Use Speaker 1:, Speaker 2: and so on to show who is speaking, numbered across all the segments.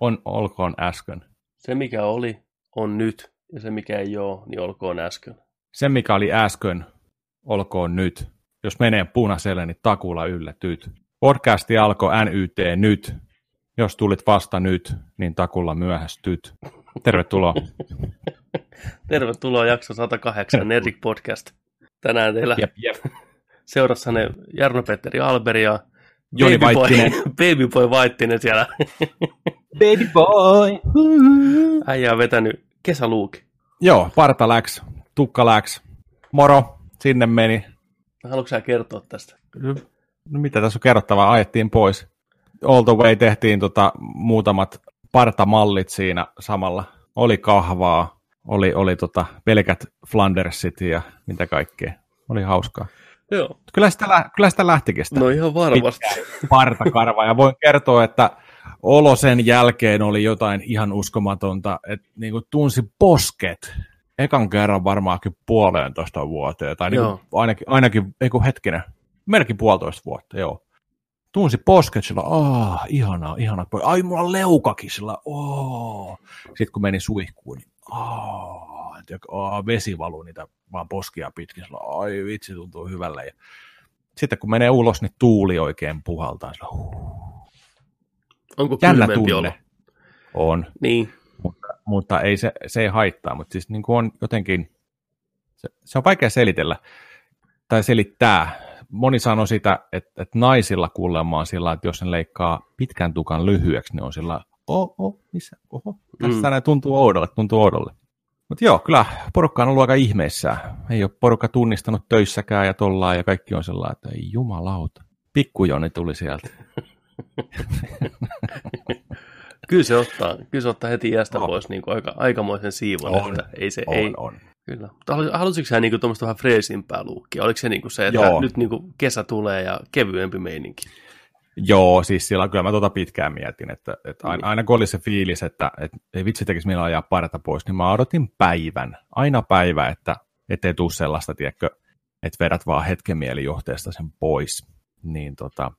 Speaker 1: on olkoon äsken.
Speaker 2: Se, mikä oli, on nyt, ja se, mikä ei ole, niin olkoon äsken.
Speaker 1: Se, mikä oli äsken, olkoon nyt. Jos menee punaiselle, niin takulla yllätyt. Podcasti alkoi NYT nyt. Jos tulit vasta nyt, niin takulla myöhästyt. Tervetuloa.
Speaker 2: Tervetuloa jakso 108 Nerdik Podcast. Tänään teillä
Speaker 1: Jep, jep.
Speaker 2: seurassanne Jarno-Petteri Alberi ja
Speaker 1: Joni
Speaker 2: Babyboy,
Speaker 1: Vaittinen.
Speaker 2: Babyboy Vaittinen siellä.
Speaker 1: Baby boy.
Speaker 2: Äijä on vetänyt kesäluuki.
Speaker 1: Joo, parta läks, tukka läks. Moro, sinne meni.
Speaker 2: Haluatko sä kertoa tästä?
Speaker 1: No mitä tässä on kerrottavaa, ajettiin pois. All the way tehtiin tota, muutamat partamallit siinä samalla. Oli kahvaa, oli, oli tota, pelkät Flandersit ja mitä kaikkea. Oli hauskaa.
Speaker 2: Joo.
Speaker 1: Kyllä sitä, lä- kyllä sitä lähtikin sitä
Speaker 2: No ihan varmasti.
Speaker 1: partakarva. Ja voin kertoa, että olo sen jälkeen oli jotain ihan uskomatonta, että niin kuin tunsi posket ekan kerran varmaankin puoleentoista vuoteen, tai niin kuin ainakin, ainakin ei kun hetkinen, melkein puolitoista vuotta, joo. Tunsi posket sillä, aah, ihanaa, ihanaa. Ai, mulla on leukakin sillä, ooo. Sitten kun meni suihkuun, niin aah, tiedätkö, aah, vesi valuu niitä vaan poskia pitkin, sillä, ai vitsi, tuntuu hyvälle. Ja sitten kun menee ulos, niin tuuli oikein puhaltaa. Sillä, huh.
Speaker 2: Onko
Speaker 1: Jännä tunne. On,
Speaker 2: Niin.
Speaker 1: mutta, mutta ei se, se ei haittaa, mutta siis niin kuin on jotenkin, se, se on vaikea selitellä tai selittää. Moni sanoi sitä, että, että naisilla kuulemma on sillä, että jos ne leikkaa pitkän tukan lyhyeksi, niin on sillä, oh, oh, missä, oho, tässä mm. tuntuu oudolle, tuntuu oudolle. Mutta joo, kyllä porukka on ollut aika ihmeissään. Ei ole porukka tunnistanut töissäkään ja tollaan ja kaikki on sellainen, että ei jumalauta. Pikkujoni tuli sieltä.
Speaker 2: Kyllä se ottaa, kyllä se ottaa heti iästä
Speaker 1: On.
Speaker 2: pois niin kuin aika, aikamoisen siivon.
Speaker 1: On,
Speaker 2: että ei se,
Speaker 1: On,
Speaker 2: ei,
Speaker 1: on.
Speaker 2: Kyllä. Mutta halu- halusitko sä niinku tuommoista vähän freesimpää luukkia? Oliko se niinku se, että
Speaker 1: Joo.
Speaker 2: nyt niinku kesä tulee ja kevyempi meininki?
Speaker 1: Joo, siis sillä kyllä mä tota pitkään mietin, että, että
Speaker 2: Niin.
Speaker 1: aina, aina kun oli se fiilis, että, että ei vitsi tekisi meillä ajaa parta pois, niin mä odotin päivän, aina päivä, että ettei tule sellaista, tiedätkö, että vedät vaan hetken mielijohteesta sen pois. Niin tota,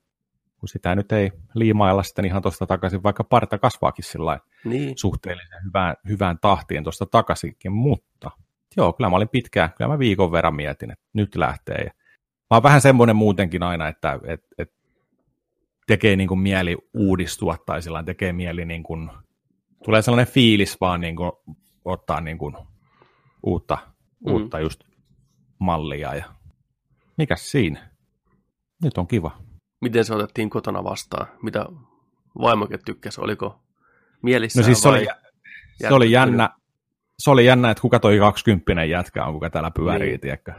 Speaker 1: kun sitä nyt ei liimailla sitten ihan tuosta takaisin, vaikka parta kasvaakin sillä
Speaker 2: Niin.
Speaker 1: suhteellisen hyvään, hyvään tahtiin tuosta takaisinkin, mutta joo, kyllä mä olin pitkään, kyllä mä viikon verran mietin, että nyt lähtee. Ja mä oon vähän semmoinen muutenkin aina, että et, et tekee niin kuin mieli uudistua tai sillä tekee mieli niin kuin, tulee sellainen fiilis vaan niin kuin, ottaa niin kuin uutta,
Speaker 2: Mm.
Speaker 1: uutta just mallia ja mikäs siinä? Nyt on kiva.
Speaker 2: Miten se otettiin kotona vastaan? Mitä vaimokin tykkäsi? Oliko mielissään
Speaker 1: No siis se oli, se oli jännä, se oli jännä, että kuka toi 20 jätkä on, kuka täällä pyörii,
Speaker 2: Niin.
Speaker 1: niin. tiedätkö?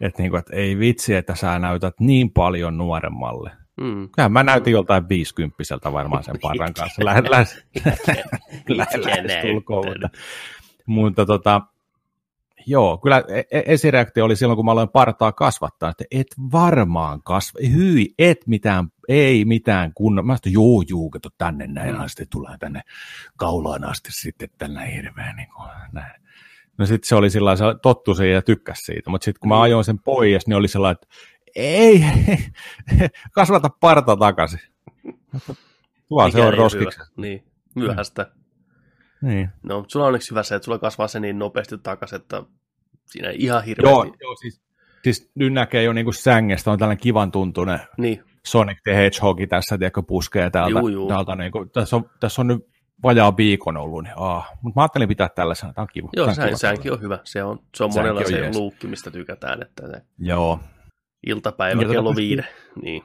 Speaker 1: Että niinku, et ei vitsi, että sä näytät niin paljon nuoremmalle.
Speaker 2: Mm.
Speaker 1: Kyllähän mä näytin joltain 50 varmaan sen parran kanssa. Lähes, lähes, tulkoon, mutta, mutta tota, joo, kyllä e- e- esireaktio oli silloin, kun mä aloin partaa kasvattaa, että et varmaan kasva, hyi, et mitään, ei mitään kunnon. Mä sanoin, joo, juu, kato tänne näin
Speaker 2: Mm.
Speaker 1: asti, tulee tänne kaulaan asti sitten tänne hirveän niin kuin, näin. No sitten se oli sillä se tottu siihen ja tykkäsi siitä, mutta sitten kun mä ajoin sen pois, niin oli sellainen, että ei, kasvata parta takaisin. Tuolla se on roskiksi.
Speaker 2: hyvä. Niin, myöhäistä.
Speaker 1: Niin.
Speaker 2: No, mutta sulla on onneksi hyvä se, että sulla kasvaa se niin nopeasti takaisin, että siinä ei ihan hirveästi.
Speaker 1: Joo, joo siis, siis nyt näkee jo niinku sängestä, on tällainen kivan tuntunen
Speaker 2: Niin,
Speaker 1: Sonic the Hedgehog tässä, tiedätkö, puskee täältä.
Speaker 2: Juu, juu.
Speaker 1: täältä niinku, tässä, on, tässä on nyt vajaa viikon ollut, niin aah. Mutta mä ajattelin pitää tällaisena, tämä on kiva.
Speaker 2: joo, sään, säänkin on hyvä. Se on, se on monella
Speaker 1: on
Speaker 2: se luukki, mistä tykätään, että se
Speaker 1: Joo,
Speaker 2: iltapäivä
Speaker 1: Niin,
Speaker 2: kello
Speaker 1: pystyy-
Speaker 2: viiden. Niin.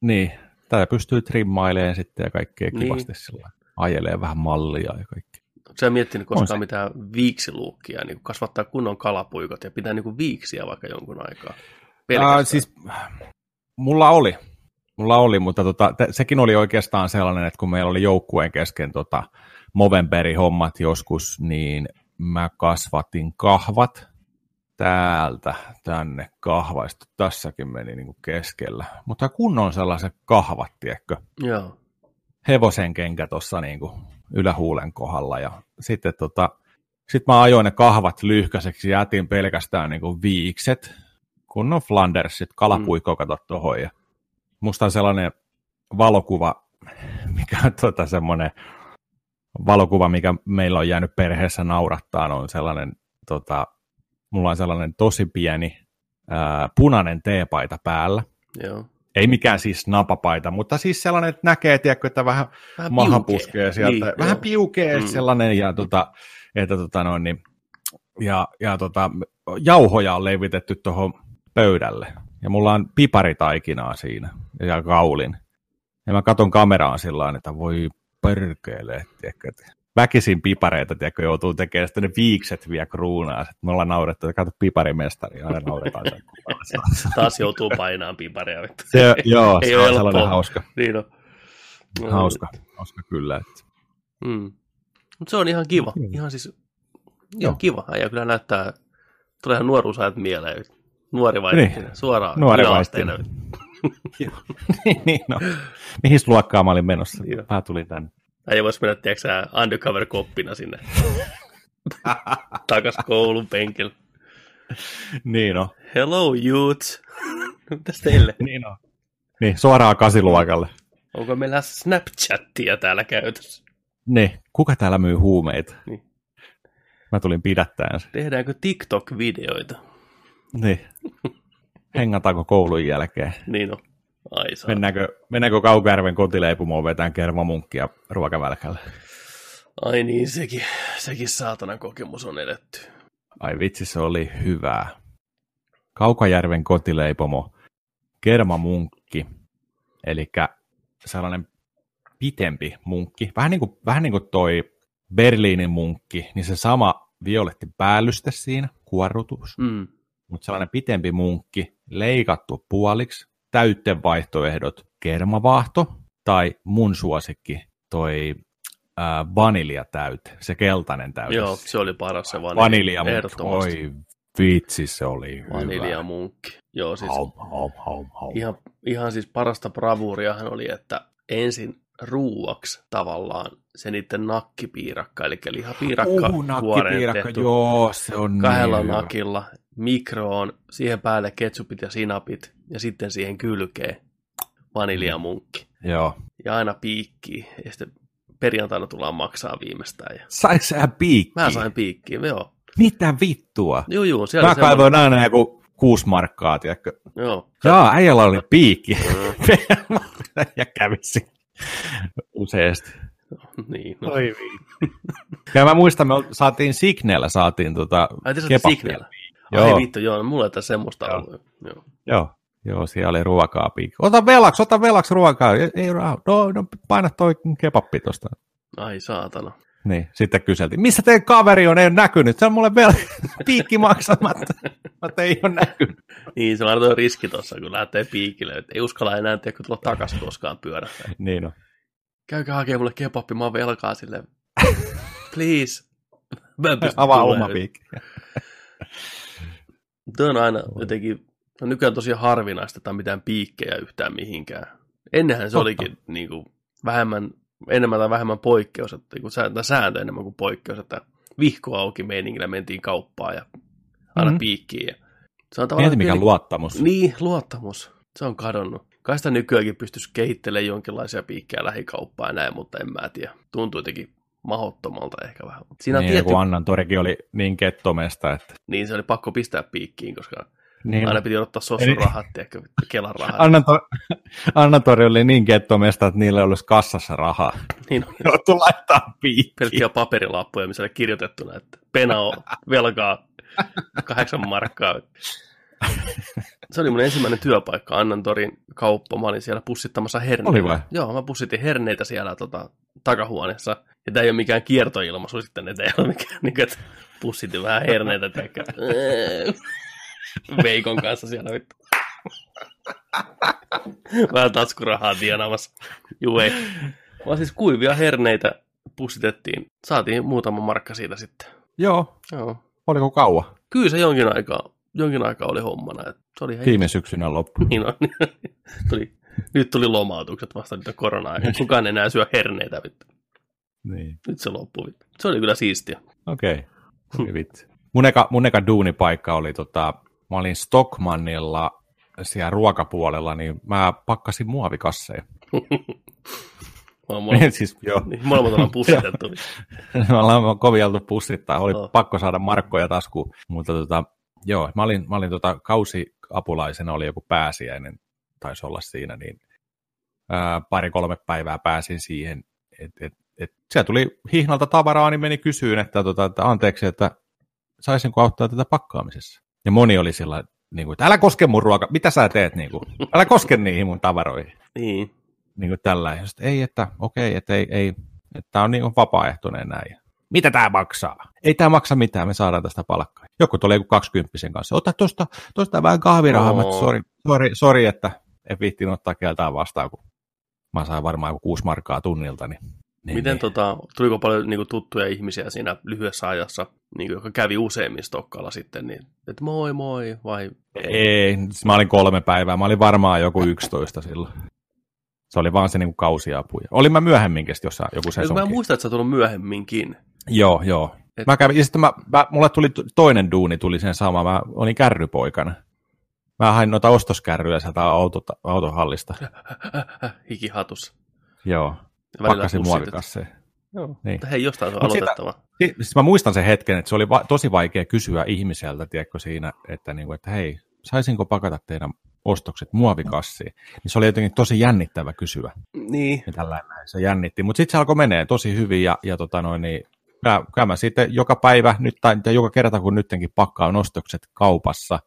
Speaker 1: niin. Tätä pystyy trimmailemaan sitten ja kaikkea
Speaker 2: Niin.
Speaker 1: kivasti sillä ajelee vähän mallia ja kaikkea.
Speaker 2: Onko sä miettinyt koskaan
Speaker 1: se.
Speaker 2: mitään viiksiluukkia, niin kasvattaa kunnon kalapuikot ja pitää niin viiksiä vaikka jonkun aikaa? Pelkästään.
Speaker 1: Äh, siis mulla oli, mulla oli, mutta tota, te, sekin oli oikeastaan sellainen, että kun meillä oli joukkueen kesken tota, Movemberin hommat joskus, niin mä kasvatin kahvat täältä tänne kahvaista. Tässäkin meni niin kuin keskellä. Mutta kunnon sellaiset kahvat, tiedätkö?
Speaker 2: Joo.
Speaker 1: hevosen kenkä tuossa niin ylähuulen kohdalla. Ja sitten tota, sit mä ajoin ne kahvat lyhkäiseksi jätin pelkästään niin kuin viikset, kunnon Flandersit, kalapuikko mm. kato tohon. Ja musta on sellainen valokuva, mikä on tota semmoinen valokuva, mikä meillä on jäänyt perheessä naurattaa, on sellainen, tota, mulla on sellainen tosi pieni ää, punainen teepaita päällä.
Speaker 2: Joo.
Speaker 1: Ei mikään siis napapaita, mutta siis sellainen, että näkee, tiedätkö, että vähän, vähän maha puskee sieltä, niin, vähän joo. piukee mm. sellainen, ja tota, että tota noin, niin, ja, ja tota, jauhoja on levitetty tuohon pöydälle, ja mulla on piparitaikinaa siinä, ja kaulin. Ja mä katon kameraan sillä että voi perkele, tiedätkö, väkisin pipareita, tiedätkö, joutuu tekemään, sitten ne viikset vie kruunaa. Sitten me ollaan naurettu, että kato piparimestari, aina nauretaan sen
Speaker 2: Taas joutuu painaan piparia.
Speaker 1: Se, joo, Ei se on sellainen hauska.
Speaker 2: Niin on.
Speaker 1: No. Hauska, hauska kyllä. Että.
Speaker 2: Mm. Mutta se on ihan kiva. Mm. Ihan siis, ihan joo. kiva. Ja kyllä näyttää, tulee ihan nuoruusajat mieleen. Nuori vai niin. suoraan
Speaker 1: Nuori niin, niin, no. Mihin luokkaan mä olin menossa? Niin mä tulin tänne.
Speaker 2: Äijä voisi mennä, tiedätkö undercover-koppina sinne. Takas koulun penkillä.
Speaker 1: Niin on.
Speaker 2: Hello, youth. Mitäs teille?
Speaker 1: niin on. Niin, suoraan kasiluokalle.
Speaker 2: Onko meillä Snapchattia täällä käytössä?
Speaker 1: Niin, kuka täällä myy huumeita? Niin. Mä tulin pidättämään sen.
Speaker 2: Tehdäänkö TikTok-videoita?
Speaker 1: Niin. Hengataanko koulun jälkeen?
Speaker 2: Niin on. Ai saa.
Speaker 1: Mennäänkö, mennäänkö Kaukajärven kotileipumoon vetään kermamunkkia ruokavälkälle?
Speaker 2: Ai niin, sekin, sekin saatanan kokemus on edetty.
Speaker 1: Ai vitsi, se oli hyvää. Kaukajärven kotileipomo, kermamunkki, eli sellainen pitempi munkki, vähän niin kuin, vähän niin kuin toi Berliinin munkki, niin se sama violetti päällyste siinä, kuorrutus, mm. mutta sellainen pitempi munkki, leikattu puoliksi, täyttevaihtoehdot kermavaahto tai mun suosikki toi äh, vaniljatäyte, se keltainen täyte.
Speaker 2: Joo, se oli paras se vanilja.
Speaker 1: Vaniljamunkki, oi vitsi, se oli
Speaker 2: Vaniljamunkki. Joo, siis haum, haum, haum, haum. Ihan, ihan siis parasta bravuuriahan oli, että ensin ruuaksi tavallaan se niiden nakkipiirakka, eli lihapiirakka,
Speaker 1: uh, nakkipiirakka, joo, se on
Speaker 2: kahdella niin nakilla, mikroon, siihen päälle ketsupit ja sinapit, ja sitten siihen kylkeen vaniljamunkki.
Speaker 1: Joo.
Speaker 2: Ja aina piikki, ja sitten perjantaina tullaan maksaa viimeistään. Ja...
Speaker 1: Saiko sä piikki?
Speaker 2: Mä sain piikkiä, joo.
Speaker 1: Mitä vittua?
Speaker 2: Joo, joo.
Speaker 1: Siellä Mä kaivoin semmoinen... aina joku kuusi markkaa, tiedätkö?
Speaker 2: Joo.
Speaker 1: Joo, äijällä oli piikki. Mm. ja kävisi useasti.
Speaker 2: niin, no.
Speaker 1: Oi Ja mä muistan, me saatiin Signellä, saatiin tota
Speaker 2: Ai te Signellä? Joo. Ai vittu, joo, no mulla ei tässä semmoista joo. ollut.
Speaker 1: Joo. joo. Joo, siellä oli ruokaa piikki. Ota velaksi, ota velaksi ruokaa. Ei, no, no, paina toi kebappi tosta.
Speaker 2: Ai saatana.
Speaker 1: Niin, sitten kyseltiin, missä teidän kaveri on, ei ole näkynyt, se on mulle vielä piikki maksamatta, mutta ei ole näkynyt.
Speaker 2: Niin, se on aina riski tuossa, kun lähtee piikille, että ei uskalla enää tehdä, kun tulla takaisin koskaan pyörässä.
Speaker 1: niin on.
Speaker 2: Käykää hakemaan mulle kebappi, mä oon velkaa silleen. Please.
Speaker 1: Avaa oma piikki.
Speaker 2: Tuo on aina jotenkin, no nykyään tosiaan harvinaista, että mitään piikkejä yhtään mihinkään. Ennenhän se Totta. olikin niin kuin, vähemmän enemmän tai vähemmän poikkeus, että niin sääntö, sääntö enemmän kuin poikkeus, että vihko auki meiningillä mentiin kauppaan ja aina mm-hmm. piikkiin. Ja
Speaker 1: se on Mieti mikä pieni... luottamus.
Speaker 2: Niin, luottamus. Se on kadonnut. Kai sitä nykyäänkin pystyisi kehittelemään jonkinlaisia piikkejä lähikauppaan ja näin, mutta en mä tiedä. Tuntuu jotenkin mahottomalta ehkä vähän.
Speaker 1: Siinä on niin, tietty... Annan torikin oli niin kettomesta, että...
Speaker 2: Niin, se oli pakko pistää piikkiin, koska niin. Aina piti ottaa sossun rahat, ehkä Kelan rahat.
Speaker 1: Anna, Tori oli niin kettomesta, että niillä olisi kassassa rahaa.
Speaker 2: Niin
Speaker 1: on. Joutu laittaa piikkiin.
Speaker 2: Pelkkiä paperilappuja, missä oli kirjoitettuna, että Pena on velkaa kahdeksan markkaa. Se oli mun ensimmäinen työpaikka, Annantorin kauppa. Mä olin siellä pussittamassa herneitä.
Speaker 1: Oli vai?
Speaker 2: Joo, mä pussitin herneitä siellä tota, takahuoneessa. Ja tämä ei ole mikään kiertoilmaisu sitten, että ei ole mikään, niin kuin, että pussitin vähän herneitä. Veikon kanssa siellä vittu. Vähän taskurahaa tienaamassa. Juu ei. Vaan siis kuivia herneitä pussitettiin. Saatiin muutama markka siitä sitten.
Speaker 1: Joo. Joo. Oliko kauan?
Speaker 2: Kyllä se jonkin aikaa, jonkin aikaa oli hommana. Että se oli
Speaker 1: Viime syksynä loppu.
Speaker 2: Niin on. tuli, nyt tuli lomautukset vasta nyt korona Kukaan enää syö herneitä vittu.
Speaker 1: Niin.
Speaker 2: Nyt se loppui vittu. Se oli kyllä siistiä.
Speaker 1: Okei. Okay. vittu. Mun eka, mun eka duunipaikka oli tota, mä olin Stockmannilla siellä ruokapuolella, niin mä pakkasin muovikasseja.
Speaker 2: Molemmat,
Speaker 1: siis, joo.
Speaker 2: niin, molemmat ollaan pussitettu.
Speaker 1: me ollaan kovin oltu pussittaa, oli
Speaker 2: Joo.
Speaker 1: pakko saada markkoja taskuun, mutta tota, joo, mä olin, mä olin tota, kausiapulaisena, oli joku pääsiäinen, taisi olla siinä, niin pari-kolme päivää pääsin siihen, että et, et, siellä tuli hihnalta tavaraa, niin meni kysyyn, että, tota, että anteeksi, että saisinko auttaa tätä pakkaamisessa. Ja moni oli sillä niin kuin, että älä koske mun ruoka, mitä sä teet, niin kuin, älä koske niihin mun tavaroihin.
Speaker 2: niin.
Speaker 1: Niin kuin tällä. Ei, että okei, että ei, ei että tämä on niin kuin vapaaehtoinen näin. Mitä tämä maksaa? Ei tämä maksa mitään, me saadaan tästä palkkaa. Joku tuli joku 20 kanssa. Ota tuosta, tuosta vähän kahvirahaa.
Speaker 2: Oo.
Speaker 1: sori, sori, sori, että en viittiin ottaa keltään vastaan, kun mä sain varmaan joku kuusi markkaa tunnilta. Niin, niin,
Speaker 2: Miten
Speaker 1: niin.
Speaker 2: tota, tuliko paljon niin kuin, tuttuja ihmisiä siinä lyhyessä ajassa, niin kuin, jotka kävi useammin Stokkalla sitten, niin, että moi moi, vai
Speaker 1: Ei, siis mä olin kolme päivää. Mä olin varmaan joku 11 silloin. Se oli vaan se niin kuin kausiapu. Olin mä myöhemminkin jossain joku
Speaker 2: Eikö Mä
Speaker 1: sesonkin.
Speaker 2: muistan, että sä tullut myöhemminkin.
Speaker 1: Joo, joo.
Speaker 2: Et-
Speaker 1: Mä kävin, ja sitten mä, mä, mulle tuli toinen duuni, tuli sen sama. Mä olin kärrypoikana. Mä hain noita ostoskärryjä sieltä auto, autohallista.
Speaker 2: Hikihatussa.
Speaker 1: Joo, pakkasin muovikasseen.
Speaker 2: Joo.
Speaker 1: Niin.
Speaker 2: Mutta hei, jostain se on
Speaker 1: Mut sitä-
Speaker 2: aloitettava.
Speaker 1: Si- Siis mä muistan sen hetken, että se oli va- tosi vaikea kysyä ihmiseltä, tiedätkö siinä, että, niinku, että hei, saisinko pakata teidän ostokset muovikassiin? Niin se oli jotenkin tosi jännittävä kysyä.
Speaker 2: Niin.
Speaker 1: Ja tällainen näin, se jännitti. Mutta sitten se alkoi menee tosi hyvin ja, ja tota noin, niin, mä, kyllä mä sitten joka päivä nyt, tai, joka kerta kun nyttenkin pakkaan ostokset kaupassa,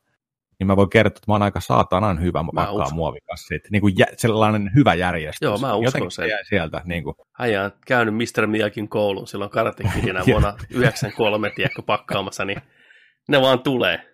Speaker 1: niin mä voin kertoa, että mä oon aika saatanan hyvä mä pakkaa
Speaker 2: uskon.
Speaker 1: muovikassit. Niin kuin jä, sellainen hyvä järjestys.
Speaker 2: Joo, mä uskon
Speaker 1: Jotenkin
Speaker 2: sen.
Speaker 1: jäi sieltä. Niin kuin,
Speaker 2: Äijä on käynyt Mr. Miyakin koulun silloin karatekidinä
Speaker 1: Joo.
Speaker 2: vuonna 93, tiedätkö, pakkaamassa, niin ne vaan tulee.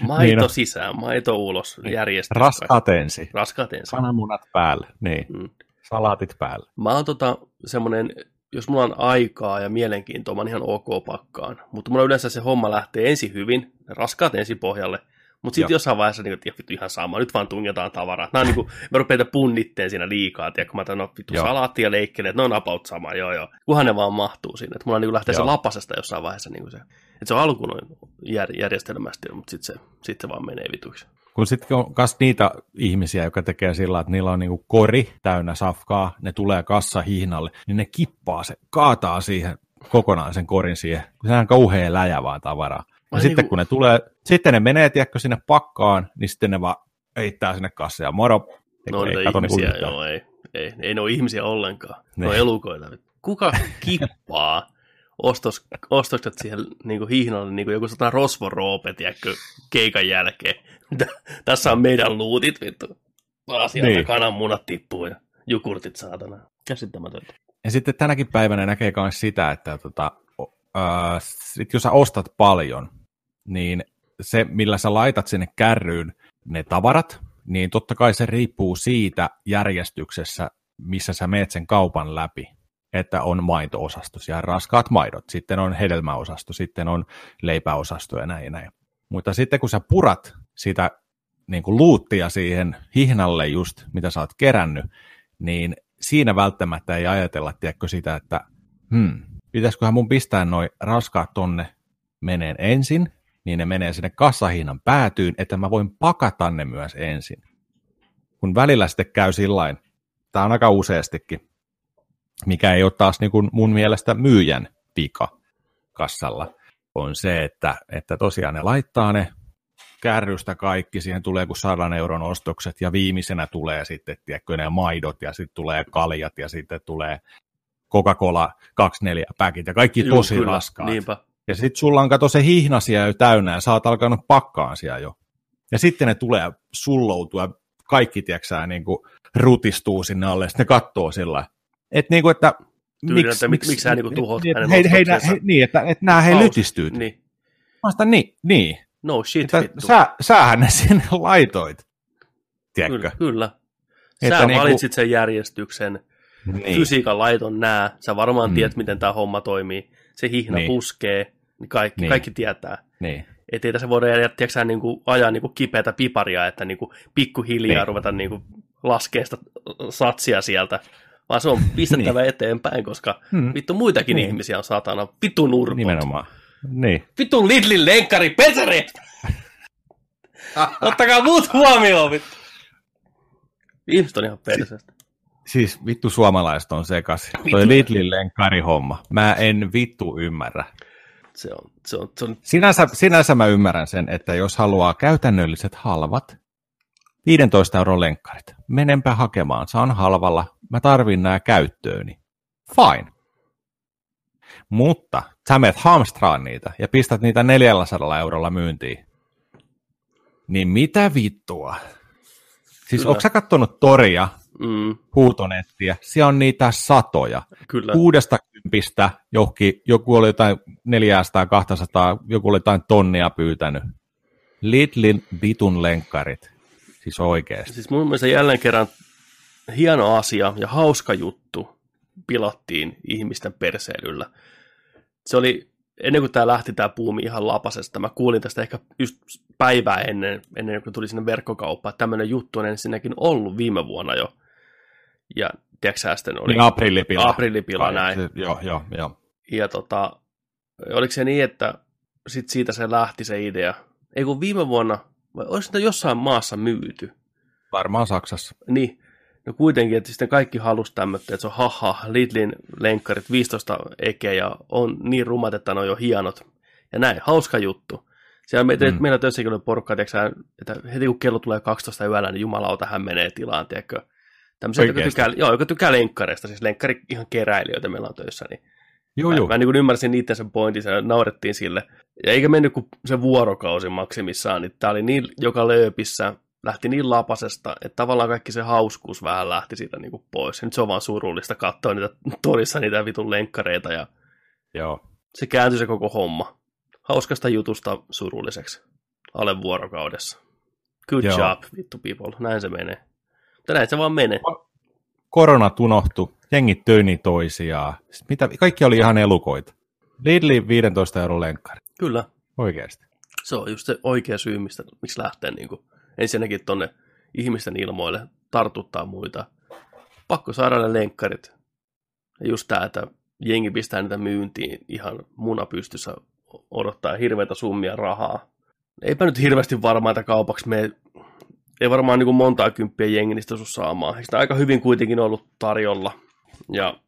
Speaker 2: Maito
Speaker 1: Niin
Speaker 2: sisään, maito ulos, järjestys.
Speaker 1: raskaat ensin.
Speaker 2: Raskaat ensin.
Speaker 1: Kananmunat päälle. Niin,
Speaker 2: Mm.
Speaker 1: salaatit päälle.
Speaker 2: Mä oon tota semmonen, jos mulla on aikaa ja mielenkiintoa, mä oon ihan ok pakkaan. Mutta mulla yleensä se homma lähtee ensin hyvin, raskaat ensin pohjalle. Mutta sitten jossain vaiheessa niin, että vittu ihan sama, nyt vaan tungetaan tavaraa. Nämä on niin kuin, mä rupean punnitteen siinä liikaa, tiedä, kun mä tämän no, vittu
Speaker 1: Joo.
Speaker 2: salaatti ja leikkelen, että ne on about sama, joo joo. Kunhan ne vaan mahtuu sinne. Että mulla niin lähtee se
Speaker 1: Joo.
Speaker 2: lapasesta jossain vaiheessa niin kuin se. Että se on alkuun noin jär, järjestelmästi, mutta sitten se, sit se vaan menee vituiksi.
Speaker 1: Kun sitten on myös niitä ihmisiä, jotka tekee sillä, että niillä on niinku kori täynnä safkaa, ne tulee kassa hihnalle, niin ne kippaa se, kaataa siihen kokonaan sen korin siihen, sehän on kauhean läjä vaan tavaraa. Ja sitten
Speaker 2: niinku-
Speaker 1: kun ne tulee, sitten ne menee, tiedätkö, sinne pakkaan, niin sitten ne vaan heittää sinne kassaan ja moro.
Speaker 2: No
Speaker 1: Ei kato niinku
Speaker 2: ihmisiä, joo, ei, ei, ei ne ole ihmisiä ollenkaan. Ne on
Speaker 1: Niin.
Speaker 2: elukoita. Kuka kippaa ostos, ostokset siihen niin kuin hihnalle, niin kuin joku sata rosvoroope, tiedätkö, keikan jälkeen. Tässä on meidän luutit, vittu. Vaan sieltä
Speaker 1: Niin.
Speaker 2: kananmunat tippuu ja jukurtit saatana. Käsittämätöntä.
Speaker 1: Ja sitten tänäkin päivänä näkee myös sitä, että tota, ää, sit jos sä ostat paljon, niin se, millä sä laitat sinne kärryyn ne tavarat, niin totta kai se riippuu siitä järjestyksessä, missä sä meet sen kaupan läpi. Että on maito-osasto, siellä raskaat maidot, sitten on hedelmäosasto, sitten on leipäosasto ja näin ja näin. Mutta sitten kun sä purat sitä niin kuin luuttia siihen hihnalle just, mitä sä oot kerännyt, niin siinä välttämättä ei ajatella, tiedätkö sitä, että hmm, pitäisiköhän mun pistää noin raskaat tonne meneen ensin, niin ne menee sinne kassahinnan päätyyn, että mä voin pakata ne myös ensin. Kun välillä sitten käy sillain, tämä on aika useastikin, mikä ei ole taas niin kuin mun mielestä myyjän vika kassalla, on se, että, että tosiaan ne laittaa ne kärrystä kaikki, siihen tulee kuin sadan euron ostokset, ja viimeisenä tulee sitten, tiedätkö, ne maidot, ja sitten tulee kaljat, ja sitten tulee Coca-Cola 24 päkit, ja kaikki
Speaker 2: Juu,
Speaker 1: tosi
Speaker 2: kyllä,
Speaker 1: raskaat.
Speaker 2: Niinpä.
Speaker 1: Ja sitten sulla on kato se hihnasia jo täynnä, ja sä oot alkanut pakkaan siellä jo. Ja sitten ne tulee sulloutua, kaikki, tiedätkö niin kuin rutistuu sinne alle, ja sitten ne kattoo sillä Että niin kuin, että
Speaker 2: Tyyliin, että mik- miksi sä niinku tuhot
Speaker 1: niin,
Speaker 2: hänen
Speaker 1: hei,
Speaker 2: ostoksensa?
Speaker 1: hei, niin, että, että nämä
Speaker 2: Haus-
Speaker 1: lytistyy.
Speaker 2: Niin.
Speaker 1: Mä sitä, niin, niin.
Speaker 2: No shit,
Speaker 1: Että
Speaker 2: vittu.
Speaker 1: sä, sähän ne sinne laitoit. Tiedätkö?
Speaker 2: Kyllä, kyllä.
Speaker 1: Että
Speaker 2: Sä
Speaker 1: niinku-
Speaker 2: valitsit sen järjestyksen,
Speaker 1: Niin.
Speaker 2: fysiikan lait on nää, sä varmaan
Speaker 1: Mm.
Speaker 2: tiedät, miten tämä homma toimii, se hihna
Speaker 1: Niin.
Speaker 2: puskee, niin kaikki,
Speaker 1: Niin.
Speaker 2: kaikki tietää.
Speaker 1: niin.
Speaker 2: Että ei tässä voida tiedätkö, niin kuin, ajaa niin kuin kipeätä piparia, että niin kuin, pikkuhiljaa
Speaker 1: Niin.
Speaker 2: ruveta niin kuin, laskea sitä satsia sieltä, vaan se on pistettävä niin. eteenpäin, koska
Speaker 1: Hmm.
Speaker 2: vittu muitakin
Speaker 1: Niin.
Speaker 2: niin. ihmisiä on satana, vittu nurpot,
Speaker 1: Nimenomaan. Niin.
Speaker 2: vittu Lidlin lenkkari, pesere! Ottakaa muut huomioon, vittu. Ihmiset on ihan perseestä.
Speaker 1: Siis vittu suomalaiset on sekas. Toi Lidlin homma. Mä en vittu ymmärrä.
Speaker 2: Se on, se on, se on...
Speaker 1: Sinänsä, sinänsä mä ymmärrän sen, että jos haluaa käytännölliset halvat, 15 euron lenkkarit, menenpä hakemaan, saan halvalla, mä tarvin nämä käyttööni. Fine. Mutta sä menet hamstraan niitä ja pistät niitä 400 eurolla myyntiin. Niin mitä vittua? Siis Kyllä. onko sä kattonut toria, mm. huutonettiä? Siellä on niitä satoja.
Speaker 2: Kyllä.
Speaker 1: Kuudesta kympistä johonkin, joku oli jotain 400, 200, joku oli jotain tonnia pyytänyt. Lidlin vitun lenkkarit. Siis oikeasti.
Speaker 2: Siis mun mielestä jälleen kerran hieno asia ja hauska juttu pilattiin ihmisten perseilyllä. Se oli, ennen kuin tämä lähti tämä puumi ihan lapasesta, mä kuulin tästä ehkä just päivää ennen, ennen kuin tuli sinne verkkokauppaan, että tämmöinen juttu on ensinnäkin ollut viime vuonna jo. Ja tiedätkö oli...
Speaker 1: Niin aprillipila.
Speaker 2: Aprillipila, näin. Se,
Speaker 1: joo, joo, joo.
Speaker 2: Ja tota, oliko se niin, että sit siitä se lähti se idea. Ei kun viime vuonna, vai olisi sitä jossain maassa myyty?
Speaker 1: Varmaan Saksassa.
Speaker 2: Niin, No kuitenkin, että sitten kaikki halusi tämmöistä, että se on haha, Lidlin lenkkarit 15 ekeä ja on niin rumat, että ne on jo hienot. Ja näin, hauska juttu. Siellä me, mm. meillä töissäkin oli porukka, tiiäksä, että heti kun kello tulee 12 yöllä, niin jumalauta hän menee tilaan, tiedätkö. Tämmöisiä, jotka tykkää, joo, joka tykkää lenkkareista, siis lenkkari ihan keräilijöitä meillä on töissä, niin
Speaker 1: Joo, joo.
Speaker 2: Mä, mä niin ymmärsin niiden sen pointin, ja naurettiin sille. Ja eikä mennyt kuin se vuorokausi maksimissaan, niin tää oli niin joka lööpissä, lähti niin lapasesta, että tavallaan kaikki se hauskuus vähän lähti siitä niin kuin pois. Ja nyt se on vaan surullista katsoa niitä torissa niitä vitun lenkkareita ja
Speaker 1: Joo.
Speaker 2: se kääntyi se koko homma. Hauskasta jutusta surulliseksi alle vuorokaudessa. Good Joo. job, vittu people. Näin se menee. Mutta näin se vaan menee.
Speaker 1: Korona unohtu, jengit töini toisiaan. Mitä, kaikki oli ihan elukoita. Lidli 15 euron lenkkari.
Speaker 2: Kyllä.
Speaker 1: Oikeasti.
Speaker 2: Se on just se oikea syy, mistä, miksi lähtee niin kuin ensinnäkin tonne ihmisten ilmoille tartuttaa muita. Pakko saada ne lenkkarit. Ja just tämä, että jengi pistää niitä myyntiin ihan muna pystyssä odottaa hirveitä summia rahaa. Eipä nyt hirveästi varmaan, että kaupaksi me ei varmaan niin kuin montaa kymppiä jengi niistä sun saamaan. Eikö sitä aika hyvin kuitenkin ollut tarjolla? Ja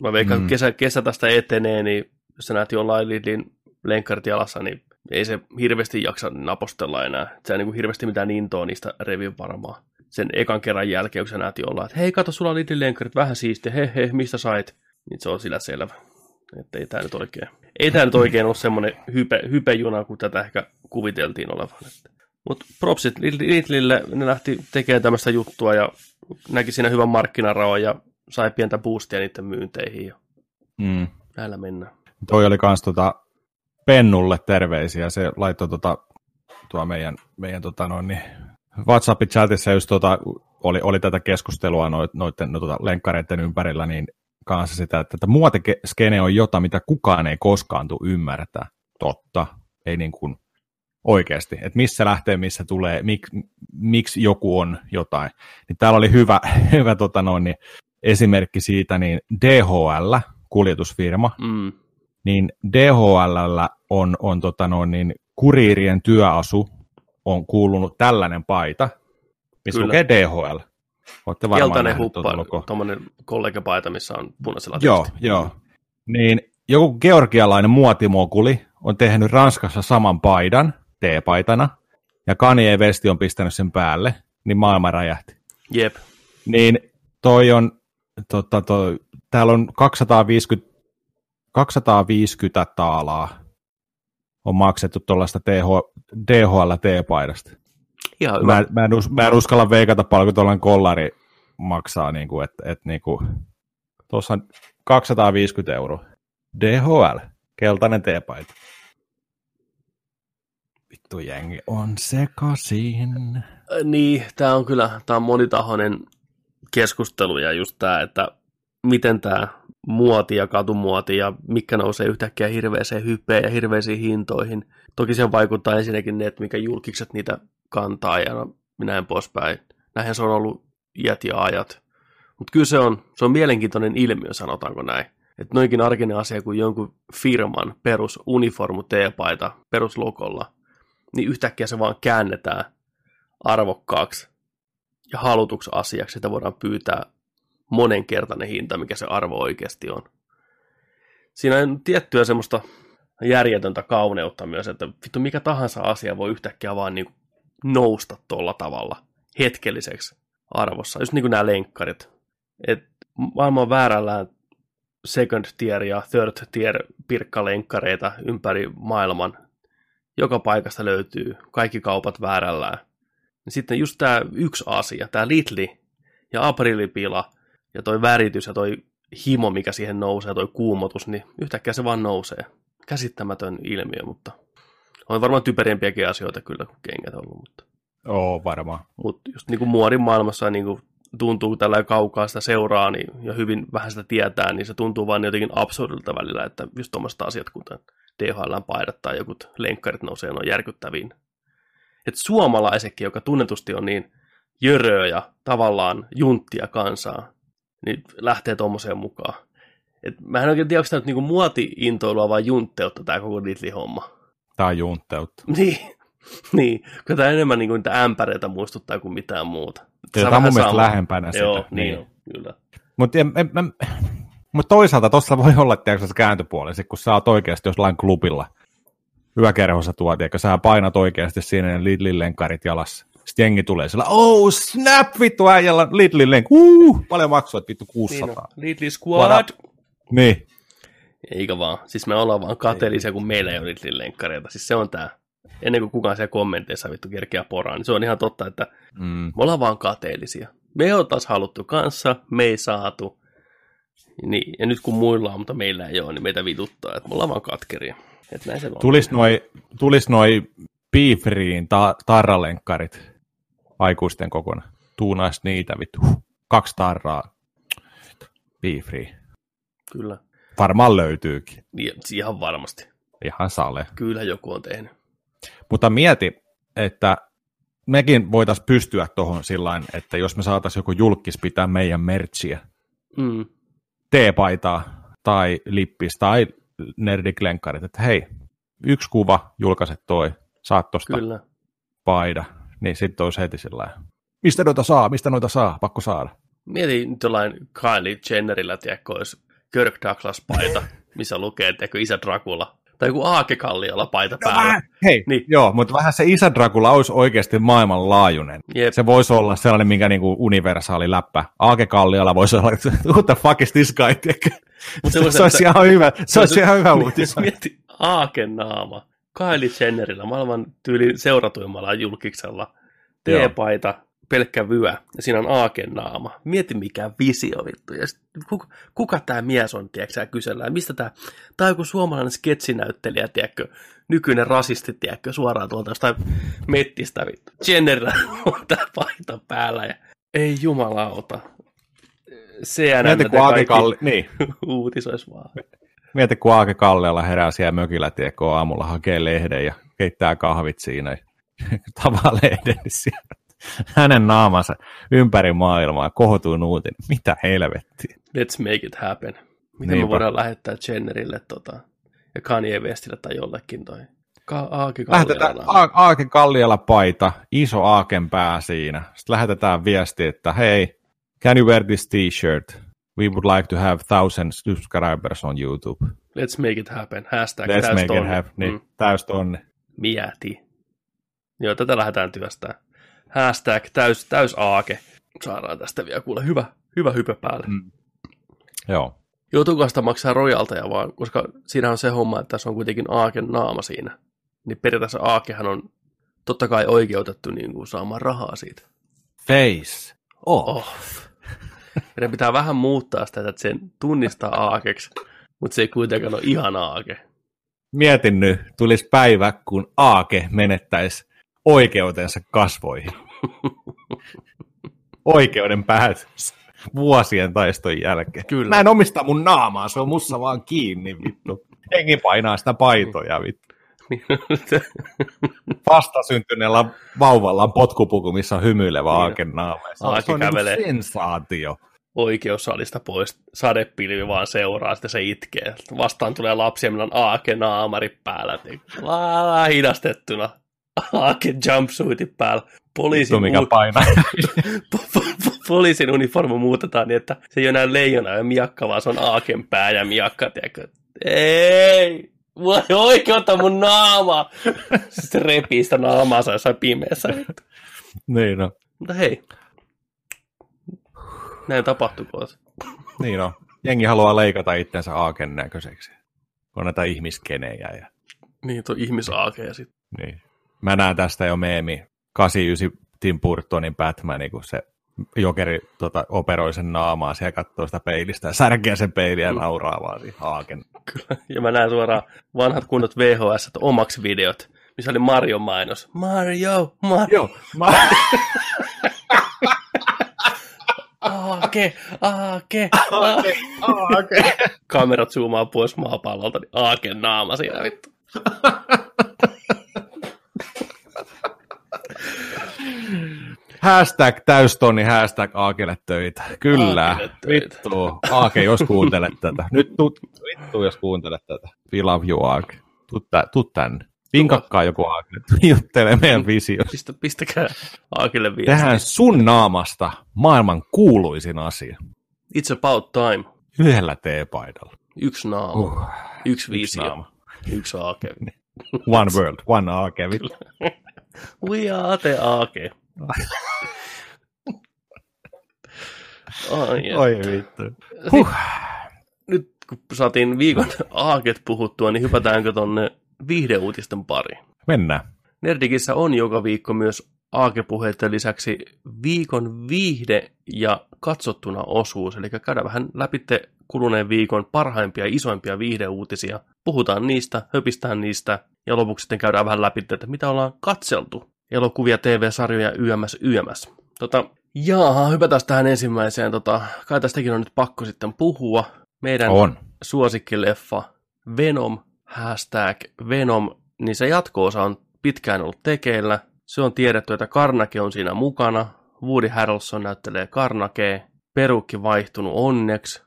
Speaker 2: mä veikkaan, mm. kesä, kesä tästä etenee, niin jos sä näet jollain Lidlin lenkkarit jalassa, niin ei se hirveästi jaksa napostella enää. Se ei niin kuin hirveästi mitään intoa niistä revin varmaan. Sen ekan kerran jälkeen, kun sä näet jollain, että hei, kato, sulla on Lidlin lenkkarit, vähän siistiä, he, he, mistä sait? Niin se on sillä selvä. Että ei tämä nyt oikein, ei tämä nyt oikein ole semmoinen hype, hypejuna, kuin tätä ehkä kuviteltiin olevan. Mutta propsit Lidlille, ne lähti tekemään tämmöistä juttua ja näki siinä hyvän markkinaraon ja sai pientä boostia niiden myynteihin. Ja
Speaker 1: mm.
Speaker 2: Näillä mennään.
Speaker 1: Toi oli kans tota Pennulle terveisiä. Se laittoi tota, tuo meidän, meidän tota noin, niin WhatsAppin chatissa just tota, oli, oli tätä keskustelua noiden no, tota, lenkkareiden ympärillä, niin kanssa sitä, että, että muotiskene on jotain, mitä kukaan ei koskaan tule ymmärtää. Totta, ei niin kuin oikeasti, että missä lähtee, missä tulee, mik, miksi joku on jotain. Niin täällä oli hyvä, hyvä tota noin, niin esimerkki siitä, niin DHL, kuljetusfirma,
Speaker 2: mm
Speaker 1: niin DHL on, on tota noin, niin kuriirien työasu on kuulunut tällainen paita, missä Kyllä. lukee DHL.
Speaker 2: Olette varmaan Keltainen huppa, tuommoinen kollegapaita, missä on punaisella
Speaker 1: Joo, joo. Niin joku georgialainen muotimokuli on tehnyt Ranskassa saman paidan, T-paitana, ja Kanye West on pistänyt sen päälle, niin maailma räjähti.
Speaker 2: Jep.
Speaker 1: Niin toi on, tota, toi, täällä on 250 250 taalaa on maksettu tuollaista DHL-T-paidasta.
Speaker 2: Ihan
Speaker 1: hyvä. Mä, mä, en, us, mä en uskalla veikata paljon, kun tuollainen kollari maksaa, niin kuin, että et, niin kuin, tuossa on 250 euroa. DHL, keltainen T-paita. Vittu jengi on sekaisin.
Speaker 2: Niin, tämä on kyllä, tämä on monitahoinen keskustelu ja just tämä, että miten tämä muoti ja katumuoti ja mikä nousee yhtäkkiä hirveäseen hypeen ja hirveisiin hintoihin. Toki se vaikuttaa ensinnäkin ne, että mikä julkikset niitä kantaa ja no, näin poispäin. Näinhän se on ollut iät ja ajat. Mutta kyllä se on, se on mielenkiintoinen ilmiö, sanotaanko näin. Että noinkin arkinen asia kuin jonkun firman perus uniformu T-paita peruslokolla, niin yhtäkkiä se vaan käännetään arvokkaaksi ja halutuksi asiaksi, sitä voidaan pyytää monenkertainen hinta, mikä se arvo oikeasti on. Siinä on tiettyä semmoista järjetöntä kauneutta myös, että vittu mikä tahansa asia voi yhtäkkiä vaan niin nousta tuolla tavalla hetkelliseksi arvossa. Just niin kuin nämä lenkkarit. Et maailman väärällään second tier ja third tier pirkkalenkkareita ympäri maailman. Joka paikasta löytyy, kaikki kaupat väärällään. Sitten just tämä yksi asia, tämä Litli ja aprilipila ja toi väritys ja toi himo, mikä siihen nousee, toi kuumotus, niin yhtäkkiä se vaan nousee. Käsittämätön ilmiö, mutta on varmaan typerimpiäkin asioita kyllä kuin kengät ollut. Mutta,
Speaker 1: Oo, varmaan.
Speaker 2: mutta just niin kuin muodin maailmassa niin kuin tuntuu tällä kaukaa sitä seuraa niin, ja hyvin vähän sitä tietää, niin se tuntuu vaan jotenkin absurdilta välillä, että just tuommoista asiat, kuten DHL-paidat tai joku lenkkarit nousee on järkyttäviin. Että suomalaisetkin, joka tunnetusti on niin jöröä ja tavallaan junttia kansaa, niin lähtee tuommoiseen mukaan. Et mä en oikein tiedä, onko tämä nyt niinku muoti-intoilua vai juntteutta tämä koko Ditli-homma.
Speaker 1: Tämä on juntteutta.
Speaker 2: Niin, niin. kun tämä enemmän niinku niitä ämpäreitä muistuttaa kuin mitään muuta.
Speaker 1: Tämä on mun mielestä
Speaker 2: sama.
Speaker 1: lähempänä sitä.
Speaker 2: Joo, niin, on, kyllä.
Speaker 1: Mutta mut toisaalta tuossa voi olla tiedätkö, se kääntöpuoli, sit kun sä oot oikeasti jollain klubilla yökerhossa tuot, ja sä painat oikeasti siinä Lidlin lenkkarit jalassa. Sitten jengi tulee sillä, oh snap, vittu äijällä Lidlin lenk, uh, paljon maksua, että vittu 600.
Speaker 2: Niin on. Lidli Squad.
Speaker 1: Niin,
Speaker 2: Eikä vaan. Siis me ollaan vaan kateellisia, kun meillä ei ole Lidlin lenkkareita. Siis se on tää. Ennen kuin kukaan siellä kommenteissa vittu kerkeä poraan, niin se on ihan totta, että
Speaker 1: mm.
Speaker 2: me ollaan vaan kateellisia. Me ei oltaisi haluttu kanssa, me ei saatu. Niin, ja nyt kun muilla on, mutta meillä ei ole, niin meitä vituttaa, että me ollaan vaan katkeria. Että näin se vaan.
Speaker 1: tulis noi, tulis noi Beefriin ta- tarralenkkarit aikuisten kokona. Tuunais niitä vittu. Kaksi tarraa. Beefree.
Speaker 2: Kyllä.
Speaker 1: Varmaan löytyykin.
Speaker 2: Niin, ihan varmasti.
Speaker 1: Ihan sale.
Speaker 2: Kyllä joku on tehnyt.
Speaker 1: Mutta mieti, että mekin voitaisiin pystyä tuohon sillä että jos me saataisiin joku julkis pitää meidän mertsiä,
Speaker 2: Mm.
Speaker 1: T-paitaa tai lippis tai nerdiklenkkarit, että hei, yksi kuva, julkaiset toi, saat tosta
Speaker 2: Kyllä.
Speaker 1: paida, niin sitten olisi heti sillä mistä noita saa, mistä noita saa, pakko saada.
Speaker 2: Mieti nyt jollain Kylie Jennerillä, tiedätkö, olisi Kirk Douglas-paita, missä lukee, tiedätkö, isä Dracula. Tai joku Aake Kalliolla paita päällä.
Speaker 1: Vähän, hei,
Speaker 2: Niin.
Speaker 1: joo, mutta vähän se isä Dracula olisi oikeasti maailmanlaajuinen.
Speaker 2: Jep.
Speaker 1: Se voisi olla sellainen, minkä niinku universaali läppä. Aake Kallialla voisi olla, että what the fuck is this guy, se,
Speaker 2: semmoisen,
Speaker 1: se olisi
Speaker 2: että-
Speaker 1: ihan hyvä, se olisi ihan hyvä uutinen.
Speaker 2: Mieti Aaken naama. Kylie Jennerillä, maailman tyyli seuratuimmalla julkiksella.
Speaker 1: Joo.
Speaker 2: T-paita, pelkkä vyö, ja siinä on Aaken naama. Mieti mikä visio vittu. Ja sit, kuka, kuka tämä mies on, tiedätkö, kysellään. Mistä tämä, tai joku suomalainen sketsinäyttelijä, tiedätkö, nykyinen rasisti, tiedätkö, suoraan tuolta jostain mettistä vittu. Jennerillä on tämä paita päällä ja ei jumalauta. CNN ja
Speaker 1: kun
Speaker 2: kaikki
Speaker 1: Kalli, niin,
Speaker 2: uutisois vaan.
Speaker 1: Mieti, kun Aake Kallialla herää siellä mökillä, tiedätkö, aamulla hakee lehden ja keittää kahvit siinä ja tavaa lehden, niin siellä hänen naamansa ympäri maailmaa kohotuu uutinen. Mitä helvettiä?
Speaker 2: Let's make it happen. Miten me
Speaker 1: Niinpä.
Speaker 2: voidaan lähettää Jennerille tota, ja Kanye Westille tai jollekin toi Ka- Kalliala.
Speaker 1: Lähetetään A- Aaken Kallialla paita, iso Aaken pää siinä. Sitten lähetetään viesti, että hei, can you wear this t-shirt? We would like to have thousand subscribers on YouTube.
Speaker 2: Let's make it happen. Hashtag
Speaker 1: Let's
Speaker 2: täys
Speaker 1: make it
Speaker 2: tonne.
Speaker 1: happen. Niin,
Speaker 2: Mm,
Speaker 1: täys tonne.
Speaker 2: mieti. Joo, tätä lähdetään työstää. Hashtag täys, täys aake. Saadaan tästä vielä kuule hyvä, hyvä hype päälle.
Speaker 1: Mm. Joo.
Speaker 2: Joutuuko sitä maksaa rojalteja vaan, koska siinä on se homma, että tässä on kuitenkin Aaken naama siinä. Niin periaatteessa Aakehan on totta kai oikeutettu niin kuin saamaan rahaa siitä.
Speaker 1: Face. Oh.
Speaker 2: Oh. Meidän pitää vähän muuttaa sitä, että sen tunnistaa aakeksi, mutta se ei kuitenkaan ole ihan aake.
Speaker 1: Mietin nyt, tulisi päivä, kun Aake menettäisi oikeutensa kasvoihin. Oikeuden päätös vuosien taiston jälkeen.
Speaker 2: Kyllä.
Speaker 1: Mä en omista mun naamaa, se on mussa vaan kiinni, vittu. Hengi painaa sitä paitoja, vittu. Vastasyntyneellä vauvalla on potkupuku, missä on hymyilevä
Speaker 2: Niin.
Speaker 1: Aaken naama. Se on,
Speaker 2: Aake
Speaker 1: se on
Speaker 2: kävelee.
Speaker 1: sensaatio.
Speaker 2: Oikeussalista pois, sadepilvi vaan seuraa, sitten se itkee. Vastaan tulee lapsi ja on aake naamari päällä. Laa, hidastettuna. Aake jumpsuitin päällä. Poliisi
Speaker 1: Vittu, mikä
Speaker 2: muut-
Speaker 1: painaa.
Speaker 2: po- po- po- poliisin uniformu muutetaan niin, että se ei ole enää leijona ja miakka, vaan se on aaken pää ja miakka, tiedätkö? Ei! Ei oikeutta mun naama! Sitten repii sitä naamaansa jossain pimeässä.
Speaker 1: niin no.
Speaker 2: Mutta hei, näin tapahtukoon.
Speaker 1: Niin no. Jengi haluaa leikata itsensä aaken näköiseksi. On näitä ihmiskenejä. Ja...
Speaker 2: Niin, tuo ihmisaakeja sitten.
Speaker 1: Niin. Mä näen tästä jo meemi 89 Tim Burtonin Batman, kun se jokeri tota, operoi sen naamaa, siellä katsoo sitä peilistä ja särkeä sen peiliä ja nauraa vaan siihen haaken.
Speaker 2: Kyllä. Ja mä näen suoraan vanhat kunnot VHS omaksi videot, missä oli Mario mainos. Mario, Mario. Mario. Aake, aake, aake, aake. Kamerat zoomaa pois maapallolta, niin aake naama siinä vittu.
Speaker 1: Hashtag täystonni, hashtag Aakelle töitä. Kyllä, töitä. vittu. Aake, jos kuuntelet tätä. Nyt tut, vittu, jos kuuntelet tätä. We love you, Aake. Tuu, tuu tänne. Vinkakkaa joku Aakille, juttelee meidän visio.
Speaker 2: Pistä, pistäkää Aakille viesti.
Speaker 1: Tehdään sun naamasta maailman kuuluisin asia.
Speaker 2: It's about time.
Speaker 1: Yhdellä teepaidalla.
Speaker 2: Yksi naama. Uh, yksi visio. Yksi, naama. yksi Aake.
Speaker 1: one world, one Aake.
Speaker 2: We are the Aake.
Speaker 1: Ai, Oi vittu.
Speaker 2: Huh. Nyt kun saatiin viikon aaket puhuttua, niin hypätäänkö tonne viihdeuutisten pari?
Speaker 1: Mennään.
Speaker 2: Nerdikissä on joka viikko myös aakepuheiden lisäksi viikon viihde ja katsottuna osuus, eli käydään vähän läpi kuluneen viikon parhaimpia ja isoimpia viihdeuutisia. Puhutaan niistä, höpistään niistä ja lopuksi sitten käydään vähän läpi, että mitä ollaan katseltu elokuvia, TV-sarjoja, YMS, YMS. Tota, jaa, hypätään tähän ensimmäiseen. Tota, kai tästäkin on nyt pakko sitten puhua. Meidän on. suosikkileffa Venom, hashtag Venom, niin se jatko-osa on pitkään ollut tekeillä. Se on tiedetty, että Karnake on siinä mukana. Woody Harrelson näyttelee Karnakea. Perukki vaihtunut onneksi.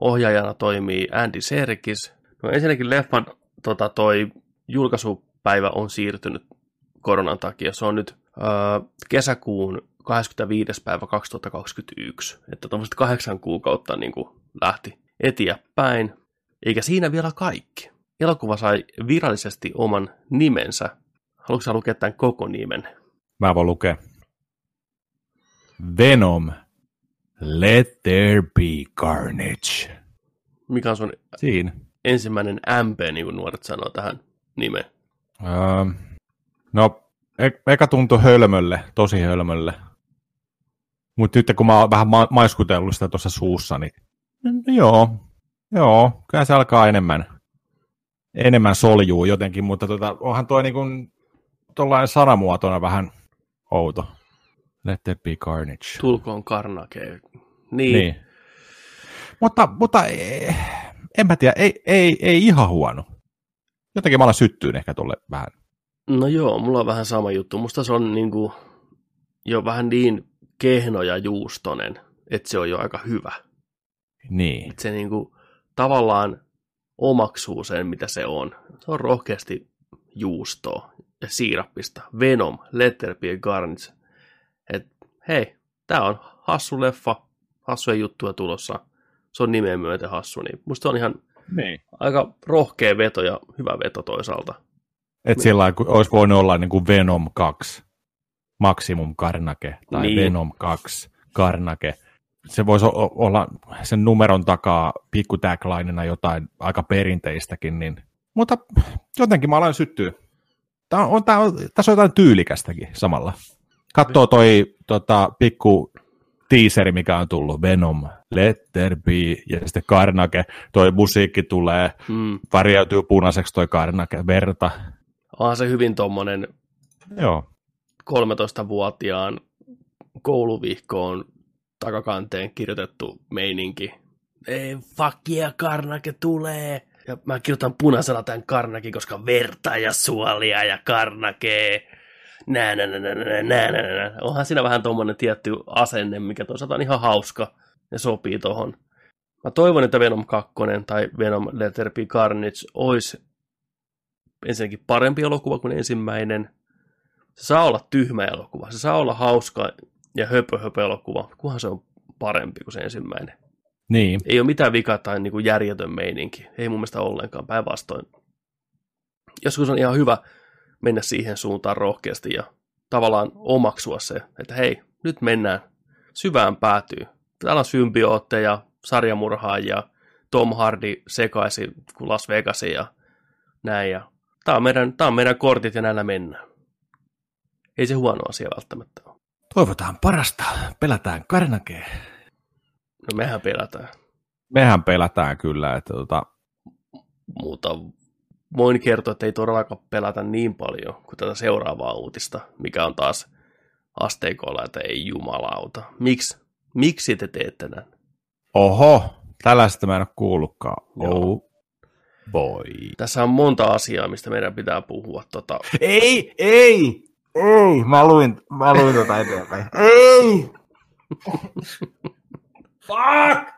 Speaker 2: Ohjaajana toimii Andy Serkis. No ensinnäkin leffan tota, toi julkaisupäivä on siirtynyt koronan takia. Se on nyt öö, kesäkuun 25. päivä 2021, että tuommoiset kahdeksan kuukautta niin kuin lähti eteenpäin. Eikä siinä vielä kaikki. Elokuva sai virallisesti oman nimensä. Haluatko lukea tämän koko nimen?
Speaker 1: Mä voin lukea. Venom, Let There Be Carnage.
Speaker 2: Mikä on sun
Speaker 1: Siinä.
Speaker 2: ensimmäinen MP, niin kuin nuoret sanoo tähän nimeen?
Speaker 1: Um, No, e- eka tuntui hölmölle, tosi hölmölle. Mutta nyt kun mä oon vähän ma- maiskutellut sitä tuossa suussa, niin no, joo, joo, kyllä se alkaa enemmän, enemmän soljuu jotenkin, mutta tota, onhan tuo niin tuollainen sanamuotona vähän outo. Let there be carnage.
Speaker 2: Tulkoon karnake.
Speaker 1: Niin. niin. Mutta, mutta en mä tiedä, ei, ei, ei ihan huono. Jotenkin mä alan syttyyn ehkä tuolle vähän
Speaker 2: No joo, mulla on vähän sama juttu. Musta se on niinku jo vähän niin kehno ja juustonen, että se on jo aika hyvä.
Speaker 1: Niin.
Speaker 2: Että se niinku tavallaan omaksuu sen, mitä se on. Se on rohkeasti juustoa ja siirappista. Venom, Letterby Garnish. Et hei, tää on hassu leffa, hassuja juttuja tulossa. Se on nimeen myöten hassu, niin musta on ihan niin. aika rohkea veto ja hyvä veto toisaalta.
Speaker 1: Että sillä olisi voinut olla niin kuin Venom 2, Maximum Karnake, tai niin. Venom 2, Karnake. Se voisi olla sen numeron takaa pikku taglinena jotain aika perinteistäkin, niin... mutta jotenkin mä aloin syttyä. Tää on, tää on, tässä on jotain tyylikästäkin samalla. Katsoo toi tota, pikku teaseri, mikä on tullut, Venom, Let There Be, ja sitten Karnake, toi musiikki tulee, mm. varjautuu punaiseksi toi Karnake, verta,
Speaker 2: onhan se hyvin tuommoinen
Speaker 1: Joo.
Speaker 2: 13-vuotiaan kouluvihkoon takakanteen kirjoitettu meininki. Ei, fuck yeah, Karnake tulee! Ja mä kirjoitan punaisella tämän Karnake, koska verta ja suolia ja Karnake. Nää, nää, nää, nää, nää, nää, nää. Onhan siinä vähän tuommoinen tietty asenne, mikä toisaalta on ihan hauska ja sopii tohon. Mä toivon, että Venom 2 tai Venom Letter Carnage olisi ensinnäkin parempi elokuva kuin ensimmäinen. Se saa olla tyhmä elokuva, se saa olla hauska ja höpö höpö elokuva, kunhan se on parempi kuin se ensimmäinen.
Speaker 1: Niin.
Speaker 2: Ei ole mitään vikaa tai niin kuin järjetön meininki. Ei mun mielestä ollenkaan, päinvastoin. Joskus on ihan hyvä mennä siihen suuntaan rohkeasti ja tavallaan omaksua se, että hei, nyt mennään syvään päätyy. Täällä on symbiootteja, sarjamurhaajia, Tom Hardy sekaisin kuin Las Vegasin ja näin. Ja tämä, on meidän, tämä on meidän kortit ja näillä mennään. Ei se huono asia välttämättä ole.
Speaker 1: Toivotaan parasta. Pelätään karnakee.
Speaker 2: No mehän pelätään.
Speaker 1: Mehän pelätään kyllä, että tota...
Speaker 2: Mutta voin kertoa, että ei todellakaan pelätä niin paljon kuin tätä seuraavaa uutista, mikä on taas asteikolla, että ei jumalauta. Miksi? Miksi te teette näin?
Speaker 1: Oho, tällaista mä en ole kuullutkaan.
Speaker 2: Joo.
Speaker 1: Oh boy.
Speaker 2: Tässä on monta asiaa, mistä meidän pitää puhua. Tota,
Speaker 1: Ei, ei, ei. Mä luin, mä luin tota eteenpäin. Ei! Fuck!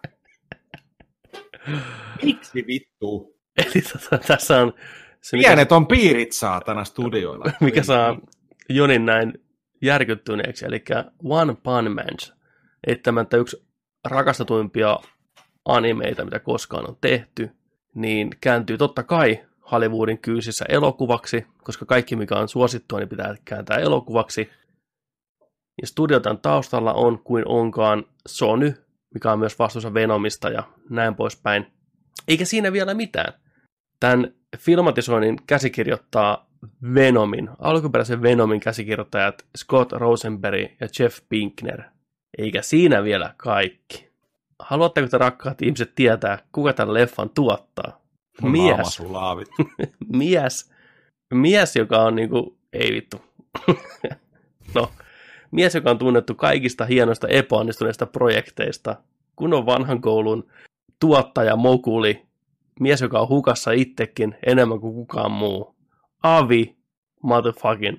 Speaker 1: Miksi vittu?
Speaker 2: eli tota, tässä on se, mikä,
Speaker 1: Pienet on piirit saatana studioilla.
Speaker 2: mikä saa Jonin näin järkyttyneeksi, eli One Punch Man, eittämättä yksi rakastetuimpia animeita, mitä koskaan on tehty, niin kääntyy totta kai Hollywoodin kyysissä elokuvaksi, koska kaikki mikä on suosittua, niin pitää kääntää elokuvaksi. Ja studio tämän taustalla on kuin onkaan Sony, mikä on myös vastuussa Venomista ja näin poispäin. Eikä siinä vielä mitään. Tämän filmatisoinnin käsikirjoittaa Venomin, alkuperäisen Venomin käsikirjoittajat Scott Rosenberg ja Jeff Pinkner. Eikä siinä vielä kaikki. Haluatteko te rakkaat ihmiset tietää, kuka tämän leffan tuottaa? Mies. Mies, mies, joka on niinku, ei vittu, no, mies, joka on tunnettu kaikista hienoista epäonnistuneista projekteista, kun on vanhan koulun tuottaja Mokuli, mies, joka on hukassa itsekin enemmän kuin kukaan muu. Avi, motherfucking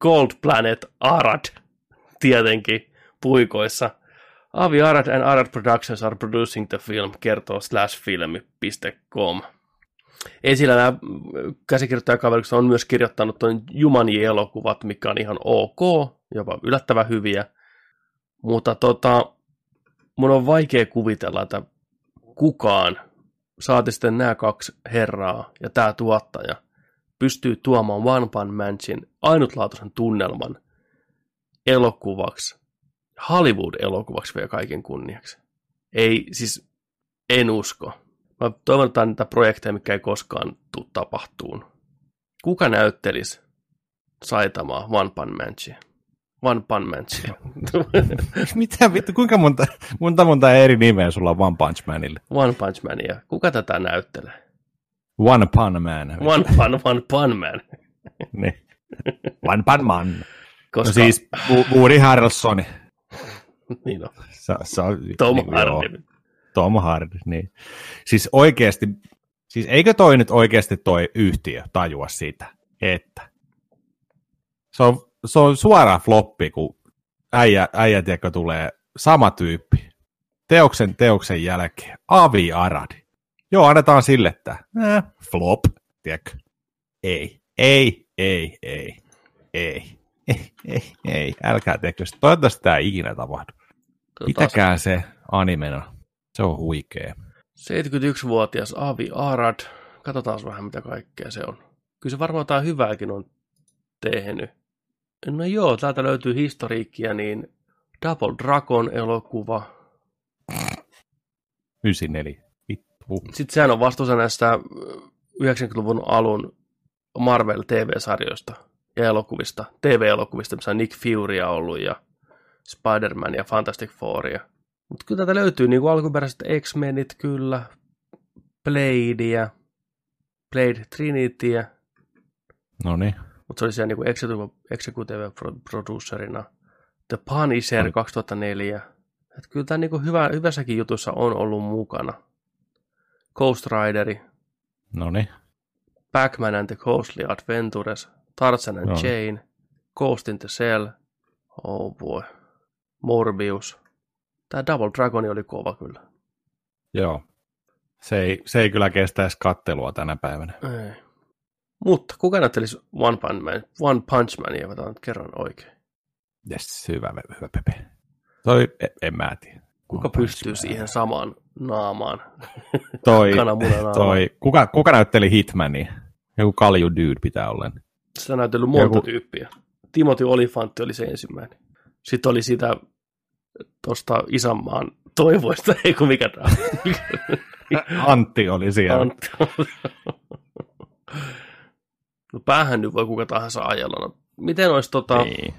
Speaker 2: Gold Planet Arad, tietenkin puikoissa. Avi Arad and Arad Productions are producing the film, kertoo slashfilmi.com. Esillä nämä käsikirjoittajakaverikset on myös kirjoittanut tuon Jumanji-elokuvat, mikä on ihan ok, jopa yllättävän hyviä. Mutta tota, mun on vaikea kuvitella, että kukaan, saati sitten nämä kaksi herraa ja tämä tuottaja, pystyy tuomaan One Punch Manchin ainutlaatuisen tunnelman elokuvaksi, Hollywood-elokuvaksi vielä kaiken kunniaksi. Ei, siis en usko. Mä toivon, että niitä projekteja, mikä ei koskaan tule tapahtuun. Kuka näyttelisi Saitamaa One Punch Manchia? One Punch Manchia.
Speaker 1: Mitä vittu, kuinka monta, monta, monta eri nimeä sulla on One Punch Manille?
Speaker 2: One Punch Mania. Kuka tätä näyttelee?
Speaker 1: One Punch Man.
Speaker 2: One Punch, One Punch Man.
Speaker 1: Niin. One Punch Man.
Speaker 2: Koska,
Speaker 1: No siis Wo- Woody Harrelson.
Speaker 2: niin on.
Speaker 1: Se on,
Speaker 2: Tom
Speaker 1: niin, joo.
Speaker 2: Hardy.
Speaker 1: Tom Hardy, niin. Siis oikeasti, siis eikö toi nyt oikeasti toi yhtiö tajua sitä, että se on, se on suora floppi, kun äijä, äijä tiedätkö, tulee sama tyyppi, teoksen teoksen jälkeen, Avi Aradi. Joo, annetaan sille, että äh, flop, tiedätkö? Ei, ei, ei, ei, ei, ei, ei, ei, älkää sitä. Toivottavasti tämä ei ikinä tapahdu.
Speaker 2: Tota,
Speaker 1: Pitäkää se animena. Se on huikea.
Speaker 2: 71-vuotias Avi Arad. Katsotaan vähän, mitä kaikkea se on. Kyllä se varmaan jotain hyvääkin on tehnyt. No joo, täältä löytyy historiikkia, niin Double Dragon elokuva.
Speaker 1: 94. Vittu.
Speaker 2: Sitten sehän on vastuussa näistä ö, 90-luvun alun Marvel TV-sarjoista ja elokuvista, TV-elokuvista, missä on Nick Furya ollut ja Spider-Man ja Fantastic Fouria. Mutta kyllä täältä löytyy niin alkuperäiset X-Menit kyllä, Bladea, Blade Trinityä,
Speaker 1: No niin.
Speaker 2: mutta se oli siellä niin executive, executive pro- producerina. The Punisher
Speaker 1: Oli.
Speaker 2: 2004. Et kyllä tämä niin hyvä, hyvässäkin jutussa on ollut mukana. Ghost Rideri,
Speaker 1: No niin.
Speaker 2: Pac-Man and the Ghostly Adventures, Tarzan and. Jane, Ghost in the Shell, oh boy, Morbius. Tämä Double Dragon oli kova kyllä.
Speaker 1: Joo. Se ei, se ei kyllä kestä edes kattelua tänä päivänä.
Speaker 2: Ei. Mutta kuka näyttelisi One Punch Man, One Punch Mania, otetaan nyt kerran oikein.
Speaker 1: Yes, hyvä, hyvä Pepe. Toi, en, en mä tiedä.
Speaker 2: Kuka pystyy siihen samaan naamaan?
Speaker 1: Toi,
Speaker 2: Kananmunan
Speaker 1: toi, kuka, kuka näytteli Hitmania? Joku Kalju Dude pitää olla.
Speaker 2: Sitä on näytellyt monta
Speaker 1: Joku-
Speaker 2: tyyppiä. Timothy Olifantti oli se ensimmäinen. Sitten oli sitä tuosta isänmaan toivoista, ei kun mikä tämä.
Speaker 1: Antti oli siellä.
Speaker 2: Antti. No päähän nyt voi kuka tahansa ajella. No, miten olisi tota...
Speaker 1: Niin.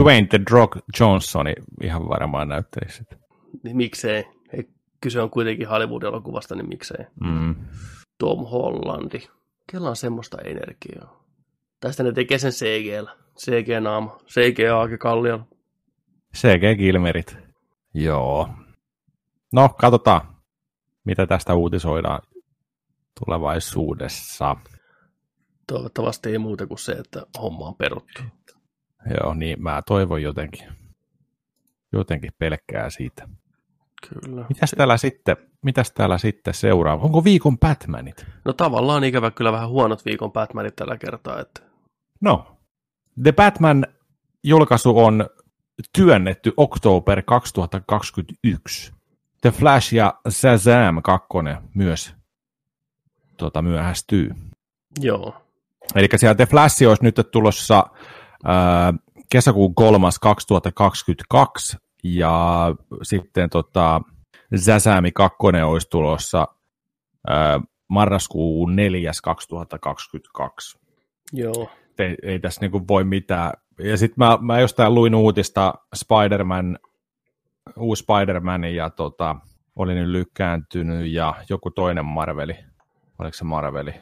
Speaker 1: Dwayne The Rock Johnsoni ihan varmaan näyttelisi sitä.
Speaker 2: Niin miksei? Ei, kyse on kuitenkin Hollywood-elokuvasta, niin miksei?
Speaker 1: Mm.
Speaker 2: Tom Hollandi. Kella on semmoista energiaa. Tästä ne tekee sen CG-llä. CG-naama. CG-aake Kallion.
Speaker 1: CG Gilmerit. Joo. No, katsotaan, mitä tästä uutisoidaan tulevaisuudessa.
Speaker 2: Toivottavasti ei muuta kuin se, että homma on peruttu.
Speaker 1: Joo, niin mä toivon jotenkin, jotenkin pelkkää siitä.
Speaker 2: Kyllä.
Speaker 1: Mitäs täällä sitten, mitäs täällä sitten seuraa? Onko viikon Batmanit?
Speaker 2: No tavallaan ikävä kyllä vähän huonot viikon Batmanit tällä kertaa. Että...
Speaker 1: No, The Batman julkaisu on työnnetty oktober 2021. The Flash ja Shazam 2 myös tota, myöhästyy.
Speaker 2: Joo.
Speaker 1: Eli siellä The Flash olisi nyt tulossa ää, kesäkuun 3. 2022 ja sitten tota, Shazami 2 olisi tulossa ää, marraskuun 4. 2022
Speaker 2: Joo.
Speaker 1: Ei, ei tässä niinku voi mitään. Ja sitten mä, mä jostain luin uutista Spider-Man, uusi Spider-Man ja tota, oli nyt lykkääntynyt ja joku toinen Marveli. Oliko se Marveli?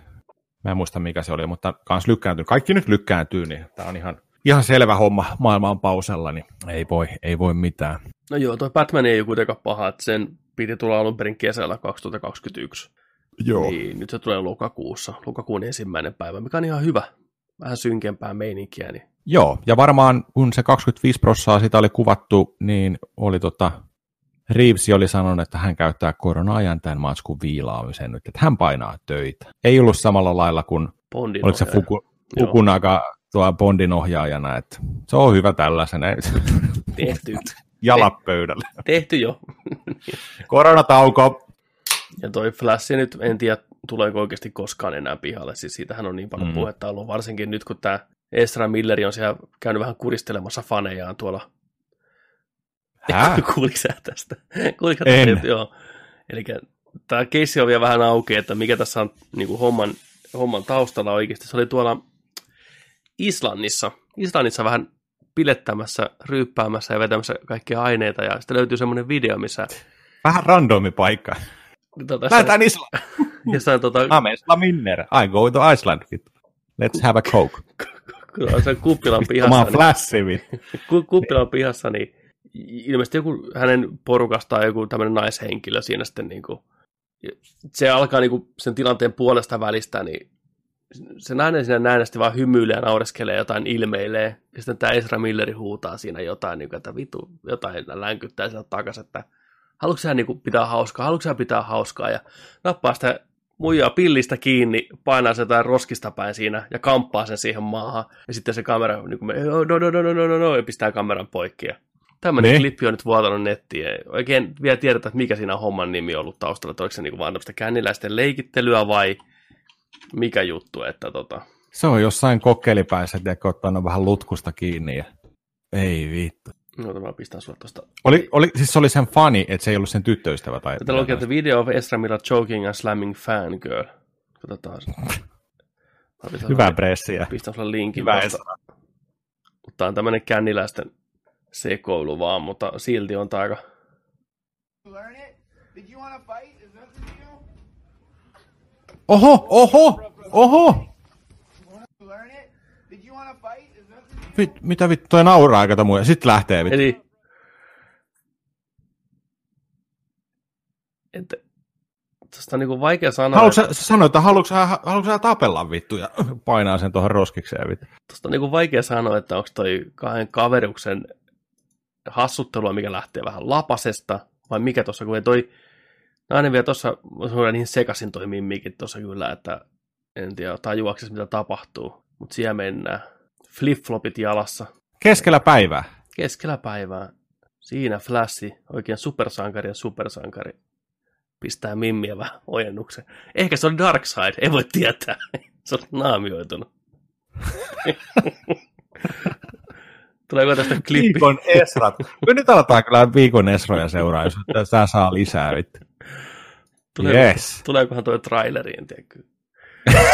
Speaker 1: Mä en muista mikä se oli, mutta kans lykkääntynyt. Kaikki nyt lykkääntyy, niin tää on ihan, ihan selvä homma. Maailma on pausella, niin ei voi, ei voi mitään.
Speaker 2: No joo, toi Batman ei ole kuitenkaan paha, että sen piti tulla alun perin kesällä 2021.
Speaker 1: Joo.
Speaker 2: Niin, nyt se tulee lokakuussa, lokakuun ensimmäinen päivä, mikä on ihan hyvä. Vähän synkempää meininkiä, niin
Speaker 1: Joo, ja varmaan kun se 25 prossaa sitä oli kuvattu, niin oli tota, Reeves oli sanonut, että hän käyttää korona-ajan tämän matskun viilaamiseen nyt, että hän painaa töitä. Ei ollut samalla lailla kuin,
Speaker 2: Bondin
Speaker 1: oliko se. Fuku. Fukunaga tuo Bondin ohjaajana, että se on hyvä tällaisena,
Speaker 2: tehty,
Speaker 1: jalat pöydälle.
Speaker 2: tehty jo.
Speaker 1: Koronatauko,
Speaker 2: Ja toi Flash nyt, en tiedä tuleeko oikeasti koskaan enää pihalle, siis siitähän on niin paljon
Speaker 1: Mm.
Speaker 2: puhetta ollut, varsinkin nyt kun tämä Ezra Milleri on siellä käynyt vähän kuristelemassa fanejaan tuolla.
Speaker 1: Hää?
Speaker 2: Kuuliko sä tästä? Kuuliko
Speaker 1: En.
Speaker 2: tästä? Joo. Eli tämä keissi on vielä vähän auki, että mikä tässä on niin kuin homman, homman taustalla oikeasti. Se oli tuolla Islannissa. Islannissa vähän pilettämässä, ryyppäämässä ja vetämässä kaikkia aineita. Ja sitten löytyy semmoinen video, missä
Speaker 1: vähän randomi paikka.
Speaker 2: tota,
Speaker 1: Lähdetään Islantiin.
Speaker 2: Jossain tota,
Speaker 1: I'm Esla Minner. I go to Iceland. Let's have a coke.
Speaker 2: se kuppilan
Speaker 1: Mä
Speaker 2: pihassa,
Speaker 1: oon
Speaker 2: niin,
Speaker 1: vittu.
Speaker 2: ku- kuppilan pihassa, niin ilmeisesti joku hänen porukastaan joku tämmöinen naishenkilö siinä sitten niin kuin, se alkaa niin kuin sen tilanteen puolesta välistä, niin se nainen siinä näennästi vaan hymyilee ja naureskelee jotain ilmeilee, ja sitten tämä Ezra Milleri huutaa siinä jotain, niin kuin, että vitu, jotain länkyttää sieltä takaisin, että haluatko sä niin kuin, pitää hauskaa, haluatko sä pitää hauskaa, ja nappaa sitä muijaa pillistä kiinni, painaa se jotain roskista päin siinä ja kamppaa sen siihen maahan. Ja sitten se kamera niin kuin, no, no, no, no, no, no, no, ja pistää kameran poikki. Tämmöinen
Speaker 1: Ne.
Speaker 2: klippi on nyt vuotanut nettiin. Ei Oikein vielä tiedetä, että mikä siinä homman nimi on ollut taustalla. Että oliko se niin vaan tämmöistä känniläisten leikittelyä vai mikä juttu. Että tota,
Speaker 1: Se on jossain kokkelipäissä, että ottanut vähän lutkusta kiinni. Ja... Ei vittu.
Speaker 2: No mä pistän sulle tuosta.
Speaker 1: Oli, oli, siis se oli sen fani, että se ei ollut sen tyttöystävä. Tai
Speaker 2: Täällä lukee, että video of Ezra Miller choking and slamming fangirl. Katsotaan. Pistän
Speaker 1: Hyvää pressiä.
Speaker 2: Pistän sulle linkin.
Speaker 1: Hyvä
Speaker 2: tämä on tämmöinen känniläisten sekoilu vaan, mutta silti on tää aika...
Speaker 3: learn it? Did you want to fight? Is that the deal?
Speaker 1: Oho, oho, oho!
Speaker 3: Want to learn it? Did you want to fight?
Speaker 1: Vit, mitä vittu, toi nauraa aika muja. Sitten lähtee vittu.
Speaker 2: Eli... Että... Tuosta on niinku vaikea sanoa,
Speaker 1: Haluatko sä sanoit, että haluatko sä, haluatko sä tapella vittu ja painaa sen tuohon roskikseen vittu.
Speaker 2: tuosta on niinku vaikea sanoa, että onko toi kahden kaveruksen hassuttelua, mikä lähtee vähän lapasesta, vai mikä tuossa, kun ei toi nainen vielä tuossa, niin sekaisin toi mimmikin tuossa kyllä, että en tiedä, tajuaksesi mitä tapahtuu, mutta siellä mennään. Flip-flopit jalassa.
Speaker 1: Keskellä päivää.
Speaker 2: keskellä päivää. Siinä Flashi, oikein supersankari ja supersankari, pistää Mimmiä vähän ojennuksen. Ehkä se on Darkseid, ei voi tietää. se on naamioitunut. Tuleeko tästä klippi?
Speaker 1: Viikon Esrat. Kyllä nyt aletaan kyllä viikon Esroja seuraa, jos tämä saa lisää.
Speaker 2: Tuleeko,
Speaker 1: Yes.
Speaker 2: Tuleekohan tuo traileriin, tiedätkö?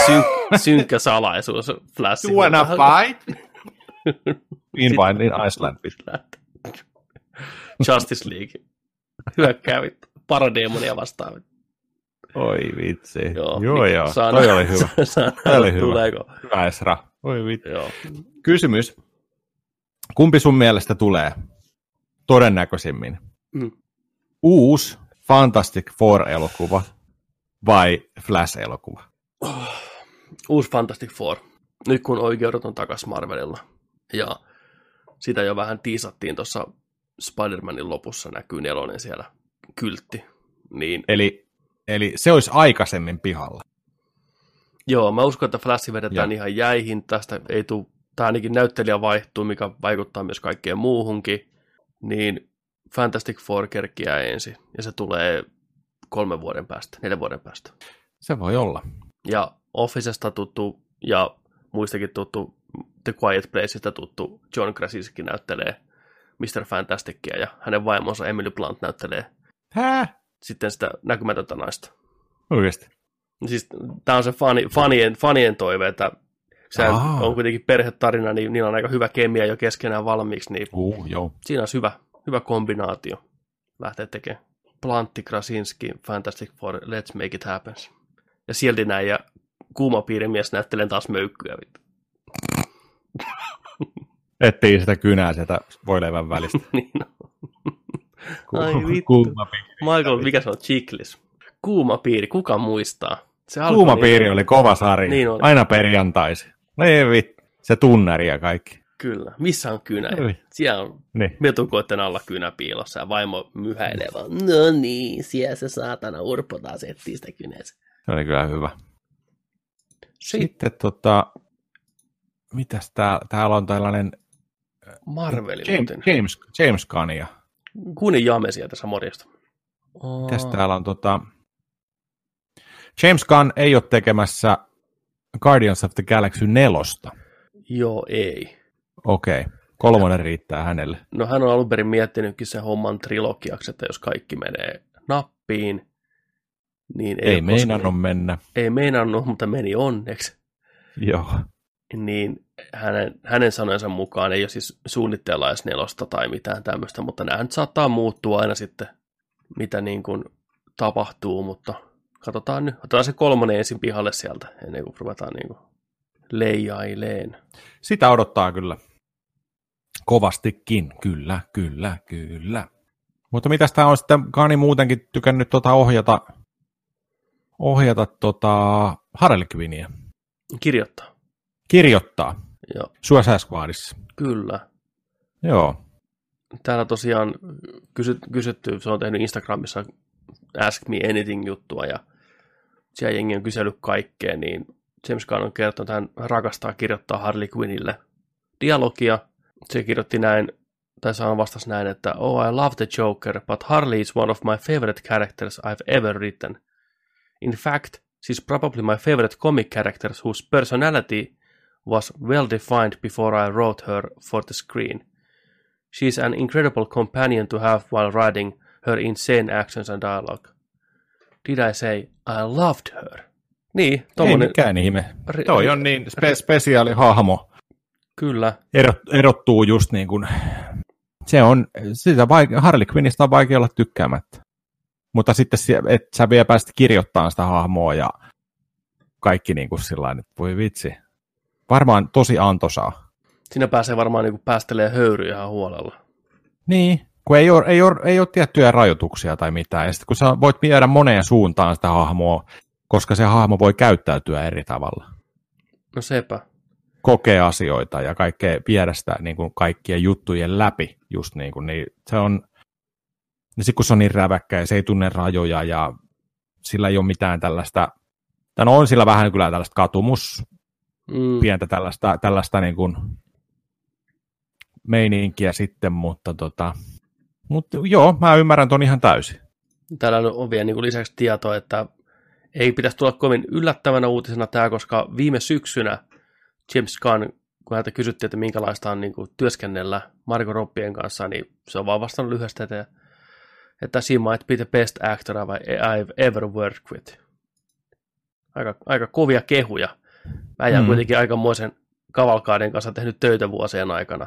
Speaker 2: Syn, synkkä salaisuus Flashin.
Speaker 1: You wanna fight? Meanwhile in Iceland.
Speaker 2: Justice League. Hyökkää vittu. Parademonia vastaan. vittu.
Speaker 1: Oi vitsi.
Speaker 2: Joo,
Speaker 1: joo.
Speaker 2: niin,
Speaker 1: joo.
Speaker 2: saa
Speaker 1: Toi
Speaker 2: nä-
Speaker 1: oli hyvä.
Speaker 2: saa
Speaker 1: Toi oli hyvä.
Speaker 2: Tuleeko?
Speaker 1: Hyvä Esra. Oi vitsi.
Speaker 2: Joo.
Speaker 1: Kysymys. Kumpi sun mielestä tulee todennäköisimmin?
Speaker 2: Mm.
Speaker 1: Uusi Fantastic Four-elokuva vai Flash-elokuva?
Speaker 2: Uusi Fantastic Four. Nyt kun oikeudet on takas Marvelilla. Ja sitä jo vähän tiisattiin tuossa Spider-Manin lopussa, näkyy nelonen siellä kyltti. Niin
Speaker 1: Eli, eli se olisi aikaisemmin pihalla.
Speaker 2: Joo, mä uskon, että Flash vedetään
Speaker 1: Joo.
Speaker 2: ihan jäihin. Tästä ei tule, tämä ainakin näyttelijä vaihtuu, mikä vaikuttaa myös kaikkeen muuhunkin. Niin Fantastic Four kerkiää ensin, ja se tulee kolmen vuoden päästä, neljän vuoden päästä.
Speaker 1: Se voi olla.
Speaker 2: Ja Officesta tuttu ja muistakin tuttu The Quiet Placeista tuttu John Krasinski näyttelee Mr. Fantasticia ja hänen vaimonsa Emily Blunt näyttelee
Speaker 1: Hää?
Speaker 2: sitten sitä näkymätöntä naista.
Speaker 1: Oikeasti.
Speaker 2: Siis tämä on se fani, fanien, fanien toive, että se on kuitenkin perhetarina, niin niillä on aika hyvä kemia jo keskenään valmiiksi, niin
Speaker 1: Uh, joo.
Speaker 2: siinä olisi hyvä, hyvä kombinaatio lähteä tekemään. Plantti, Krasinski, Fantastic Four, let's make it happen. Ja silti näin, ja kuumapiirimies näyttelen taas möykkyä. vittu.
Speaker 1: Etsii sitä kynää sieltä voileivän välistä.
Speaker 2: niin no. Ai
Speaker 1: Ku-
Speaker 2: vittu.
Speaker 1: Kuuma piiri.
Speaker 2: Michael, mikä se on? Chiklis. Kuuma piiri, kuka muistaa? Se
Speaker 1: Kuuma
Speaker 2: niin-
Speaker 1: piiri oli kova sarja.
Speaker 2: Niin oli.
Speaker 1: Aina perjantaisin. No ei vittu. Se tunnari ja kaikki.
Speaker 2: Kyllä. Missä on kynä?
Speaker 1: Oi.
Speaker 2: Siellä on
Speaker 1: Niin.
Speaker 2: metukoitten alla kynä piilossa ja vaimo myhäilee vaan. No niin, siellä se saatana urpo taas etsii sitä kynänsä.
Speaker 1: Se oli kyllä hyvä.
Speaker 2: Sitten
Speaker 1: Sitten tota, mitäs täällä, täällä on tällainen
Speaker 2: Marveli
Speaker 1: James,
Speaker 2: muuten.
Speaker 1: James, James Gunnia.
Speaker 2: Kunin jame sieltä tässä morjesta.
Speaker 1: Mitäs täällä on tota, James Gunn ei ole tekemässä Guardians of the Galaxy nelosta.
Speaker 2: Joo, ei.
Speaker 1: Okei, okay. kolmonen riittää hänelle.
Speaker 2: No hän on alun perin miettinytkin sen homman trilogiaksi, että jos kaikki menee nappiin, niin
Speaker 1: Ei,
Speaker 2: ole
Speaker 1: meinannut mennä.
Speaker 2: Ei meinannut, mutta meni onneksi.
Speaker 1: Joo.
Speaker 2: Niin hänen, hänen sanojensa mukaan ei ole siis suunnitteilla edes nelosta tai mitään tämmöistä, mutta nämä nyt saattaa muuttua aina sitten, mitä niin kuin tapahtuu, mutta katsotaan nyt. Otetaan se kolmonen ensin pihalle sieltä, ennen kuin ruvetaan niin kuin leijaileen.
Speaker 1: Sitä odottaa kyllä. Kovastikin, kyllä, kyllä, kyllä. Mutta mitäs tämä on sitten, Kani muutenkin tykännyt tota ohjata, ohjata tota Harley Quinnia.
Speaker 2: Kirjoittaa.
Speaker 1: Kirjoittaa
Speaker 2: Joo,
Speaker 1: Suicide Squadissa.
Speaker 2: kyllä.
Speaker 1: Joo,
Speaker 2: Täällä tosiaan kysyt, kysytty, se on tehnyt Instagramissa Ask Me Anything-juttua ja siellä jengi on kysellyt kaikkea, niin James Gunn on kertonut, että hän rakastaa kirjoittaa Harley Quinnille dialogia. Se kirjoitti näin, tai saan vastasi näin, että Oh, I love the Joker, but Harley is one of my favorite characters I've ever written. In fact, she's probably my favorite comic character whose personality was well defined before I wrote her for the screen. She's an incredible companion to have while writing her insane actions and dialogue. Did I say I loved her? Niin,
Speaker 1: ei
Speaker 2: tommonen,
Speaker 1: mikään ihme.
Speaker 2: Ri-
Speaker 1: Toi on niin spe- spesiaali hahmo.
Speaker 2: kyllä,
Speaker 1: Erot, erottuu just niin kuin, se on, sitä vaike- Harley Quinnista on vaikea olla tykkäämättä. Mutta sitten se- et sä vielä päästä kirjoittamaan sitä hahmoa ja kaikki niin kuin sillä että voi vitsi. Varmaan tosi antoisaa.
Speaker 2: siinä pääsee varmaan niinku päästelee höyryä ihan huolella.
Speaker 1: Niin, kun ei ole, ei, ole, ei ole tiettyjä rajoituksia tai mitään. Ja sitten kun sä voit viedä moneen suuntaan sitä hahmoa, koska se hahmo voi käyttäytyä eri tavalla.
Speaker 2: No sepä.
Speaker 1: Kokea asioita ja kaikkea, viedä sitä niin kuin kaikkien juttujen läpi. Just niin, kuin, niin se on, niin sit kun se on niin räväkkä ja se ei tunne rajoja ja sillä ei ole mitään tällaista, tai no on sillä vähän kyllä tällaista katumus,
Speaker 2: Mm,
Speaker 1: pientä tällaista, tällaista niin kuin meininkiä sitten, mutta tota, mutta joo, mä ymmärrän ton ihan täysin.
Speaker 2: Täällä on vielä niin kuin lisäksi tietoa, että ei pitäisi tulla kovin yllättävänä uutisena tämä, koska viime syksynä James Gunn, kun häntä kysyttiin, että minkälaista on niin kuin työskennellä Margot Robbien kanssa, niin se on vaan vastannut lyhyesti, että, että she might be the best actor I've ever worked with. Aika, aika kovia kehuja. Äijä mm. kuitenkin aikamoisen kavalkaiden kanssa tehnyt töitä vuosien aikana.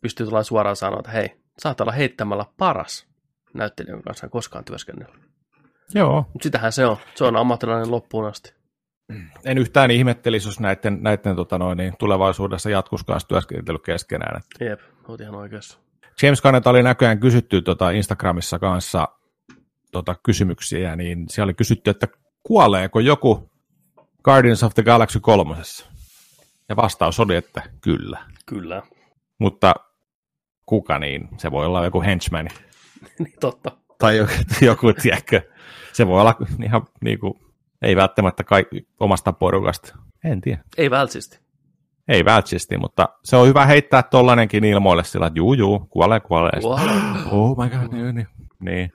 Speaker 2: Pystyy tulla suoraan sanoa, että hei, saat olla heittämällä paras näyttelijän kanssa koskaan työskennellä.
Speaker 1: Joo.
Speaker 2: Mutta sitähän se on. Se on ammattilainen loppuun asti.
Speaker 1: En yhtään ihmettelisi, jos näiden, näiden tota noin, niin tulevaisuudessa jatkuisi kanssa työskentely keskenään.
Speaker 2: Jep, olet ihan oikeassa.
Speaker 1: James Gunneta oli näköjään kysytty tota Instagramissa kanssa tota kysymyksiä, niin siellä oli kysytty, että kuoleeko joku Guardians of the Galaxy kolmosessa? Ja vastaus oli, että kyllä.
Speaker 2: Kyllä.
Speaker 1: Mutta kuka niin? Se voi olla joku henchman.
Speaker 2: niin totta.
Speaker 1: Tai joku, joku tiedätkö, se voi olla ihan niin kuin, ei välttämättä kaikki omasta porukasta. En tiedä.
Speaker 2: Ei vältsisti.
Speaker 1: Ei vältsisti, mutta se on hyvä heittää tollanenkin ilmoille sillä, että juu, juu, kuolee, kuolee.
Speaker 2: Kuolee.
Speaker 1: Oh my god, niin, niin. niin.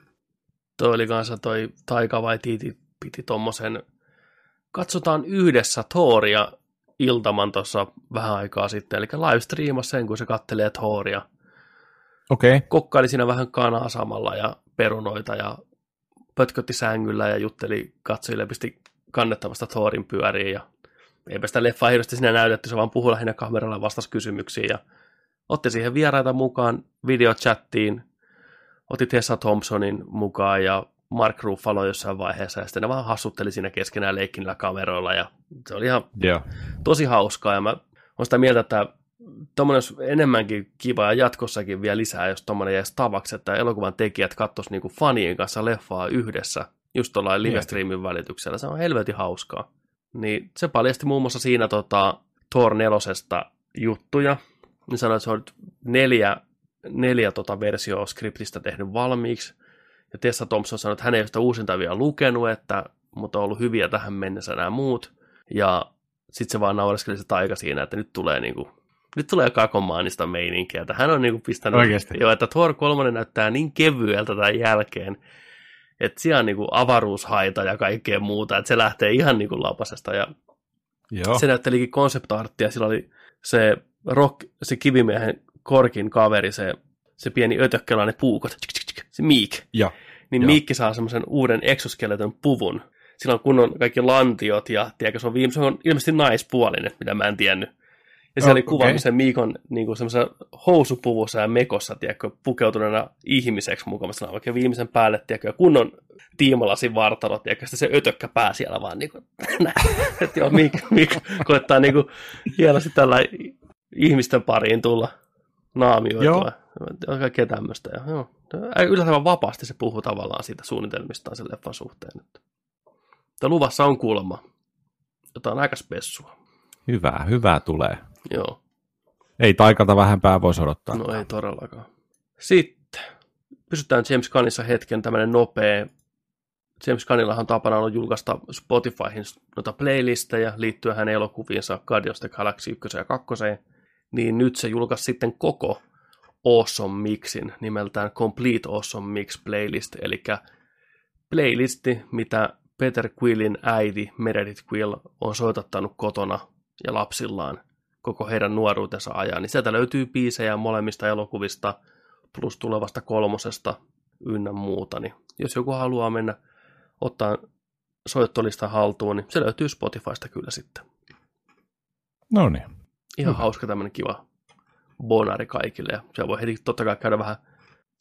Speaker 2: Toi oli kanssa toi Taika vai Tiiti piti tommosen, katsotaan yhdessä Thoria iltaman tuossa vähän aikaa sitten, eli live sen, kun se kattelee Thoria.
Speaker 1: Okei. Okay.
Speaker 2: Kokkaili siinä vähän kanaa samalla ja perunoita ja pötkötti sängyllä ja jutteli katsojille, pisti kannettavasta Thorin pyöriin ja eipä sitä leffa hirveästi siinä näytetty, se vaan puhui lähinnä kameralla ja vastasi kysymyksiin ja otti siihen vieraita mukaan videochattiin, otti Tessa Thompsonin mukaan ja Mark Ruffalo jossain vaiheessa ja sitten ne vaan hassutteli siinä keskenään leikkinillä kameroilla ja se oli ihan
Speaker 1: yeah.
Speaker 2: tosi hauskaa ja mä olen sitä mieltä, että tuommoinen enemmänkin kiva ja jatkossakin vielä lisää, jos tuommoinen jäisi tavaksi, että elokuvan tekijät katsoisivat niinku fanien kanssa leffaa yhdessä, just tuollain livestreamin välityksellä. Se on helvetin hauskaa. Niin se paljasti muun muassa siinä tota, Thor nelosesta juttuja. Niin sanoi, että se on neljä, neljä tota versioa skriptistä tehnyt valmiiksi. Ja Tessa Thompson sanoi, että hän ei ole sitä uusinta vielä lukenut, että, mutta on ollut hyviä tähän mennessä nämä muut. Ja sitten se vaan naureskeli se taika siinä, että nyt tulee niinku nyt tulee kakomaanista meininkiä. Että hän on niinku pistänyt,
Speaker 1: Oikeasti.
Speaker 2: jo, että Thor 3 näyttää niin kevyeltä tämän jälkeen, että siellä on niinku avaruushaita ja kaikkea muuta, että se lähtee ihan niinku lapasesta. Ja
Speaker 1: Joo.
Speaker 2: se näyttelikin konseptarttia, sillä oli se, rock, se kivimiehen korkin kaveri, se, se pieni ötökkälainen puukot, se Miik.
Speaker 1: Ja.
Speaker 2: Niin
Speaker 1: Joo.
Speaker 2: Miikki saa semmoisen uuden exoskeleton puvun. Sillä on kunnon kaikki lantiot ja tiedätkö, se on, viime, se on ilmeisesti naispuolinen, mitä mä en tiennyt. Ja se
Speaker 1: Oh,
Speaker 2: oli kuva,
Speaker 1: okei.
Speaker 2: missä Miikon niin kuin semmoisessa housupuvussa ja mekossa, tiedätkö, pukeutuneena ihmiseksi on oikein viimeisen päälle, tiedätkö, ja kunnon tiimalasin vartalo, tiedätkö, sitten se ötökkä pää siellä vaan niin kuin. Että joo, Miik, Miik koettaa niin kuin hienosti tällä ihmisten pariin tulla naamioitua. Joo. Kaikkea tämmöistä. Ja, joo. Yllättävän vapaasti se puhuu tavallaan siitä suunnitelmistaan sen leffan suhteen. Että. Luvassa on kuulemma jotain aika spessua.
Speaker 1: Hyvää, hyvää tulee.
Speaker 2: Joo.
Speaker 1: Ei taikalta vähempää voisi odottaa.
Speaker 2: No ei todellakaan. Sitten pysytään James Gunnissa hetken tämmöinen nopea. James Gunnillahan on tapana ollut julkaista Spotifyhin noita playlisteja liittyen hänen elokuviinsa Guardians of the Galaxy 1 ja 2. Niin nyt se julkaisi sitten koko Awesome Mixin nimeltään Complete Awesome Mix Playlist, eli playlisti, mitä Peter Quillin äiti Meredith Quill on soitattanut kotona ja lapsillaan koko heidän nuoruutensa ajan, niin sieltä löytyy biisejä molemmista elokuvista plus tulevasta kolmosesta ynnä muuta, niin jos joku haluaa mennä ottaa soittolista haltuun, niin se löytyy Spotifysta kyllä sitten.
Speaker 1: No niin.
Speaker 2: Ihan
Speaker 1: Hyvä.
Speaker 2: hauska tämmöinen kiva bonari kaikille, ja siellä voi heti totta kai käydä vähän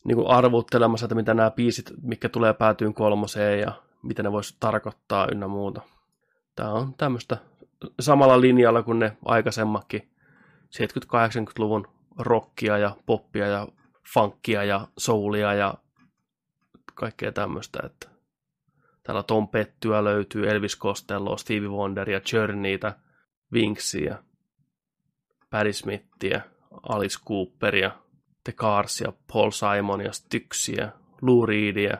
Speaker 2: niin kuin arvuttelemassa, että mitä nämä biisit, mikä tulee päätyyn kolmoseen, ja mitä ne voisi tarkoittaa ynnä muuta. Tämä on tämmöistä samalla linjalla kuin ne aikaisemmatkin 70-80-luvun rockia ja poppia ja funkia ja soulia ja kaikkea tämmöistä, että täällä Tom Pettyä löytyy, Elvis Costello, Stevie Wonderia, Journeytä, Winksia, Patti Smithia, Alice Cooperia, The Carsia, Paul Simonia, Styxiä, Lou Reedia.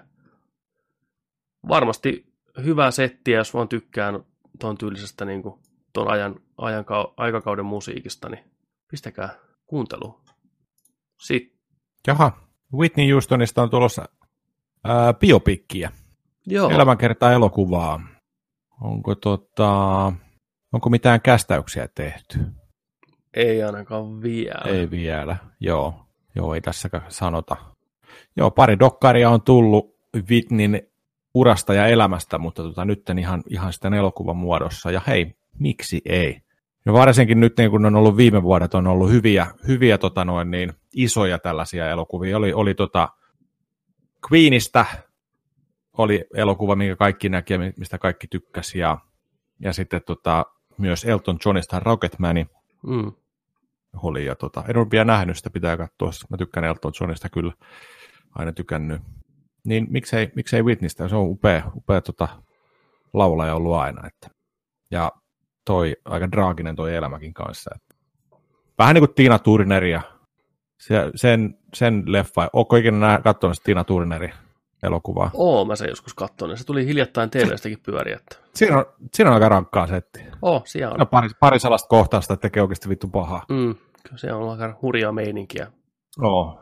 Speaker 2: Varmasti hyvä settiä, jos vaan tykkään tuon tyylisestä niin kuin, tuon ajan, ajan, aikakauden musiikista, niin pistäkää kuuntelu. Sitten,
Speaker 1: Jaha, Whitney Houstonista on tulossa ää, biopikkiä.
Speaker 2: joo.
Speaker 1: Elämänkertaa elokuvaa. Onko, tota, onko mitään kästäyksiä tehty?
Speaker 2: Ei ainakaan vielä.
Speaker 1: Ei vielä, joo. Joo, ei tässäkään sanota. Joo, pari dokkaria on tullut Whitneyn urasta ja elämästä, mutta tota, nyt ihan, ihan sitten elokuvan muodossa. Ja hei, miksi ei? Ja varsinkin nyt, niin kun on ollut viime vuodet, on ollut hyviä, hyviä tota noin, niin, isoja tällaisia elokuvia. Oli, oli tota Queenistä, oli elokuva, minkä kaikki näki ja mistä kaikki tykkäsi. Ja, ja sitten tota, myös Elton Johnista Rocketmani
Speaker 2: Mm.
Speaker 1: oli. Ja tota, en ole vielä nähnyt sitä, pitää katsoa. Mä tykkään Elton Johnista kyllä, aina tykännyt. Niin miksei, miksei Whitneystä, se on upea, upea tota, laulaja ollut aina. Että. Ja toi aika draaginen toi elämäkin kanssa. Että. Vähän niin kuin Tiina Turneria. Se, sen, sen leffa, onko ikinä katsonut sitä Tiina Turnerin elokuvaa?
Speaker 2: Oo, mä sen joskus katsoin. Se tuli hiljattain TV-stäkin pyöriä. Että...
Speaker 1: Siinä on, siinä on aika rankkaa setti.
Speaker 2: Oo, siellä on.
Speaker 1: No, pari, pari sellaista kohtausta, että tekee oikeasti vittu pahaa.
Speaker 2: Mm, kyllä se on aika hurjaa meininkiä.
Speaker 1: Oo.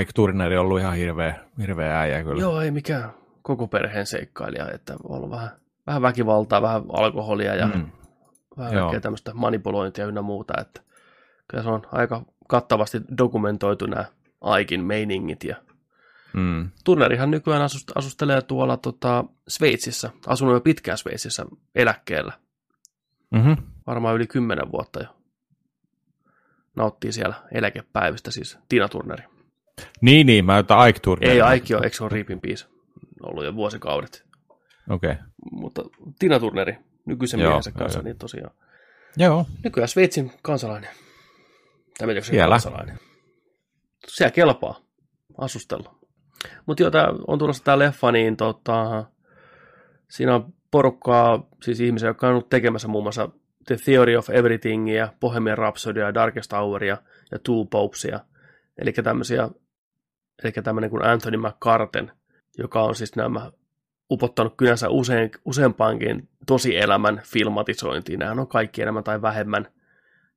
Speaker 1: Ike Turneri on ollut ihan hirveä, hirveä äijä kyllä.
Speaker 2: Joo, ei mikään koko perheen seikkailija, että on ollut vähän, vähän väkivaltaa, vähän alkoholia ja mm. Vähän
Speaker 1: Joo.
Speaker 2: kaikkea tämmöistä manipulointia ynnä muuta, että kyllä se on aika kattavasti dokumentoitu nämä Aikin meiningit ja
Speaker 1: Mm.
Speaker 2: Turnerihan nykyään asust, asustelee tuolla tota, Sveitsissä, asunut jo pitkään Sveitsissä eläkkeellä,
Speaker 1: Mm-hmm.
Speaker 2: varmaan yli kymmenen vuotta jo. Nauttii siellä eläkepäivistä siis Tina Turneri.
Speaker 1: Niin, niin, mä jotain Ike Turneri.
Speaker 2: Ei Aiki ole, eikö se ole Riipin biisi? Ollut jo vuosikaudet.
Speaker 1: Okei. Okay.
Speaker 2: Mutta Tina Turneri, nykyisen
Speaker 1: Joo,
Speaker 2: miehensä kanssa,
Speaker 1: joo.
Speaker 2: niin tosiaan.
Speaker 1: Joo.
Speaker 2: Nykyään Sveitsin kansalainen. Mitä se
Speaker 1: Siellä.
Speaker 2: kansalainen. Siellä kelpaa asustella. Mutta joo, tää on tulossa tämä leffa, niin tota, siinä on porukkaa, siis ihmisiä, jotka on ollut tekemässä muun muassa The Theory of Everythingia, Bohemian Rhapsodya, Darkest Houria ja Two Popesia. Eli tämmöisiä, eli tämmöinen kuin Anthony McCarten, joka on siis nämä upottanut kynänsä usein, useampaankin tosielämän filmatisointiin. Nämä on kaikki enemmän tai vähemmän,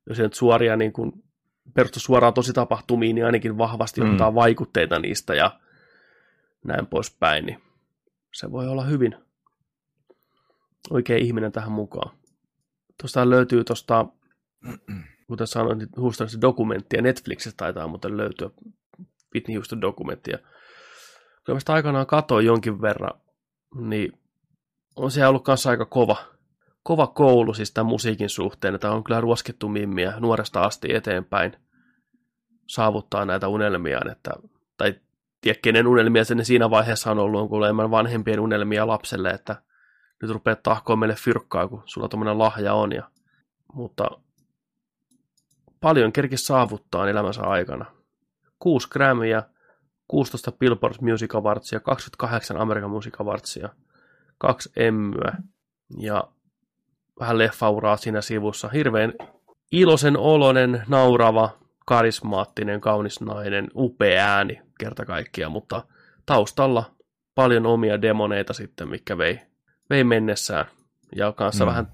Speaker 2: jos ei nyt suoria niin kuin perustu suoraan tositapahtumiin, niin ainakin vahvasti
Speaker 1: Mm.
Speaker 2: ottaa vaikutteita niistä ja näin poispäin, niin se voi olla hyvin oikea ihminen tähän mukaan. Tuosta löytyy tuosta, kuten sanoin, niin Houstonista dokumenttia, Netflixistä taitaa muuten löytyä Whitney Houston dokumenttia. Kyllä mä sitä aikanaan katoin jonkin verran, niin on siellä ollut kanssa aika kova, kova koulu siis tämän musiikin suhteen, että on kyllä ruoskittu mimmiä nuoresta asti eteenpäin saavuttaa näitä unelmiaan, että, tai tiedä kenen unelmia se ne siinä vaiheessa on ollut, on kuule enemmän vanhempien unelmia lapselle, että nyt rupeat tahkoa meille fyrkkaa, kun sulla tuommoinen lahja on. Ja, mutta paljon kerkis saavuttaa elämänsä aikana. 6 Grammyä, 16 Billboard Music Awardsia, 28 American Music Awardsia, kaksi Emmyä ja vähän leffauraa siinä sivussa. Hirveän iloisen olonen, naurava, karismaattinen, kaunis nainen, upea ääni kerta kaikkiaan, mutta taustalla paljon omia demoneita sitten, mikä vei, vei mennessään. Ja kanssa
Speaker 1: mm.
Speaker 2: vähän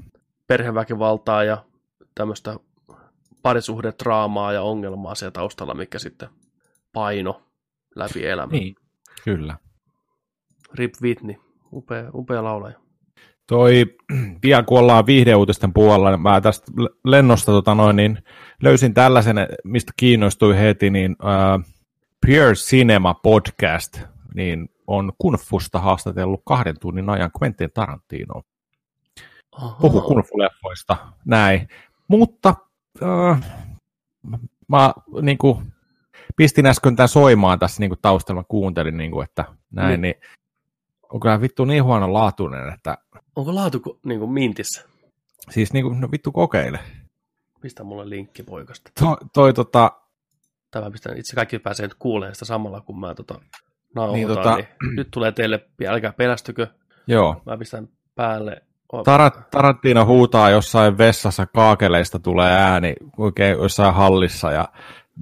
Speaker 2: perheväkivaltaa ja tämmöistä parisuhdetraamaa ja ongelmaa siellä taustalla, mikä sitten paino läpi elämän.
Speaker 1: Niin. Kyllä.
Speaker 2: Rip Whitney, upea, upea laulaja.
Speaker 1: Toi, vielä kun ollaan viihdeuutisten puolella, niin mä tästä lennosta tota noin, niin löysin tällaisen, mistä kiinnostuin heti, niin uh, Pure Cinema Podcast, niin on Kunfusta haastatellut kahden tunnin ajan Quentin Tarantino. Puhu Kunfu-leffoista, näin. Mutta uh, mä niin kuin, pistin äsken tämän soimaan tässä niin kuin taustalla, kuuntelin, niin kuin, että näin,
Speaker 2: Niin.
Speaker 1: niin on kyllä vittu niin huono laatuinen, että
Speaker 2: Onko laatu ko- niin kuin mintissä?
Speaker 1: siis niin kuin, no vittu kokeile.
Speaker 2: Pistä mulle linkki poikasta.
Speaker 1: Toi, toi tota,
Speaker 2: Tai mä pistän, itse kaikki pääsee nyt kuulemaan sitä samalla, kun mä tota, nauhoitan.
Speaker 1: Niin, tota-
Speaker 2: niin, nyt tulee teille, älkää pelästykö,
Speaker 1: joo,
Speaker 2: mä pistän päälle.
Speaker 1: Tarat, Tarantino huutaa jossain vessassa kaakeleista tulee ääni oikein jossain hallissa ja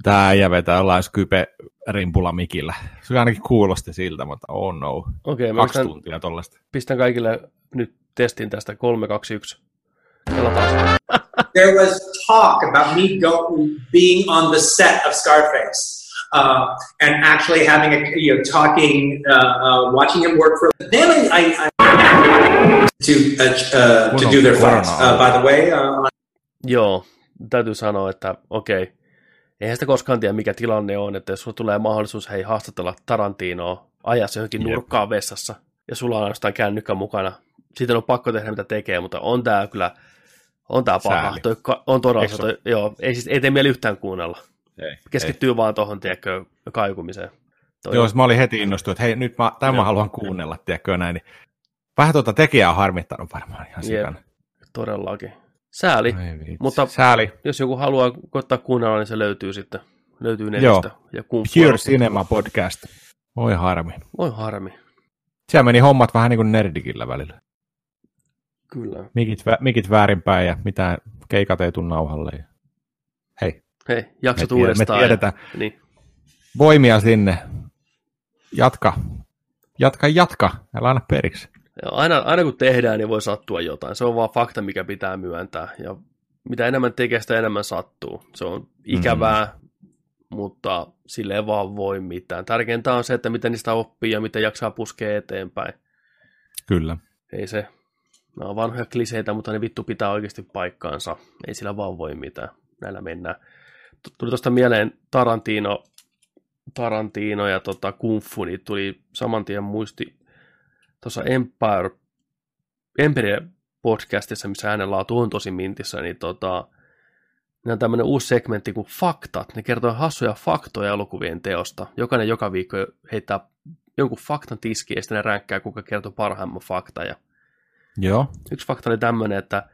Speaker 1: tämä äijä vetää jollain skype rimpula mikillä. Se ainakin kuulosti siltä, mutta oh no.
Speaker 2: Okei, mä
Speaker 1: Kaksi
Speaker 2: pistän,
Speaker 1: tuntia tollaista.
Speaker 2: pistän kaikille nyt testin tästä 3, 2, 1. Pelataan.
Speaker 4: There was talk about me go, being on the set of Scarface uh, and actually having a you know talking, uh, uh, watching him work for. Then I, I to uh, uh, to do their fights. Uh, by the way, uh,
Speaker 2: Joo, täytyy sanoa, että okei, eihän sitä koskaan tiedä, mikä tilanne on, että jos sulla tulee mahdollisuus, hei, haastatella Tarantinoa ajassa johonkin
Speaker 1: Jep.
Speaker 2: nurkkaan vessassa, ja sulla on ainoastaan kännykkä mukana, sitten on pakko tehdä mitä tekee, mutta on tää kyllä, on tää paha, toi, on todella, toi, joo, ei, siis, ei tee mieli yhtään kuunnella,
Speaker 1: Ei,
Speaker 2: keskittyy vaan tuohon, tiedätkö, kaikumiseen. Toi
Speaker 1: Joo,
Speaker 2: on-
Speaker 1: siis mä olin heti innostunut, että hei, nyt mä, tämän mä haluan kuunnella, tiedätkö näin. Niin vähän tuota tekijää on harmittanut varmaan ihan
Speaker 2: Jep.
Speaker 1: sikana.
Speaker 2: todellakin. Sääli,
Speaker 1: Ai.
Speaker 2: Mutta-
Speaker 1: Sääli.
Speaker 2: jos joku haluaa koittaa kuunnella, niin se löytyy sitten. Löytyy
Speaker 1: Joo.
Speaker 2: netistä. Ja Kung Fu
Speaker 1: Pure. Cinema Podcast. Oi harmi.
Speaker 2: Oi harmi.
Speaker 1: Siellä meni hommat vähän niin kuin nerdikillä välillä.
Speaker 2: Kyllä.
Speaker 1: Mikit, vä- mikit väärinpäin ja mitään keikat ei tule nauhalle. Ja... Hei,
Speaker 2: Hei,
Speaker 1: me,
Speaker 2: jaksot
Speaker 1: tiedä, me
Speaker 2: uudestaan.
Speaker 1: tiedetään.
Speaker 2: Ja, niin.
Speaker 1: Voimia sinne. Jatka. Jatka, jatka. Älä anna periksi.
Speaker 2: Ja aina, aina kun tehdään, niin voi sattua jotain. Se on vaan fakta, mikä pitää myöntää. Ja mitä enemmän tekee, sitä enemmän sattuu. Se on ikävää, mm. mutta sille ei vaan voi mitään. Tärkeintä on se, että miten niistä oppii ja miten jaksaa puskea eteenpäin.
Speaker 1: Kyllä.
Speaker 2: Ei se, nämä on vanhoja kliseitä, mutta ne vittu pitää oikeasti paikkaansa. Ei sillä vaan voi mitään. Näillä mennään. Tu- Tuli tuosta mieleen Tarantino, Tarantino ja tota Kung Fu, niin tuli saman tien muisti tuossa Empire, Empire podcastissa, missä hänen laatu on tosi mintissä, niin tota, ne on tämmöinen uusi segmentti kuin Faktat. Ne kertoo hassuja faktoja elokuvien teosta. Jokainen joka viikko heittää jonkun faktan tiskiin ja sitten ne ränkkää, kuka kertoo parhaimman fakta. Ja
Speaker 1: Joo.
Speaker 2: yksi fakta oli tämmöinen, että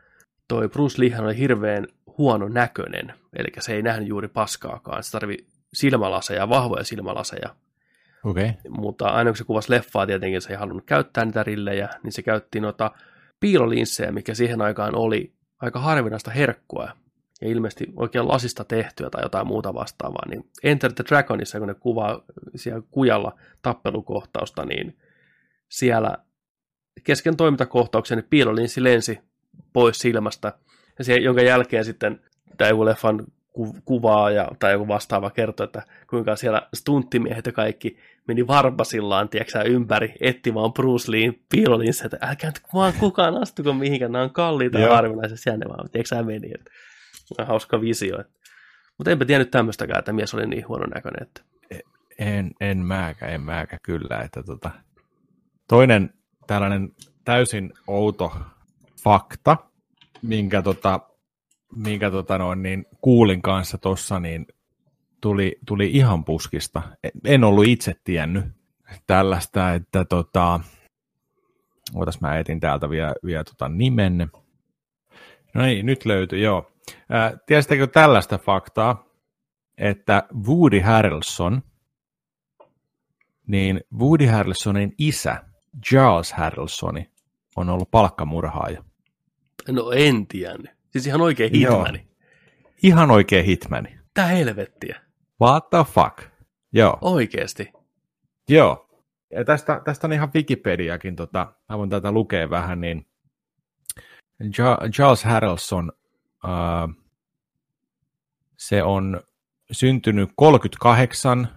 Speaker 2: toi Bruce Leehän oli hirveän huono näköinen, eli se ei nähnyt juuri paskaakaan. Se tarvi silmälaseja, vahvoja silmälaseja.
Speaker 1: Okay.
Speaker 2: mutta aina kun se kuvasi leffaa tietenkin, se ei halunnut käyttää niitä rillejä, niin se käytti noita piilolinssejä, mikä siihen aikaan oli aika harvinaista herkkua, ja ilmeisesti oikein lasista tehtyä tai jotain muuta vastaavaa, niin Enter the Dragonissa, kun ne kuvaa siellä kujalla tappelukohtausta, niin siellä kesken toimintakohtauksen niin piilolinssi lensi pois silmästä, ja se, jonka jälkeen sitten tämä joku leffan ku- kuvaa ja, tai joku vastaava kertoo, että kuinka siellä stunttimiehet ja kaikki meni varpasillaan, tiedätkö ympäri, etti vaan Bruce Leen piilolinssejä, että älkää nyt vaan kukaan astuko mihinkään, nämä on kalliita ja harvinaisia, siellä ne vaan, tiedätkö sä meni, että hauska visio. Että. Mutta enpä tiennyt tämmöistäkään, että mies oli niin huono näköinen, että
Speaker 1: En, en määkä, en määkä kyllä. Että tota. Toinen tällainen täysin outo fakta, minkä, tota, minkä tota noin, niin kuulin kanssa tuossa, niin tuli, tuli ihan puskista. En- ollut itse tiennyt tällaista, että tota, ootas mä etin täältä vielä, vielä tota nimenne. No niin, nyt löytyi, joo. Ää, tiesittekö tällaista faktaa, että Woody Harrelson, niin Woody Harrelsonin isä, Charles Harrelsoni, on ollut palkkamurhaaja.
Speaker 2: no en tiennyt. Siis ihan oikein
Speaker 1: Joo.
Speaker 2: hitmani.
Speaker 1: Ihan oikea hitmani.
Speaker 2: Tää helvettiä.
Speaker 1: What the fuck? Joo,
Speaker 2: Oikeesti.
Speaker 1: joo. Ja tästä, tästä on ihan Wikipediakin, tota, mä voin tätä lukea vähän, niin Charles Harrelson, äh, se on syntynyt 38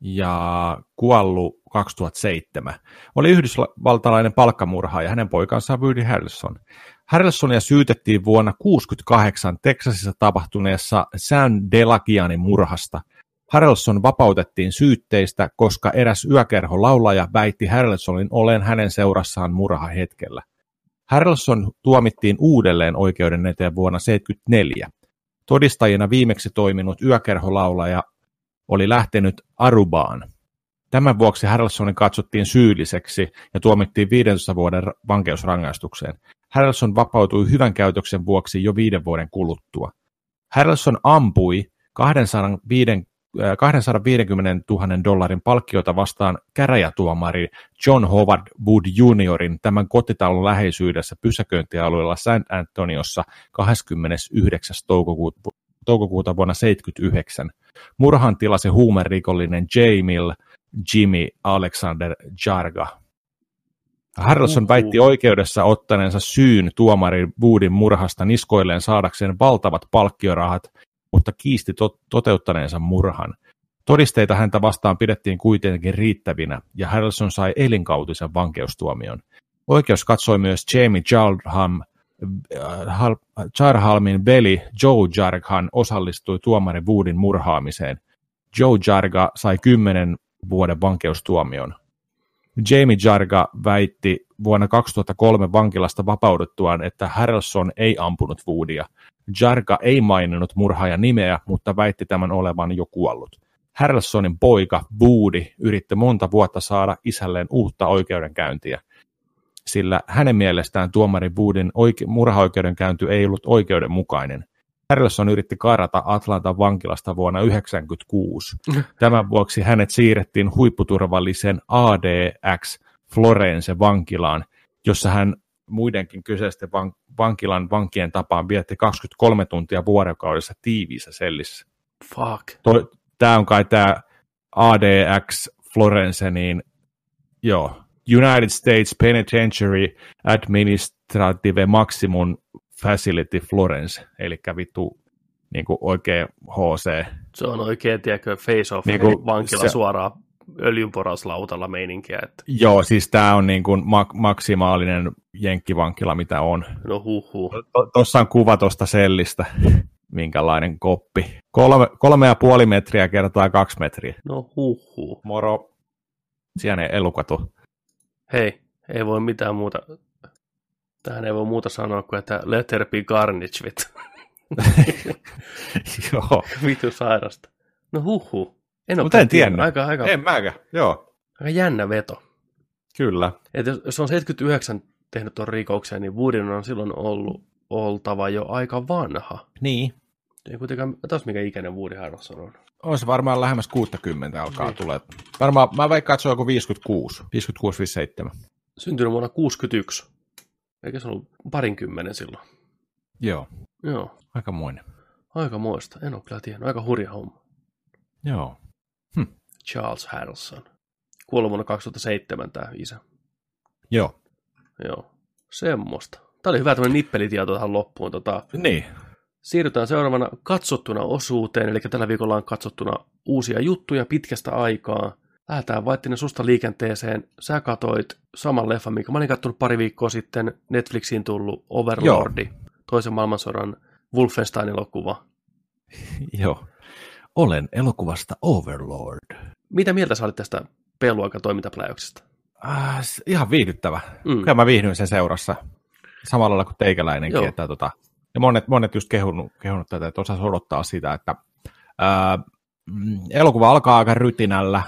Speaker 1: ja kuollut 2007. Oli yhdysvaltalainen palkkamurhaaja, hänen poikansa Woody Harrelson. Harrelsonia syytettiin vuonna 1968 Texasissa tapahtuneessa San Delagianin murhasta. Harrelson vapautettiin syytteistä, koska eräs yökerholaulaja väitti Harrelsonin olen hänen seurassaan murhahetkellä. Harrelson tuomittiin uudelleen oikeuden eteen vuonna 1974. Todistajina viimeksi toiminut yökerholaulaja oli lähtenyt Arubaan. Tämän vuoksi Harrelsonin katsottiin syylliseksi ja tuomittiin 15 vuoden ra- vankeusrangaistukseen. Harrelson vapautui hyvän käytöksen vuoksi jo viiden vuoden kuluttua. Harrelson ampui 205, äh, 250 000 dollarin palkkiota vastaan käräjätuomari John Howard Wood Juniorin tämän kotitalon läheisyydessä pysäköintialueella San Antoniossa 29. toukokuuta, toukokuuta vuonna 1979. Murhan tilasi huumerikollinen Jamil Jimmy Alexander Jarga. Harrelson
Speaker 2: Uhu.
Speaker 1: väitti oikeudessa ottaneensa syyn tuomarin Woodin murhasta niskoilleen saadakseen valtavat palkkiorahat, mutta kiisti to- toteuttaneensa murhan. Todisteita häntä vastaan pidettiin kuitenkin riittävinä, ja Harrelson sai elinkautisen vankeustuomion. Oikeus katsoi myös Jamie Jarham, äh, Hal- Jarhalmin veli Joe Jarghan osallistui tuomari Woodin murhaamiseen. Joe Jarga sai 10 vuoden vankeustuomion. Jamie Jarga väitti vuonna 2003 vankilasta vapauduttuaan, että Harrelson ei ampunut Woodia. Jarga ei maininnut murhaajan nimeä, mutta väitti tämän olevan jo kuollut. Harrelsonin poika Woody yritti monta vuotta saada isälleen uutta oikeudenkäyntiä, sillä hänen mielestään tuomari Woodin oike- murhaoikeudenkäynti ei ollut oikeudenmukainen. Harrelson yritti karata Atlantan vankilasta vuonna 1996. Tämän vuoksi hänet siirrettiin huipputurvallisen ADX Florence vankilaan, jossa hän muidenkin kyseisten van- vankilan vankien tapaan vietti 23 tuntia vuorokaudessa tiiviissä sellissä.
Speaker 2: Fuck.
Speaker 1: Tämä on kai tämä ADX Florence, niin joo, United States Penitentiary Administrative Maximum Facility Florence, eli vittu niin kuin oikea HC.
Speaker 2: Se on oikein, tiedätkö, face-off
Speaker 1: Niin
Speaker 2: niin
Speaker 1: kuin
Speaker 2: vankila
Speaker 1: se-
Speaker 2: suoraan öljynporauslautalla meininkiä, että
Speaker 1: Joo, siis tämä on niin kuin mak- maksimaalinen jenkkivankila, mitä on.
Speaker 2: no huhu.
Speaker 1: Tuossa on kuva tuosta sellistä, minkälainen koppi. Kolme, kolme ja puoli metriä kertaa kaksi metriä.
Speaker 2: No huhu.
Speaker 1: Moro, siellä elukatu.
Speaker 2: Hei, ei voi mitään muuta. Tähän ei voi muuta sanoa kuin, että let her be carnage, vittu.
Speaker 1: Joo,
Speaker 2: Vittu sairasta. No huhu. En ole
Speaker 1: Mutta en tiennyt.
Speaker 2: Aika, aika,
Speaker 1: en mäkään, joo,
Speaker 2: aika jännä veto.
Speaker 1: kyllä.
Speaker 2: Et jos, jos on 79 tehnyt tuon rikoksen, niin Woodin on silloin ollut oltava jo aika vanha.
Speaker 1: Niin.
Speaker 2: Ei kuitenkaan, taas mikä ikäinen Woody Harrelson on.
Speaker 1: Olisi varmaan lähemmäs 60 alkaa
Speaker 2: Niin.
Speaker 1: tulee. Varmaan, mä veikkaan, että se on joku 56, 56-57.
Speaker 2: Syntynyt vuonna 61. Eikä se ollut parinkymmenen silloin.
Speaker 1: Joo,
Speaker 2: Joo,
Speaker 1: aika muinen.
Speaker 2: aika muista. En ole kyllä tiennyt. Aika hurja homma.
Speaker 1: Joo.
Speaker 2: Charles Harrelson. Kuollut vuonna 2007 tämä isä.
Speaker 1: Joo.
Speaker 2: Joo, semmoista. Tämä oli hyvä tämmöinen nippelitieto tähän loppuun. Tota,
Speaker 1: Niin.
Speaker 2: siirrytään seuraavana katsottuna osuuteen, eli tällä viikolla on katsottuna uusia juttuja pitkästä aikaa. Lähdetään Vaittinen susta liikenteeseen. Sä katoit saman leffan, minkä mä olin kattonut pari viikkoa sitten Netflixiin tullut Overlordi, Joo. toisen maailmansodan Wolfenstein-elokuva.
Speaker 1: Joo. Olen elokuvasta Overlord.
Speaker 2: Mitä mieltä sä olit tästä peluaika toimintapläjäyksestä?
Speaker 1: Äh, ihan viihdyttävä.
Speaker 2: Mm.
Speaker 1: Kyllä mä viihdyin sen seurassa. Samalla lailla kuin teikäläinenkin.
Speaker 2: Joo.
Speaker 1: Että, tota, ja monet, monet just kehunut, kehunut tätä, että osas odottaa sitä, että ää, mm, elokuva alkaa aika rytinällä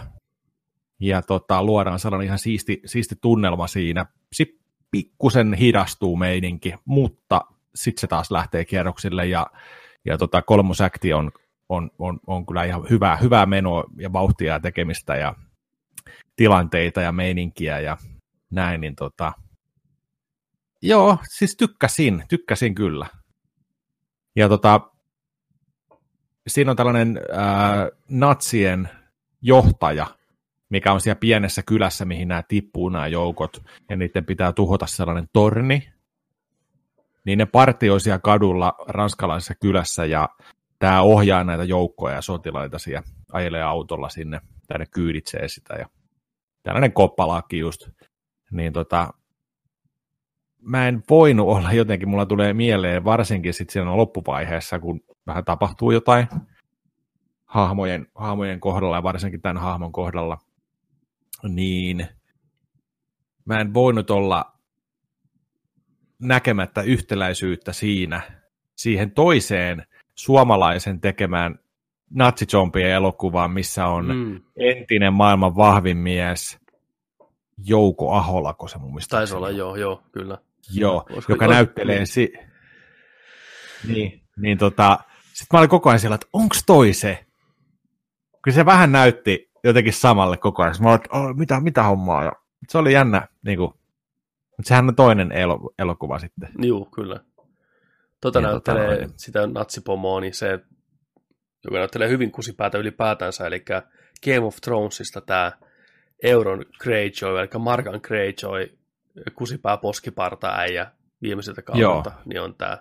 Speaker 1: ja tota, luodaan sellainen ihan siisti, siisti tunnelma siinä. Sitten pikkusen hidastuu meininki, mutta sitten se taas lähtee kierroksille ja, ja tota, kolmosäkti on, on, on, on, kyllä ihan hyvää, hyvää menoa ja vauhtia ja tekemistä ja tilanteita ja meininkiä ja näin, niin tota, joo, siis tykkäsin, tykkäsin kyllä. Ja tota, siinä on tällainen ää, natsien johtaja, mikä on siellä pienessä kylässä, mihin nämä tippuu nämä joukot, ja niiden pitää tuhota sellainen torni, niin ne partioi siellä kadulla ranskalaisessa kylässä, ja tämä ohjaa näitä joukkoja ja sotilaita siellä, ajelee autolla sinne, tai ne kyyditsee sitä, ja tällainen koppalaki just, niin tota, mä en voinut olla jotenkin, mulla tulee mieleen varsinkin sitten siinä loppuvaiheessa, kun vähän tapahtuu jotain hahmojen, hahmojen kohdalla ja varsinkin tämän hahmon kohdalla, niin mä en voinut olla näkemättä yhtäläisyyttä siinä, siihen toiseen suomalaisen tekemään natsizombien elokuvaan, missä on
Speaker 2: Mm.
Speaker 1: entinen maailman vahvin mies Jouko Aholako se mun mielestä.
Speaker 2: Taisi olla, joo, joo, kyllä.
Speaker 1: Joo,
Speaker 2: Olisiko-
Speaker 1: joka
Speaker 2: olis-
Speaker 1: näyttelee
Speaker 2: niin.
Speaker 1: si... Niin, niin tota, sitten mä olin koko ajan siellä, että onks toi se? Kyllä se vähän näytti jotenkin samalle koko ajan. Mä olin, että oh, mitä, mitä hommaa? Ja se oli jännä, niin kuin, mutta sehän on toinen elo, elokuva sitten.
Speaker 2: Joo, kyllä. Tota
Speaker 1: Niin,
Speaker 2: näyttelee
Speaker 1: tota,
Speaker 2: sitä natsipomoa, niin se, joka näyttelee hyvin kusipäätä ylipäätänsä, eli Game of Thronesista tämä Euron Greyjoy, eli Margan Greyjoy, kusipää poskiparta äijä viimeiseltä kaudelta, niin on tämä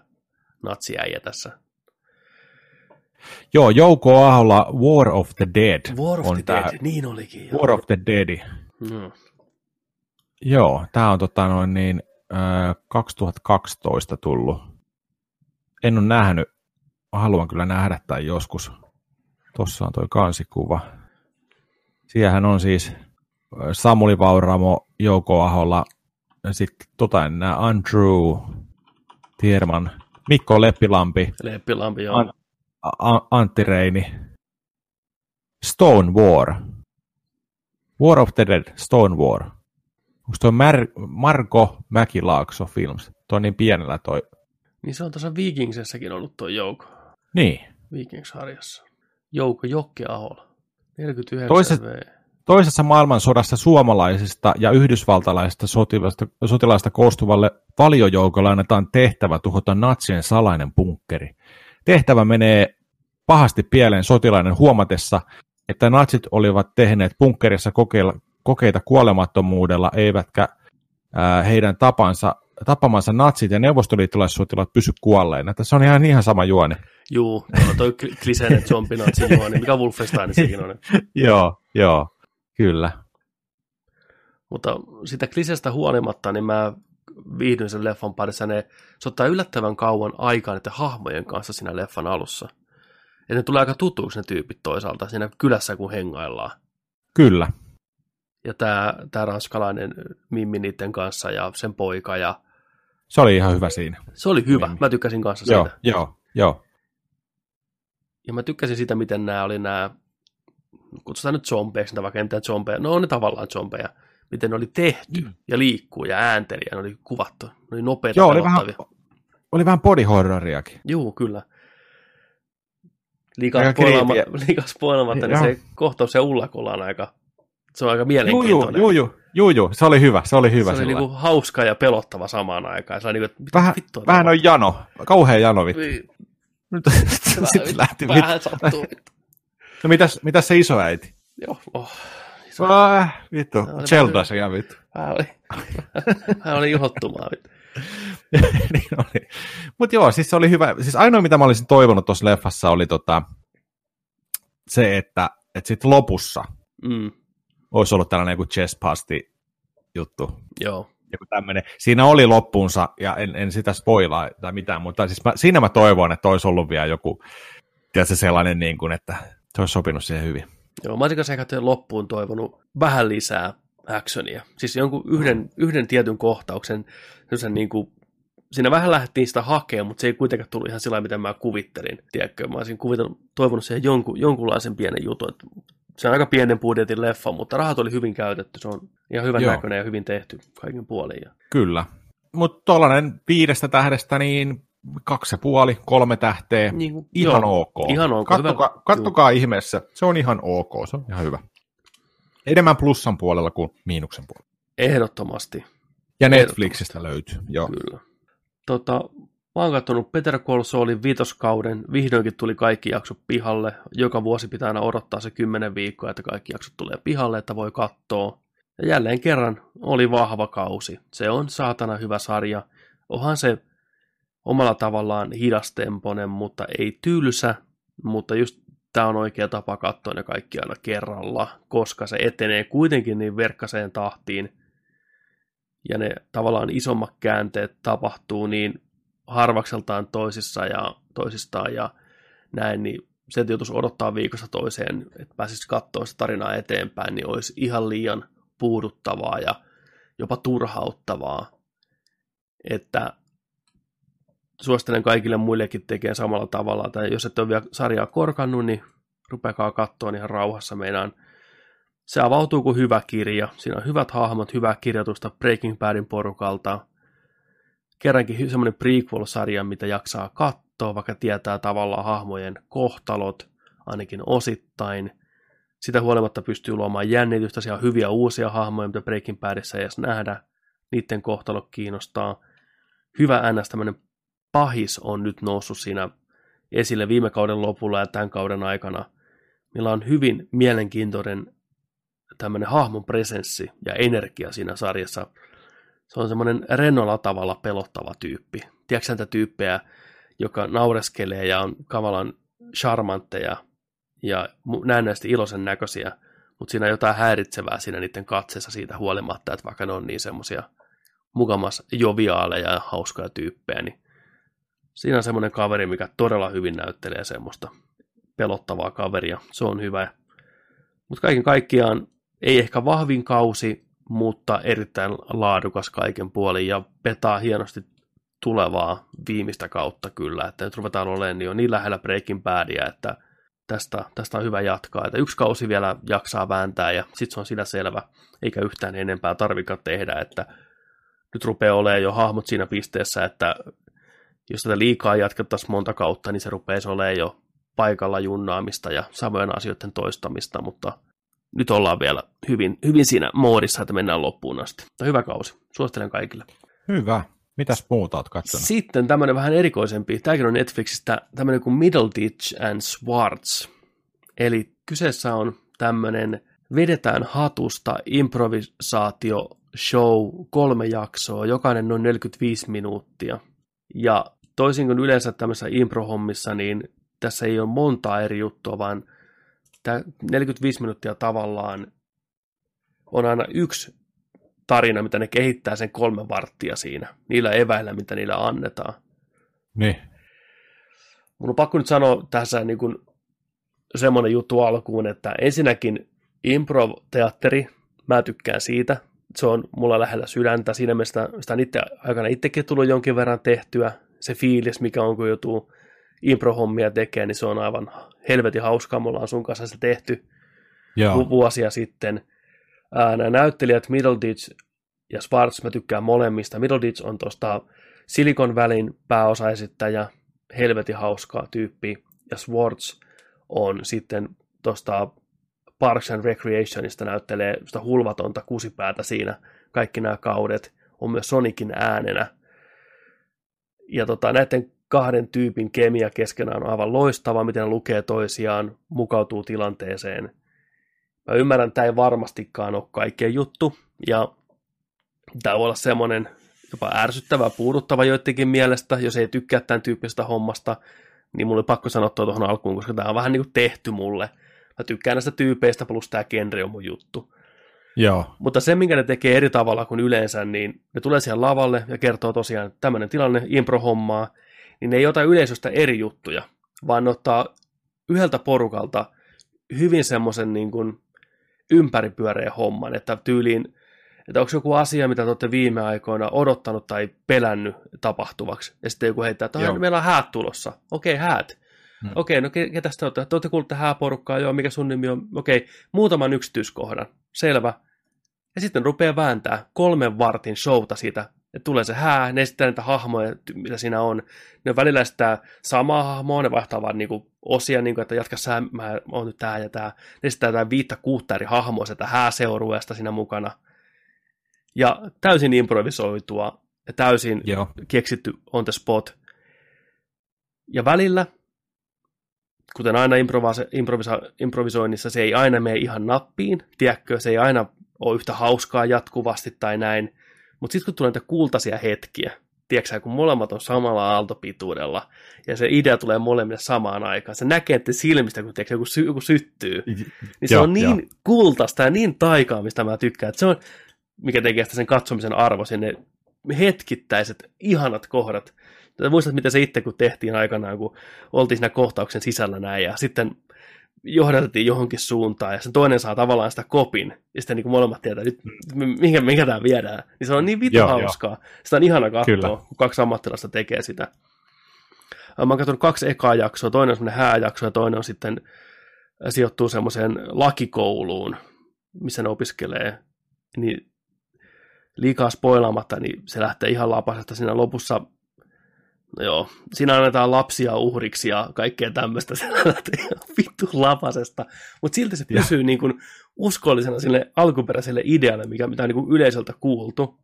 Speaker 2: natsiäijä tässä.
Speaker 1: Joo, Jouko Aholla War of the Dead.
Speaker 2: War of
Speaker 1: on
Speaker 2: the
Speaker 1: tää,
Speaker 2: Dead, niin olikin. Joo.
Speaker 1: War of the Dead.
Speaker 2: Mm.
Speaker 1: Joo, tämä on tota noin niin, äh, 2012 tullut. En ole nähnyt, haluan kyllä nähdä tai joskus. Tuossa on toi kansikuva. Siellähän on siis Samuli Vauramo, Jouko Aholla, ja sitten tota Andrew Tierman, Mikko Leppilampi,
Speaker 2: Leppilampi, joo.
Speaker 1: An- A- Antti Reini, Stone War, War of the Dead, Stone War. Onko toi Mar- Marko Mäkilaakso Films? Toi on niin pienellä toi.
Speaker 2: Niin se on tuossa Vikingsessäkin ollut tuo Jouko.
Speaker 1: Niin.
Speaker 2: Vikings-harjassa. Jouko Jokke Ahola. 49
Speaker 1: Toiset-
Speaker 2: V.
Speaker 1: Toisessa maailmansodassa suomalaisista ja yhdysvaltalaisista sotilaista, sotilaista koostuvalle valjojoukolle annetaan tehtävä tuhota natsien salainen bunkkeri. Tehtävä menee pahasti pieleen sotilainen huomatessa, että natsit olivat tehneet bunkkerissa kokeilla, kokeita kuolemattomuudella, eivätkä ää, heidän tapansa, tapamansa natsit ja neuvostoliittolaissotilaat pysy kuolleina. Tässä on ihan, ihan sama juoni.
Speaker 2: Juu, joo, toi kli- kliseinen zombinatsi juoni, mikä Wolfensteinissakin on.
Speaker 1: joo, joo, kyllä.
Speaker 2: Mutta sitä klisestä huolimatta, niin mä viihdyin sen leffan parissa. Ne, se ottaa yllättävän kauan aikaa niiden hahmojen kanssa siinä leffan alussa. Ja ne tulee aika tutuiksi ne tyypit toisaalta siinä kylässä, kun hengaillaan.
Speaker 1: Kyllä.
Speaker 2: Ja tämä tää ranskalainen mimmi niiden kanssa ja sen poika. Ja
Speaker 1: Se oli ihan hyvä siinä.
Speaker 2: se oli hyvä.
Speaker 1: Mimmi.
Speaker 2: Mä tykkäsin kanssa
Speaker 1: Joo,
Speaker 2: siitä.
Speaker 1: joo, joo.
Speaker 2: Ja mä tykkäsin sitä, miten nämä oli nämä, kutsutaan nyt zombeiksi, vaikka mitään zombeja, no on ne tavallaan zombeja, miten ne oli tehty
Speaker 1: Mm.
Speaker 2: ja liikkuu ja äänteli ja ne oli kuvattu. Ne oli nopeita,
Speaker 1: Joo, oli vähän, oli vähän body horroriakin.
Speaker 2: Juu, kyllä. Liikaa spoilaamatta, niin
Speaker 1: Joo.
Speaker 2: se kohtaus se ullakolla on aika, se on aika mielenkiintoinen.
Speaker 1: juu, juu, juu, juu, se oli hyvä, se oli hyvä
Speaker 2: se oli niinku hauska ja pelottava samaan aikaan. Se oli niinku, mitä
Speaker 1: Vähän,
Speaker 2: vittua
Speaker 1: vähän on jano, kauhean jano vittu.
Speaker 2: Voi,
Speaker 1: Nyt Sitten lähti. Mit,
Speaker 2: Vähän sattuu.
Speaker 1: no mitäs, mitäs se isoäiti?
Speaker 2: Joo, oh.
Speaker 1: Äh, vittu, se ihan vittu.
Speaker 2: Vähän oli, vähän oli ihottumaa.
Speaker 1: niin oli. Mutta joo, siis se oli hyvä. Siis ainoa, mitä mä olisin toivonut tuossa leffassa, oli tota, se, että, että sitten lopussa
Speaker 2: Mm,
Speaker 1: olisi ollut tällainen joku chest pasti juttu.
Speaker 2: joo.
Speaker 1: Joku tämmönen. Siinä oli loppuunsa, ja en, en sitä spoilaa tai mitään, mutta siis mä, siinä mä toivon, että olisi ollut vielä joku, tiedätkö, sellainen, niin kuin, että se olisi sopinut siihen hyvin.
Speaker 2: Joo, mä olisin kanssa loppuun toivonut vähän lisää actionia. Siis jonkun yhden, yhden tietyn kohtauksen, sen niin kuin, siinä vähän lähdettiin sitä hakemaan, mutta se ei kuitenkaan tullut ihan sillä miten mä kuvittelin. Tiedätkö, mä olisin kuvitellut, toivonut siihen jonkun, jonkunlaisen pienen jutun. Että se on aika pienen budjetin leffa, mutta rahat oli hyvin käytetty. Se on ihan hyvän
Speaker 1: Joo.
Speaker 2: näköinen ja hyvin tehty kaikin puolin.
Speaker 1: Kyllä. Mutta tuollainen viidestä tähdestä, niin kaksi ja puoli, kolme tähteä,
Speaker 2: Niin kuin-
Speaker 1: ihan
Speaker 2: joo,
Speaker 1: ok.
Speaker 2: ihan ok,
Speaker 1: Kattokaa,
Speaker 2: hyvä.
Speaker 1: kattokaa ihmeessä, se on ihan ok, se on ihan hyvä. Enemmän plussan puolella kuin miinuksen puolella.
Speaker 2: Ehdottomasti.
Speaker 1: Ja Netflixistä löytyy, joo.
Speaker 2: Kyllä. Tota, mä oon katsonut Peter Call Saulin viitoskauden. Vihdoinkin tuli kaikki jaksot pihalle. Joka vuosi pitää aina odottaa se kymmenen viikkoa, että kaikki jaksot tulee pihalle, että voi katsoa. Ja jälleen kerran oli vahva kausi. Se on saatana hyvä sarja. Onhan se omalla tavallaan hidastemponen, mutta ei tylsä. Mutta just tämä on oikea tapa katsoa ne kaikki aina kerralla, koska se etenee kuitenkin niin verkkaseen tahtiin, ja ne tavallaan isommat käänteet tapahtuu niin harvakseltaan toisissa ja toisistaan ja näin, niin se, että joutuisi odottaa viikosta toiseen, että pääsisi katsoa sitä tarinaa eteenpäin, niin olisi ihan liian puuduttavaa ja jopa turhauttavaa. Että suosittelen kaikille muillekin tekemään samalla tavalla, tai jos et ole vielä sarjaa korkannut, niin rupeakaa katsoa ihan rauhassa. Meinaan se avautuu kuin hyvä kirja. Siinä on hyvät hahmot, hyvää kirjoitusta Breaking Badin porukalta. Kerrankin semmoinen prequel-sarja, mitä jaksaa katsoa, vaikka tietää tavallaan hahmojen kohtalot, ainakin osittain. Sitä huolimatta pystyy luomaan jännitystä, siellä on hyviä uusia hahmoja, mitä Breaking Badissa ei edes nähdä. Niiden kohtalo kiinnostaa. Hyvä ns. tämmöinen pahis on nyt noussut siinä esille viime kauden lopulla ja tämän kauden aikana, millä on hyvin mielenkiintoinen tämmöinen hahmon presenssi ja energia siinä sarjassa. Se on semmoinen rennolla tavalla pelottava tyyppi. Tiedätkö näitä tyyppejä, joka naureskelee ja on kamalan charmantteja ja näennäisesti iloisen näköisiä, mutta siinä on jotain häiritsevää siinä niiden katseessa siitä huolimatta, että vaikka ne on niin semmoisia mukamas joviaaleja ja hauskoja tyyppejä, niin siinä on semmoinen kaveri, mikä todella hyvin näyttelee semmoista pelottavaa kaveria. Se on hyvä. Mutta kaiken kaikkiaan ei ehkä vahvin kausi, mutta erittäin laadukas kaiken puolin ja petaa hienosti tulevaa viimeistä kautta kyllä, että nyt ruvetaan olemaan jo niin lähellä Breaking Badia, että tästä, tästä on hyvä jatkaa, että yksi kausi vielä jaksaa vääntää ja sitten se on siinä selvä, eikä yhtään enempää tarvikaan tehdä, että nyt rupeaa olemaan jo hahmot siinä pisteessä, että jos tätä liikaa jatkettaisiin monta kautta, niin se rupeaa olemaan jo paikalla junnaamista ja samojen asioiden toistamista, mutta nyt ollaan vielä hyvin, hyvin siinä moodissa, että mennään loppuun asti. Mutta hyvä kausi. Suosittelen kaikille.
Speaker 1: Hyvä. Mitäs muuta oot katsonut?
Speaker 2: Sitten tämmöinen vähän erikoisempi. Tämäkin on Netflixistä tämmöinen kuin Middleditch and Swartz. Eli kyseessä on tämmöinen vedetään hatusta improvisaatio show, kolme jaksoa, jokainen noin 45 minuuttia. Ja toisin kuin yleensä tämmöisessä improhommissa, niin tässä ei ole montaa eri juttua, vaan tämä 45 minuuttia tavallaan on aina yksi tarina, mitä ne kehittää sen kolme varttia siinä, niillä eväillä, mitä niillä annetaan.
Speaker 1: Niin.
Speaker 2: Mun on pakko nyt sanoa tässä niin kuin semmoinen juttu alkuun, että ensinnäkin improv-teatteri, mä tykkään siitä, se on mulla lähellä sydäntä, siinä mielessä sitä on itse aikana itsekin tullut jonkin verran tehtyä, se fiilis, mikä on, kun joutuu improhommia tekemään, niin se on aivan helvetin hauskaa, mulla on sun kanssa se tehty Joo. vuosia sitten. Ää, nämä näyttelijät Middleditch ja Schwartz, mä tykkään molemmista. Middleditch on tuosta Silicon Valleyn pääosaesittäjä, helvetin hauskaa tyyppi, ja Schwartz on sitten tuosta Parks and Recreationista näyttelee sitä hulvatonta kusipäätä siinä kaikki nämä kaudet, on myös Sonicin äänenä. Ja tota, näiden kahden tyypin kemia keskenään on aivan loistava, miten ne lukee toisiaan, mukautuu tilanteeseen. Mä ymmärrän, että tämä ei varmastikaan ole kaikkea juttu, ja tämä voi olla semmoinen jopa ärsyttävä, puuduttava joidenkin mielestä, jos ei tykkää tämän tyyppisestä hommasta, niin mulla oli pakko sanoa tuohon alkuun, koska tämä on vähän niin kuin tehty mulle. Mä tykkään näistä tyypeistä, plus tämä genre on mun juttu.
Speaker 1: Joo.
Speaker 2: Mutta se, minkä ne tekee eri tavalla kuin yleensä, niin ne tulee siihen lavalle ja kertoo tosiaan, että tämmöinen tilanne, impro-hommaa, niin ne ei ota yleisöstä eri juttuja, vaan ne ottaa yhdeltä porukalta hyvin semmoisen niin kuin ympäripyöreä homman, että tyyliin, että onko joku asia, mitä te olette viime aikoina odottanut tai pelännyt tapahtuvaksi, ja sitten joku heittää, että meillä on häät tulossa. Okei, okay, häät. Hmm. Okei, no ketä te olette? Te olette kuulleet hääporukkaa, joo, mikä sun nimi on? Okei, muutaman yksityiskohdan. Selvä. Ja sitten rupeaa vääntää kolmen vartin showta siitä että tulee se hää, ne esittää niitä hahmoja, mitä siinä on. Ne välillä sitä samaa hahmoa, ne vaihtaa vaan niinku osia, niinku, että jatka sä, mä oon nyt tää ja tää. Ne esittää jotain viittä kuutta eri hahmoa sitä hääseurueesta siinä mukana. Ja täysin improvisoitua ja täysin Joo. keksitty on the spot. Ja välillä, kuten aina improvisa- improvisa- improvisoinnissa, se ei aina mene ihan nappiin, tiedätkö, se ei aina ole yhtä hauskaa jatkuvasti tai näin, mutta sitten kun tulee niitä kultaisia hetkiä, tiedätkö kun molemmat on samalla aaltopituudella, ja se idea tulee molemmille samaan aikaan, se näkee että silmistä, kun tiedätkö, joku, sy- joku syttyy, niin se jo, on niin jo. kultaista ja niin taikaa, mistä mä tykkään, että se on, mikä tekee sitä sen katsomisen arvo, sinne hetkittäiset, ihanat kohdat. Muistat, miten se itse, kun tehtiin aikanaan, kun oltiin siinä kohtauksen sisällä näin, ja sitten johdatettiin johonkin suuntaan, ja sen toinen saa tavallaan sitä kopin, ja sitten niin kuin molemmat tietää, nyt, mikä, mikä tämä viedään. Niin se on niin vittu hauskaa. Jo. Sitä on ihana katsoa, Kyllä. kun kaksi ammattilasta tekee sitä. Mä oon katsonut kaksi ekaa jaksoa, toinen on semmoinen hääjakso, ja toinen on sitten sijoittuu semmoiseen lakikouluun, missä ne opiskelee. Niin liikaa spoilaamatta, niin se lähtee ihan lapasesta siinä lopussa joo, siinä annetaan lapsia uhriksi ja kaikkea tämmöistä vittu lapasesta, mutta silti se pysyy niin kuin uskollisena sille alkuperäiselle idealle, mikä mitä on niin kuin yleisöltä kuultu.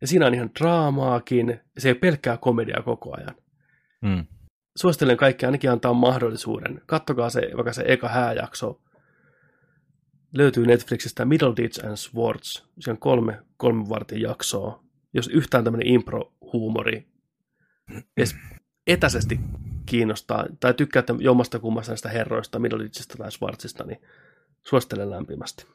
Speaker 2: Ja siinä on ihan draamaakin, ja se ei pelkkää komediaa koko ajan. Mm. Suosittelen kaikki ainakin antaa mahdollisuuden. Kattokaa se, vaikka se eka hääjakso. Löytyy Netflixistä Middle Ditch and Swords. Se on kolme, kolme vartin jaksoa. jos yhtään tämmöinen impro-huumori edes etäisesti kiinnostaa, tai tykkäätte jommasta kummasta näistä herroista, Middleditchistä tai Schwarzista, niin suosittelen lämpimästi.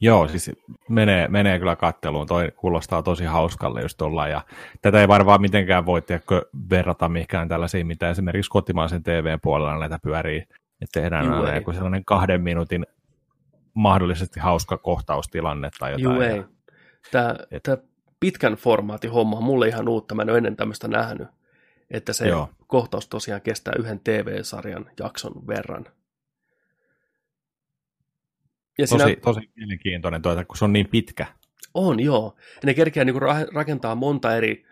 Speaker 1: Joo, siis menee, menee kyllä katteluun. Toi kuulostaa tosi hauskalle just ollaan. Ja tätä ei varmaan mitenkään voi tiedätkö, verrata mihinkään tällaisiin, mitä esimerkiksi kotimaisen TVn puolella näitä pyörii. Että tehdään
Speaker 2: Juu,
Speaker 1: aina joku sellainen kahden minuutin mahdollisesti hauska kohtaustilanne tai jotain.
Speaker 2: Juu, ei. Tämä,
Speaker 1: Et-
Speaker 2: tämä pitkän formaatin homma on mulle ihan uutta. Mä en ole ennen tämmöistä nähnyt, että se
Speaker 1: Joo.
Speaker 2: kohtaus tosiaan kestää yhden TV-sarjan jakson verran. Ja siinä
Speaker 1: Tosi, tosi mielenkiintoinen tuota, kun se on niin pitkä.
Speaker 2: on, joo. Ja ne kerkeää niin rakentaa monta eri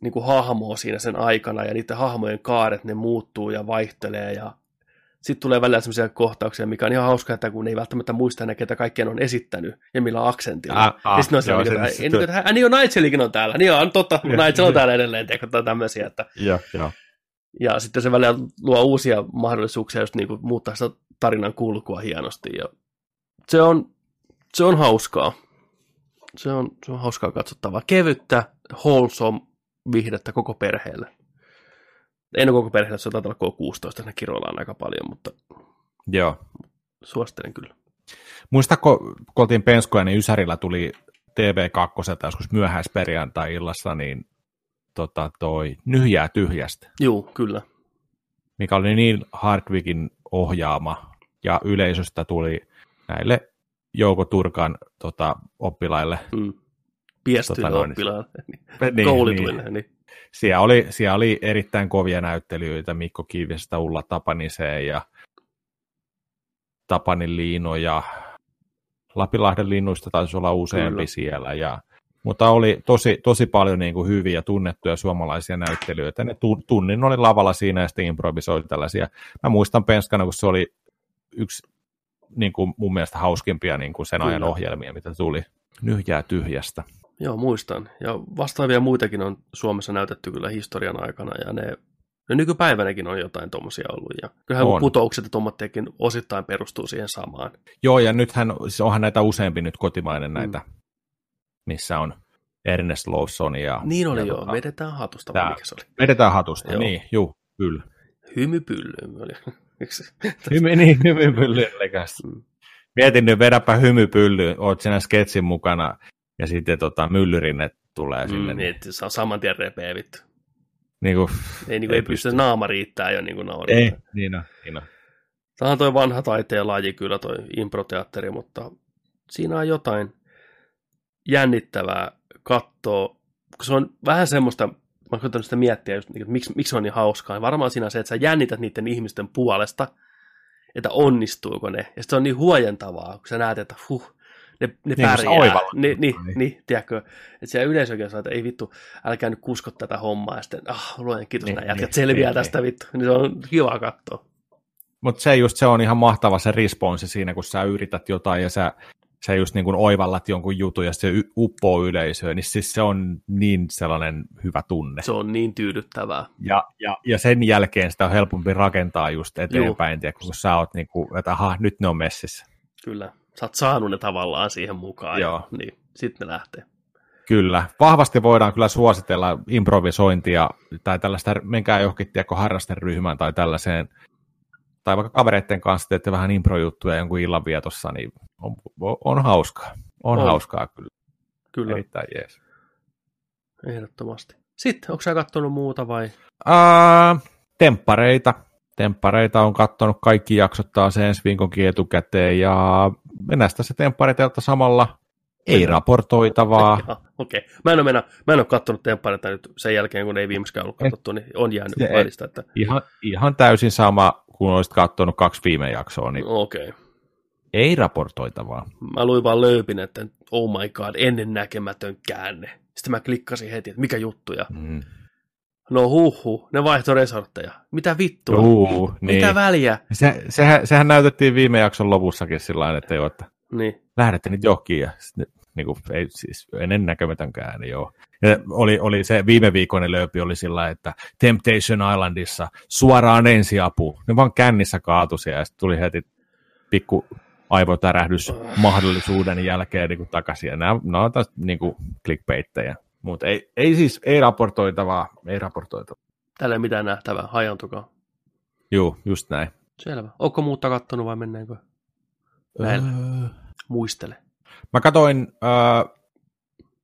Speaker 2: niin kuin hahmoa siinä sen aikana, ja niiden hahmojen kaaret, ne muuttuu ja vaihtelee, ja sitten tulee välillä sellaisia kohtauksia, mikä on ihan hauska, että kun ei välttämättä muista enää, ketä kaikkien on esittänyt ja millä aksentilla.
Speaker 1: Ah, ah,
Speaker 2: ja sitten on
Speaker 1: joo, se-
Speaker 2: niin on Nigelikin on täällä. Niin on totta. Nigel on täällä edelleen, tiedätkö, tai tämmöisiä. Että,
Speaker 1: Joo, joo.
Speaker 2: ja sitten se välillä luo uusia mahdollisuuksia just niin kuin muuttaa sitä tarinan kulkua hienosti. Ja se on, se on hauskaa. Se on, se on hauskaa katsottavaa. Kevyttä, wholesome viihdettä koko perheelle. En ole koko perheelle, se taitaa olla K16, siinä kiroillaan aika paljon, mutta
Speaker 1: joo.
Speaker 2: suosittelen kyllä.
Speaker 1: Muistatko, kun oltiin Penskoja, niin Ysärillä tuli TV2 joskus myöhäisperjantai-illassa, niin tota, toi Nyhjää tyhjästä,
Speaker 2: Juu, kyllä.
Speaker 1: mikä oli niin Hardwickin ohjaama, ja yleisöstä tuli näille Jouko Turkan tota, oppilaille.
Speaker 2: Mm. Piestyille
Speaker 1: Tota noin.
Speaker 2: oppilaille,
Speaker 1: Niin,
Speaker 2: koulutuille.
Speaker 1: niin.
Speaker 2: Niin.
Speaker 1: Siellä, oli, siellä oli erittäin kovia näyttelijöitä, Mikko Kiivestä, Ulla Tapaniseen ja Tapanin Liino ja Lapilahden linnuista taisi olla useampi
Speaker 2: Kyllä.
Speaker 1: siellä. Ja, mutta oli tosi, tosi paljon niin kuin hyviä tunnettuja suomalaisia näyttelijöitä. Ne tu- tunnin oli lavalla siinä ja sitten improvisoi tällaisia. Mä muistan Penskana, kun se oli yksi niin kuin mun mielestä hauskimpia niin kuin sen ajan
Speaker 2: Kyllä.
Speaker 1: ohjelmia, mitä tuli. Nyhjää tyhjästä.
Speaker 2: Joo, muistan. Ja vastaavia muitakin on Suomessa näytetty kyllä historian aikana, ja ne, ne nykypäivänäkin on jotain tuommoisia ollut. Ja kyllähän
Speaker 1: On.
Speaker 2: putoukset ja tuommoitteekin osittain perustuu siihen samaan.
Speaker 1: Joo, ja nythän, siis onhan näitä useampi nyt kotimainen
Speaker 2: Mm.
Speaker 1: näitä, missä on Ernest Lawson ja...
Speaker 2: Niin oli
Speaker 1: ja
Speaker 2: joo,
Speaker 1: tota,
Speaker 2: vedetään hatusta,
Speaker 1: tää-
Speaker 2: mikä se oli?
Speaker 1: Vedetään hatusta,
Speaker 2: Joo.
Speaker 1: niin, juu, kyllä.
Speaker 2: Hymypylly oli.
Speaker 1: Hymy, niin, hymypylly
Speaker 2: Mm.
Speaker 1: Mietin nyt, vedäpä hymypylly, oot siinä sketsin mukana, ja sitten tota, myllyrinne tulee sinne.
Speaker 2: Mm,
Speaker 1: niin,
Speaker 2: niin, että saa saman tien repeä vittu.
Speaker 1: niin kuin,
Speaker 2: Ei, niin kuin,
Speaker 1: Ei
Speaker 2: ei pysty, naama riittää jo niin kuin nauraa.
Speaker 1: ei, niin on, niin on.
Speaker 2: Tämä on toi vanha taiteen laji kyllä, toi improteatteri, mutta siinä on jotain jännittävää katsoa, kun se on vähän semmoista, mä oon sitä miettiä, just, niin, että miksi, miksi se on niin hauskaa. Varmaan siinä on se, että sä jännität niiden ihmisten puolesta, että onnistuuko ne. Ja se on niin huojentavaa, kun sä näet, että huh, ne, ne
Speaker 1: Niin,
Speaker 2: pärjää. Niin, niin,
Speaker 1: Niin.
Speaker 2: niin, tiedätkö, että siellä yleisökin saa, että ei vittu, älkää nyt kusko tätä hommaa. Ja sitten, ah, luojan kiitos,
Speaker 1: Niin,
Speaker 2: niin, nämä jätkät
Speaker 1: niin,
Speaker 2: selviää
Speaker 1: niin,
Speaker 2: tästä vittu. Niin se on kiva katsoa.
Speaker 1: Mutta se just se on ihan mahtava se responssi siinä, kun sä yrität jotain ja sä, sä just niin kuin oivallat jonkun jutun ja se uppoo yleisöön, niin siis se on niin sellainen hyvä tunne.
Speaker 2: Se on niin tyydyttävää.
Speaker 1: Ja, ja, ja sen jälkeen sitä on helpompi rakentaa just eteenpäin, tiedä, kun sä oot niin kuin, että aha, nyt ne on messissä.
Speaker 2: Kyllä. Sä oot saanut ne tavallaan siihen mukaan.
Speaker 1: Joo.
Speaker 2: Ja, niin, sitten ne lähtee.
Speaker 1: Kyllä. Vahvasti voidaan kyllä suositella improvisointia tai tällaista, menkää johonkin tiedätkö, harrasteryhmään tai tällaiseen, tai vaikka kavereiden kanssa teette vähän improjuttuja jonkun illanvietossa, niin on, on hauskaa. On,
Speaker 2: On.
Speaker 1: on. hauskaa kyllä.
Speaker 2: Kyllä,
Speaker 1: Erittäin jees.
Speaker 2: ehdottomasti. Sitten, onko sä katsonut muuta vai?
Speaker 1: Ää, temppareita. Temppareita on katsonut kaikki jaksot taas ensi viikonkin etukäteen ja mennään tässä temppareitelta samalla ei raportoitavaa.
Speaker 2: Okei. Okay. Mä en ole, mennä, mä en ole kattonut temppareita nyt sen jälkeen, kun ei viimeiskään ollut katsottu, niin on jäänyt
Speaker 1: Se-
Speaker 2: välistä. Että...
Speaker 1: Ihan, ihan täysin sama, kun olisit katsonut kaksi viime jaksoa, niin
Speaker 2: Okei. Okay.
Speaker 1: ei raportoitavaa.
Speaker 2: Mä luin vaan lööpin, että oh my god, ennen näkemätön käänne. Sitten mä klikkasin heti, että mikä juttu. Ja...
Speaker 1: Mm.
Speaker 2: No huhu, ne vaihtoi resortteja. Mitä vittua?
Speaker 1: Juu, niin.
Speaker 2: Mitä väliä?
Speaker 1: Se, sehän, sehän näytettiin viime jakson lopussakin sillä että, joo, että
Speaker 2: Niin.
Speaker 1: lähdette nyt johonkin ja sitten, niin kuin, ei, siis ennen näkemätönkään, niin joo. Ja oli, oli se viime viikon lööpi oli sillä että Temptation Islandissa suoraan ensiapu. Ne vaan kännissä kaatui siellä ja sitten tuli heti pikku aivotärähdys mahdollisuuden jälkeen niin kuin takaisin. Ja nämä, nämä on taas niin kuin clickbaittejä. Mutta ei, ei siis, ei raportoitavaa, ei raportoitavaa.
Speaker 2: Täällä ei mitään nähtävää, hajantukaa.
Speaker 1: Joo, just näin.
Speaker 2: Selvä. Onko muutta kattonut vai mennäänkö? Näillä.
Speaker 1: Öö,
Speaker 2: Muistele.
Speaker 1: Mä katoin, äh,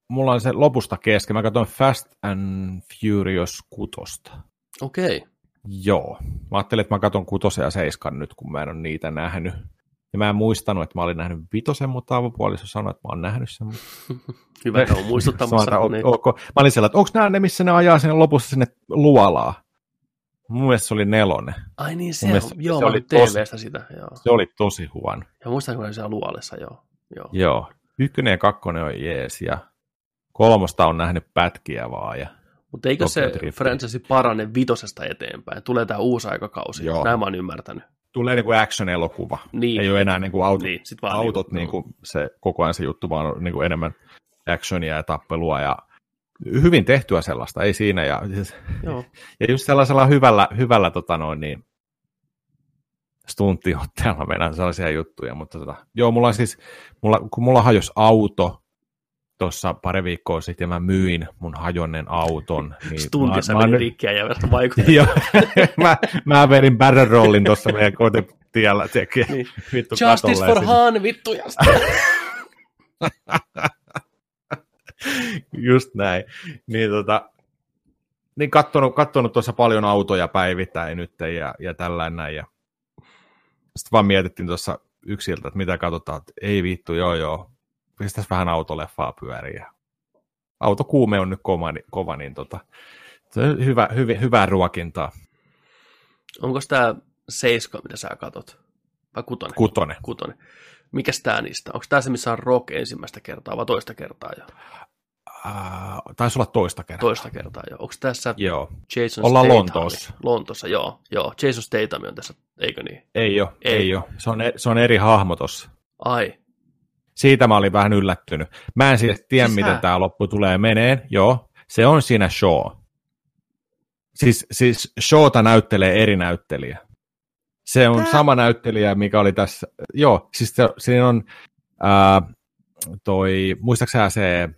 Speaker 1: mulla on se lopusta kesken, mä katoin Fast and Furious kutosta.
Speaker 2: Okei. Okay.
Speaker 1: Joo. Mä ajattelin, että mä katon kutosen ja seiskan nyt, kun mä en ole niitä nähnyt. Ja mä en muistanut, että mä olin nähnyt vitosen, mutta avopuoliso sanoi, että mä oon nähnyt sen.
Speaker 2: Hyvä, että on muistuttamassa.
Speaker 1: Mä,
Speaker 2: niin.
Speaker 1: ok. mä olin siellä, että onko nämä ne, missä ne ajaa sinne lopussa sinne luolaa? Mun mielestä se oli nelonen.
Speaker 2: Ai niin, se, on,
Speaker 1: mielestä
Speaker 2: joo,
Speaker 1: se oli
Speaker 2: TVstä sitä, joo.
Speaker 1: Se oli tosi huono.
Speaker 2: Ja muistan, kun oli siellä luolessa, joo. joo.
Speaker 1: Joo. Ykkönen ja kakkonen on jees ja kolmosta on nähnyt pätkiä vaan. Ja...
Speaker 2: Mutta eikö se franchise parane vitosesta eteenpäin? Tulee tämä uusi aikakausi.
Speaker 1: Joo.
Speaker 2: Näin mä oon ymmärtänyt.
Speaker 1: Tulee niin kuin action-elokuva.
Speaker 2: Niin.
Speaker 1: Ei ole enää niin kuin auto,
Speaker 2: Niin, sit vaan
Speaker 1: autot
Speaker 2: niinku-
Speaker 1: niin kuin se koko ajan se juttu, vaan on niin kuin enemmän actionia ja tappelua ja hyvin tehtyä sellaista, ei siinä. Ja,
Speaker 2: Joo.
Speaker 1: ja just sellaisella hyvällä, hyvällä tota noin, niin, stunttiotteella mennään sellaisia juttuja, mutta tota, joo, mulla on siis, mulla, kun mulla hajosi auto tuossa pari viikkoa sitten mä myin mun hajonnen auton. Niin mä,
Speaker 2: meni rikkiä ja vasta vaikutti.
Speaker 1: Joo, mä, mä vedin barrel rollin tuossa meidän kotitiellä.
Speaker 2: Niin.
Speaker 1: vittu
Speaker 2: Justice for. Han, vittu.
Speaker 1: Just näin. Niin, tota, niin kattonut, kattonut tuossa paljon autoja päivittäin nyt ja, ja tällainen näin. Ja sitten vaan mietittiin tuossa yksiltä, että mitä katsotaan, että ei vittu, joo joo, pistäisi vähän autoleffaa pyöriin. Ja autokuume on nyt kova, niin- kova niin tota, se on hyvä, hyvä, hyvää ruokintaa.
Speaker 2: Onko tämä seiska, mitä sä katot? Vai kutonen?
Speaker 1: Kutonen.
Speaker 2: kutonen. Mikäs tää niistä? Onko tämä se, missä on Rock ensimmäistä kertaa vai toista kertaa jo?
Speaker 1: Äh, taisi olla toista kertaa.
Speaker 2: Toista kertaa jo. Onko tässä
Speaker 1: Joo,
Speaker 2: Jason
Speaker 1: Ollaan
Speaker 2: Statham?
Speaker 1: Lontoossa.
Speaker 2: Lontoossa, joo. joo. Jason Statham on tässä, eikö niin?
Speaker 1: ei ole,
Speaker 2: Ei.
Speaker 1: ei, ole. Se on, e- se on eri hahmo tossa.
Speaker 2: Ai,
Speaker 1: Siitä mä olin vähän yllättynyt. Mä en siis tiedä,
Speaker 2: Siis
Speaker 1: miten tämä loppu tulee meneen. Joo, se on siinä show. Siis, siis showta näyttelee eri näyttelijä. Se on sama näyttelijä, mikä oli tässä. Joo, siis se, siinä on ää, toi, muistaakseni se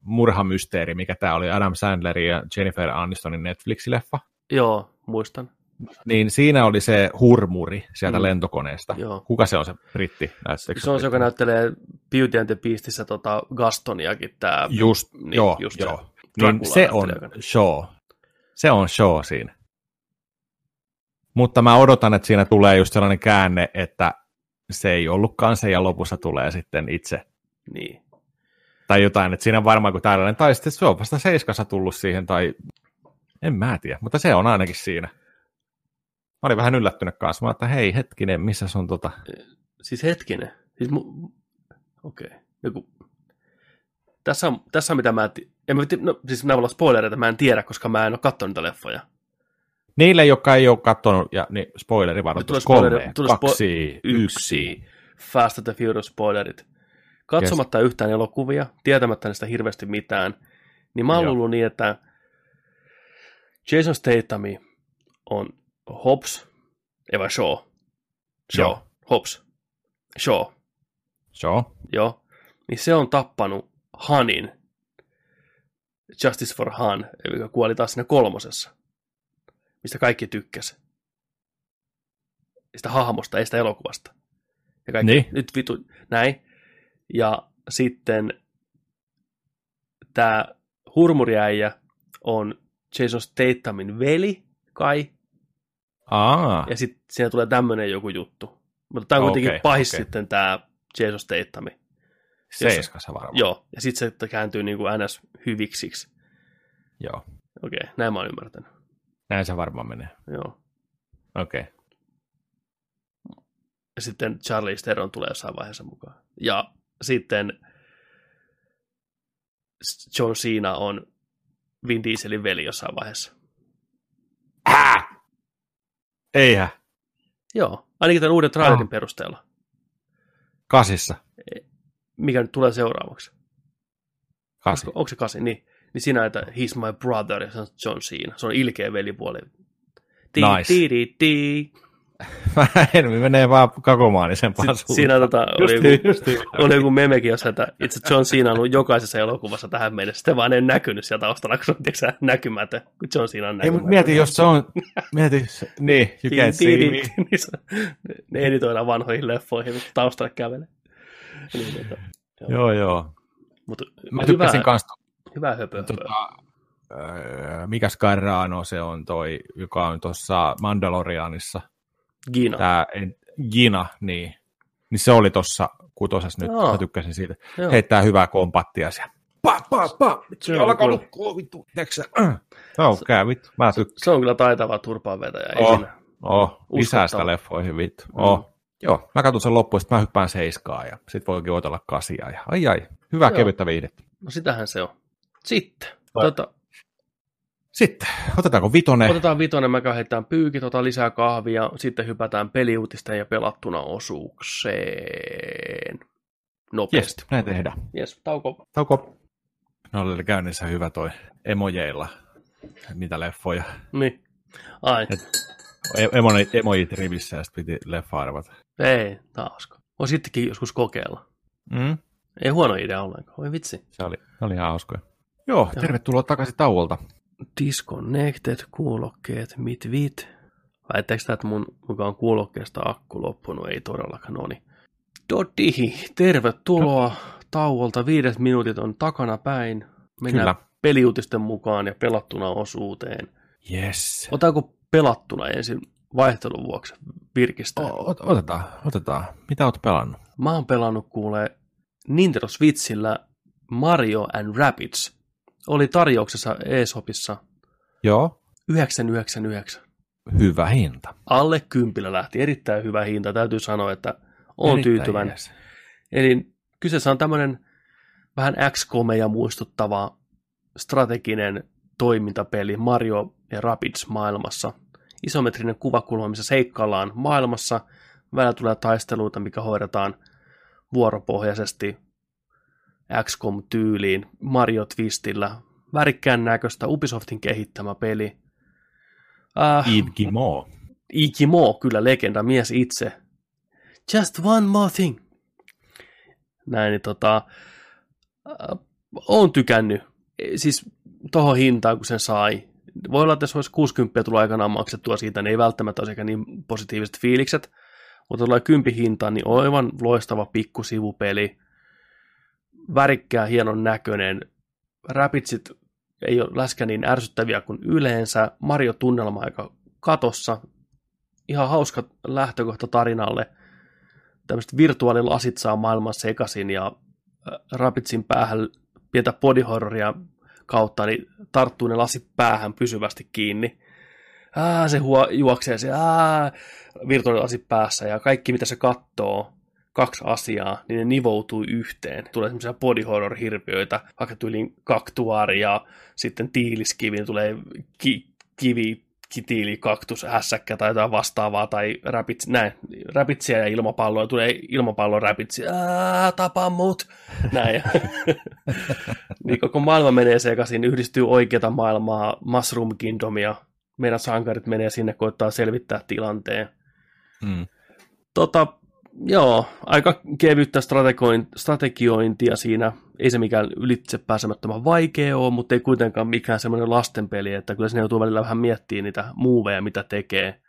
Speaker 1: murhamysteeri, mikä tämä oli Adam Sandlerin ja Jennifer Anistonin Netflix-leffa.
Speaker 2: joo, muistan.
Speaker 1: Niin siinä oli se hurmuri sieltä
Speaker 2: Mm.
Speaker 1: lentokoneesta.
Speaker 2: Joo.
Speaker 1: Kuka se on se britti?
Speaker 2: Se on se, joka näyttelee Beauty and the Beastissä tota Gastoniakin, tämä
Speaker 1: Just,
Speaker 2: Niin,
Speaker 1: joo,
Speaker 2: just se.
Speaker 1: joo.
Speaker 2: Dracula
Speaker 1: Niin se on show. Se on show siinä. Mutta mä odotan, että siinä tulee just sellainen käänne, että se ei ollutkaan se ja lopussa tulee sitten itse.
Speaker 2: Niin.
Speaker 1: Tai jotain, että siinä on varmaan kuin tällainen, tai sitten se on vasta seiskassa tullut siihen, tai en mä tiedä, mutta se on ainakin siinä. Mä olin vähän yllättynyt kanssa, mä että hei hetkinen, missä se on tota,
Speaker 2: Siis hetkinen. Siis mu... Okei. Okay. Joku... Tässä on, tässä on mitä mä... En mä, no, siis nämä olla spoilereita, mä en tiedä, koska mä en ole katsonut niitä leffoja.
Speaker 1: Niille, jotka ei ole katsonut, ja niin spoileri varoitus,
Speaker 2: spoileri-
Speaker 1: kolme,
Speaker 2: tulee spo-
Speaker 1: kaksi, yksi.
Speaker 2: Fast and the Furious spoilerit. Katsomatta yes. yhtään elokuvia, tietämättä niistä hirveästi mitään, niin mä oon luullut niin, että Jason Statham on Hobbs, ei vai Shaw? Shaw,
Speaker 1: Joo.
Speaker 2: Hobbs, Shaw,
Speaker 1: Show.
Speaker 2: joo. Niin se on tappanut Hanin, Justice for Han, joka kuoli taas siinä kolmosessa, mistä kaikki tykkäs. Sitä hahmosta, ei sitä elokuvasta. Ja kaikki,
Speaker 1: Niin.
Speaker 2: nyt vitu, näin. Ja sitten tämä hurmuriäijä on Jason Stathamin veli, kai,
Speaker 1: Aa,
Speaker 2: ja sitten siinä tulee tämmöinen joku juttu. Mutta tämä on kuitenkin
Speaker 1: Okei,
Speaker 2: pahis
Speaker 1: okei.
Speaker 2: sitten tämä Jason Statham.
Speaker 1: seiskassa varmaan.
Speaker 2: Joo, ja sitten se kääntyy niin kuin NS hyviksiksi.
Speaker 1: Joo.
Speaker 2: Okei, näin mä oon ymmärtänyt.
Speaker 1: Näin se varmaan menee.
Speaker 2: Joo.
Speaker 1: Okei. Okay.
Speaker 2: Ja sitten Charlie Theron tulee jossain vaiheessa mukaan. Ja sitten John Cena on Vin Dieselin veli jossain vaiheessa.
Speaker 1: Hää? Eihän.
Speaker 2: Joo, ainakin tämän uuden trailerin
Speaker 1: Ah.
Speaker 2: perusteella.
Speaker 1: Kasissa.
Speaker 2: Mikä nyt tulee seuraavaksi?
Speaker 1: Kasi.
Speaker 2: Onko, onko se kasi? Niin. Niin siinä, että he's my brother, ja se on John Cena. Se on ilkeä velipuoli. Ti,
Speaker 1: Nice.
Speaker 2: ti, ti, ti.
Speaker 1: Mä en, menee vaan kakomaanisempaan
Speaker 2: Sitten
Speaker 1: suuntaan.
Speaker 2: siinä tota, oli,
Speaker 1: Just,
Speaker 2: joku,
Speaker 1: just
Speaker 2: oli joku memekin, jossa että itse John Cena on ollut jokaisessa elokuvassa tähän mennessä. Sitten vaan ei näkynyt siellä taustalla, kun se on näkymätön, kun John Cena on
Speaker 1: Ei, mutta
Speaker 2: näkymätön.
Speaker 1: mieti, jos se on, mieti, niin, you can't see me.
Speaker 2: Niin se- ne editoidaan vanhoihin leffoihin, mutta taustalla kävelee. Niin, tota,
Speaker 1: Joo, joo.
Speaker 2: mutta
Speaker 1: Mä
Speaker 2: hyvä,
Speaker 1: tykkäsin kans,
Speaker 2: hyvä höpö.
Speaker 1: tota, öö, mikä Scarrano se on toi, joka on tuossa Mandalorianissa,
Speaker 2: Gina.
Speaker 1: tää Gina, niin, niin se oli tuossa kutosessa nyt,
Speaker 2: Joo.
Speaker 1: mä tykkäsin siitä.
Speaker 2: Joo.
Speaker 1: Heittää hyvää kompattia siellä. Pa, pa, pa,
Speaker 2: Se
Speaker 1: se
Speaker 2: on
Speaker 1: alkaa lukkua, vittu, teksä. Joo, käy, vittu, mä tykkään.
Speaker 2: Se on kyllä taitava turpaanvetäjä.
Speaker 1: Oh.
Speaker 2: siinä.
Speaker 1: Oh, lisää sitä leffoihin, vittu.
Speaker 2: Mm.
Speaker 1: Oh. Joo, mä katson sen loppuun, sitten mä hyppään seiskaan ja sit voikin otella kasia. Ja, ai ai, hyvää
Speaker 2: Joo.
Speaker 1: kevyttä viihdettä.
Speaker 2: No sitähän se on. Sitten.
Speaker 1: Vai-
Speaker 2: Tota,
Speaker 1: Sitten, otetaanko vitonen?
Speaker 2: otetaan vitonen, mä heitetään pyykit, otetaan lisää kahvia, sitten hypätään peliuutisten ja pelattuna osuukseen. Nopeasti.
Speaker 1: Jes, näin tehdään.
Speaker 2: Yes, tauko.
Speaker 1: Tauko. No oli käynnissä hyvä toi emojeilla niitä leffoja.
Speaker 2: Niin. Ai,
Speaker 1: E- Emojit, emojit rivissä ja sitten piti leffa arvata.
Speaker 2: ei, tausko. Voi sittenkin joskus kokeilla.
Speaker 1: Mm?
Speaker 2: Ei huono idea ollenkaan. Oi vitsi.
Speaker 1: Se oli, oli ihan hauskoja. Joo, tervetuloa takaisin tauolta.
Speaker 2: Disconnected, kuulokkeet, mit vit. Väittääkö että mun mukaan kuulokkeesta akku loppunut? Ei todellakaan, no niin. Dodi, tervetuloa tauolta. Viidet minuutit on takana päin. Mennään
Speaker 1: Kyllä.
Speaker 2: peliuutisten mukaan ja pelattuna osuuteen.
Speaker 1: Yes.
Speaker 2: Otetaanko pelattuna ensin vaihtelun vuoksi virkistä?
Speaker 1: O- ot- otetaan, otetaan. Mitä oot pelannut?
Speaker 2: Mä oon pelannut kuule Nintendo Switchillä Mario and Rabbids. Oli tarjouksessa eShopissa
Speaker 1: Joo.
Speaker 2: 999.
Speaker 1: Hyvä hinta.
Speaker 2: Alle kympillä lähti. Erittäin hyvä hinta. Täytyy sanoa, että on tyytyväinen.
Speaker 1: jees.
Speaker 2: Eli kyseessä on tämmöinen vähän XCOMeja muistuttava strateginen toimintapeli Mario ja Rabbids maailmassa. Isometrinen kuvakulma, missä seikkaillaan maailmassa. Välillä tulee taisteluita, mikä hoidetaan vuoropohjaisesti XCOM-tyyliin Mario Twistillä. Värikkään näköistä Ubisoftin kehittämä peli. Äh,
Speaker 1: Yves Guillemot.
Speaker 2: Ikimo, kyllä legenda, mies itse. Just one more thing. Näin, niin tota, äh, oon tykännyt. E, Siis tohon hintaan, kun sen sai. Voi olla, että jos olisi 60 tullut aikanaan maksettua siitä, niin ei välttämättä olisi niin positiiviset fiilikset. Mutta tulee 10 hintaan, niin aivan loistava pikkusivupeli. Värikkää, hienon näköinen. Rapidsit ei ole läskä niin ärsyttäviä kuin yleensä. Mario-tunnelma aika katossa. Ihan hauska lähtökohta tarinalle. Tämmöiset virtuaalilasit saa maailman sekaisin ja äh, Rapidsin päähän pientä bodyhorroria kautta, niin tarttuu ne lasit päähän pysyvästi kiinni. Ää, se huo, juoksee se ää, virtuaalilasit päässä ja kaikki mitä se kattoo, kaksi asiaa, niin ne nivoutuu yhteen. Tulee semmoisia body horror hirviöitä, vaikka tyyliin kaktuaari ja sitten tiiliskivi, niin tulee ki, kivi, kitiili, kaktus, hässäkkä tai jotain vastaavaa, tai räpits, näin, räpitsiä ja ilmapalloa, tulee ilmapallon räpitsi, tapa mut, näin. niin koko maailma menee sekaisin, yhdistyy oikeata maailmaa, Mushroom Kingdomia, meidän sankarit menee sinne, koittaa selvittää tilanteen.
Speaker 1: Mm.
Speaker 2: Tota, joo, aika kevyttä strategiointia siinä. Ei se mikään ylitse pääsemättömän vaikea ole, mutta ei kuitenkaan mikään semmoinen lastenpeli, että kyllä sinne joutuu välillä vähän miettimään niitä muuveja, mitä tekee.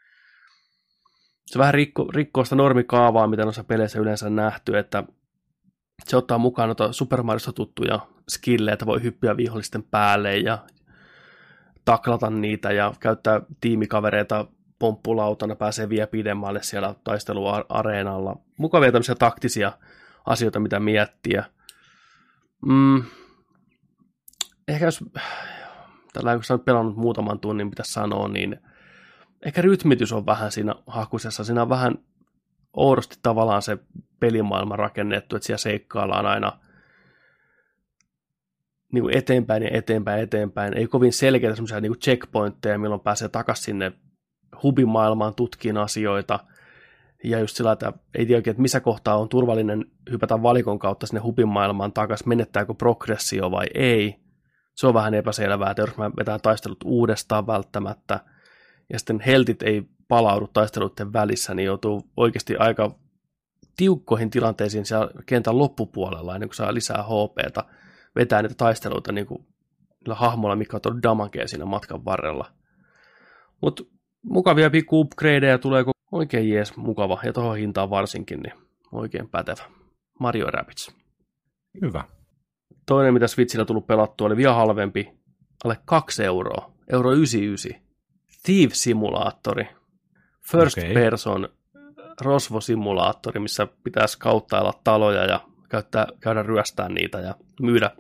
Speaker 2: Se vähän rikko, rikkoo sitä normikaavaa, mitä noissa peleissä yleensä nähty, että se ottaa mukaan noita Super Mariosta tuttuja skillejä, että voi hyppiä vihollisten päälle ja taklata niitä ja käyttää tiimikavereita pomppulautana, pääsee vielä pidemmälle siellä taisteluareenalla. Mukavia tämmöisiä taktisia asioita, mitä miettiä. Mm. Ehkä jos, tällä kun oot pelannut muutaman tunnin, mitä sanoo, niin ehkä rytmitys on vähän siinä hakusessa. Siinä on vähän oudosti tavallaan se pelimaailma rakennettu, että siellä seikkaillaan aina niin kuin eteenpäin ja eteenpäin eteenpäin. Ei kovin selkeitä semmoisia niin checkpointteja, milloin pääsee takaisin sinne hubimaailmaan tutkiin asioita. Ja just sillä, että ei tiedä että missä kohtaa on turvallinen hypätä valikon kautta sinne hubimaailmaan takaisin, menettääkö progressio vai ei. Se on vähän epäselvää, että jos mä vetään taistelut uudestaan välttämättä, ja sitten heltit ei palaudu taisteluiden välissä, niin joutuu oikeasti aika tiukkoihin tilanteisiin siellä kentän loppupuolella, ennen kuin saa lisää HPta, vetää niitä taisteluita niin kuin niillä hahmoilla, mikä on tullut damakea siinä matkan varrella. Mutta mukavia pikku upgradeja tulee oikein jees mukava, ja tuohon hintaan varsinkin, niin oikein pätevä. Mario Rabbids.
Speaker 1: Hyvä.
Speaker 2: Toinen, mitä Switchillä tullut pelattua, oli vielä halvempi, alle 2 euroa, euro 99. Thief Simulaattori. First okay. person rosvosimulaattori, missä pitäisi kauttailla taloja ja käyttää, käydä ryöstää niitä ja myydä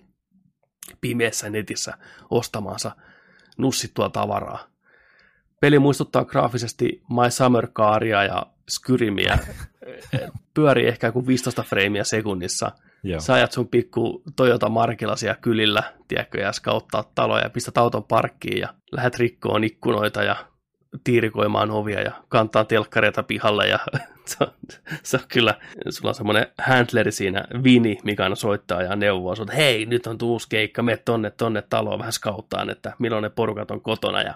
Speaker 2: pimeässä netissä ostamaansa nussittua tavaraa. Peli muistuttaa graafisesti My Summer Caria ja Skyrimiä. Pyörii ehkä kuin 15 freimiä sekunnissa.
Speaker 1: Joo.
Speaker 2: Sä ajat sun pikku Toyota Markilla siellä kylillä, tiedätkö, ja skauttaa taloja, pistät auton parkkiin ja lähdet rikkoon ikkunoita ja tiirikoimaan ovia ja kantaa telkkareita pihalle ja se on, se on kyllä, sulla on semmoinen handleri siinä, Vini, mikä aina soittaa ja neuvoo, että hei, nyt on uusi keikka, me tonne, tonne taloon vähän skauttaan, että milloin ne porukat on kotona ja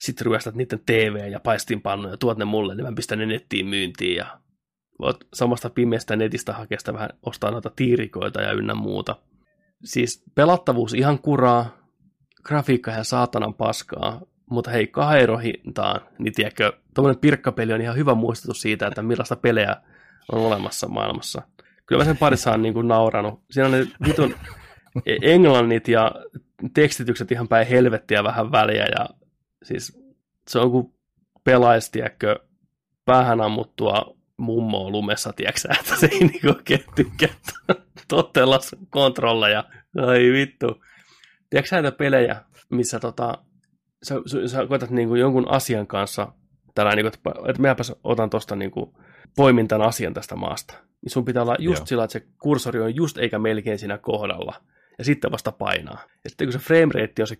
Speaker 2: sitten ryöstät niiden TV ja paistinpannuja ja tuot ne mulle, niin mä pistän ne nettiin myyntiin ja voit samasta pimeästä netistä hakea sitä vähän, ostaa noita tiirikoita ja ynnä muuta. Siis pelattavuus ihan kuraa, grafiikka ihan saatanan paskaa, mutta hei, kahden euron hintaan, niin tiedätkö, tuommoinen pirkkapeli on ihan hyvä muistutus siitä, että millaista pelejä on olemassa maailmassa. Kyllä mä sen parissa on niin kuin nauranut. Siinä on ne vitun englannit ja tekstitykset ihan päin helvettiä vähän väliä ja siis se on kuin pelaisi, tiedätkö, päähän ammuttua mummoa lumessa, tiedätkö että se ei niinku oikein tykkää totella kontrolleja. Ai vittu. Tiedätkö näitä pelejä, missä tota, sä, sä, sä koetat niinku jonkun asian kanssa, tällä niinku, että, että minäpäs otan tuosta niinku, poimin tämän asian tästä maasta. Niin sun pitää olla just
Speaker 1: Joo.
Speaker 2: sillä, että se kursori on just eikä melkein siinä kohdalla. Ja sitten vasta painaa. Ja sitten kun se frame rate on se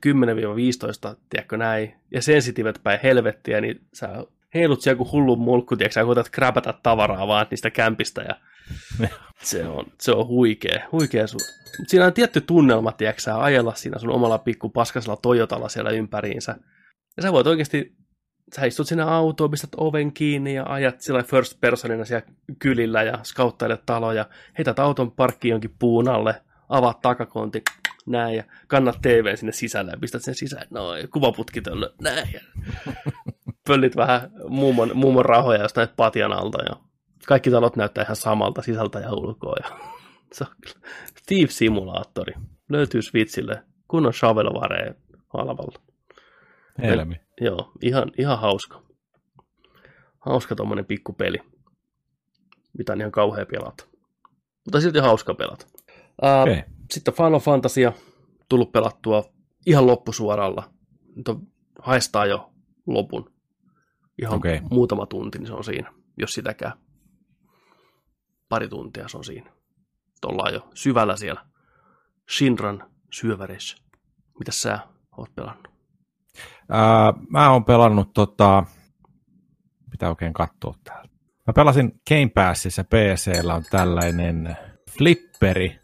Speaker 2: 10-15, tiedätkö näin, ja sensitivet päin helvettiä, niin sä heilut siellä kuin hullu mulkku, tiedätkö, sä koetat kräpätä tavaraa vaan niistä kämpistä, ja se on, se on huikea, huikea su- Mut siinä on tietty tunnelma, tiedätkö, sä ajella siinä sun omalla pikku paskasella Toyotalla siellä ympäriinsä. Ja sä voit oikeasti, sä istut sinne autoon, pistät oven kiinni ja ajat sillä first personina siellä kylillä ja skauttailet taloja, heität auton parkkiin jonkin puun alle, avaat takakonti, näin, ja kannat TV sinne sisälle ja pistät sen sisään, noin, kuvaputki tuonne, näin, ja pöllit vähän mummon, mummon rahoja jostain patjan alta, ja kaikki talot näyttää ihan samalta sisältä ja ulkoa, ja se on kyllä Steve Simulaattori, löytyy Switchille, kunnon shovelware halvalla.
Speaker 1: Helmi.
Speaker 2: Joo, ihan, ihan hauska. Hauska tommonen pikkupeli, mitä on ihan kauhea pelata. Mutta silti hauska pelata. Ää,
Speaker 1: Okei.
Speaker 2: Sitten Final Fantasia tullut pelattua ihan loppusuoralla. Nyt on, haistaa jo lopun. Ihan
Speaker 1: Okei.
Speaker 2: muutama tunti, niin se on siinä, jos sitäkään. Pari tuntia se on siinä. Ollaan jo syvällä siellä Shinran syöväreissä. Mitäs sä oot pelannut?
Speaker 1: Ää, mä oon pelannut tota, pitää oikein katsoa täältä. Mä pelasin Game Passissa PCllä on tällainen flipperi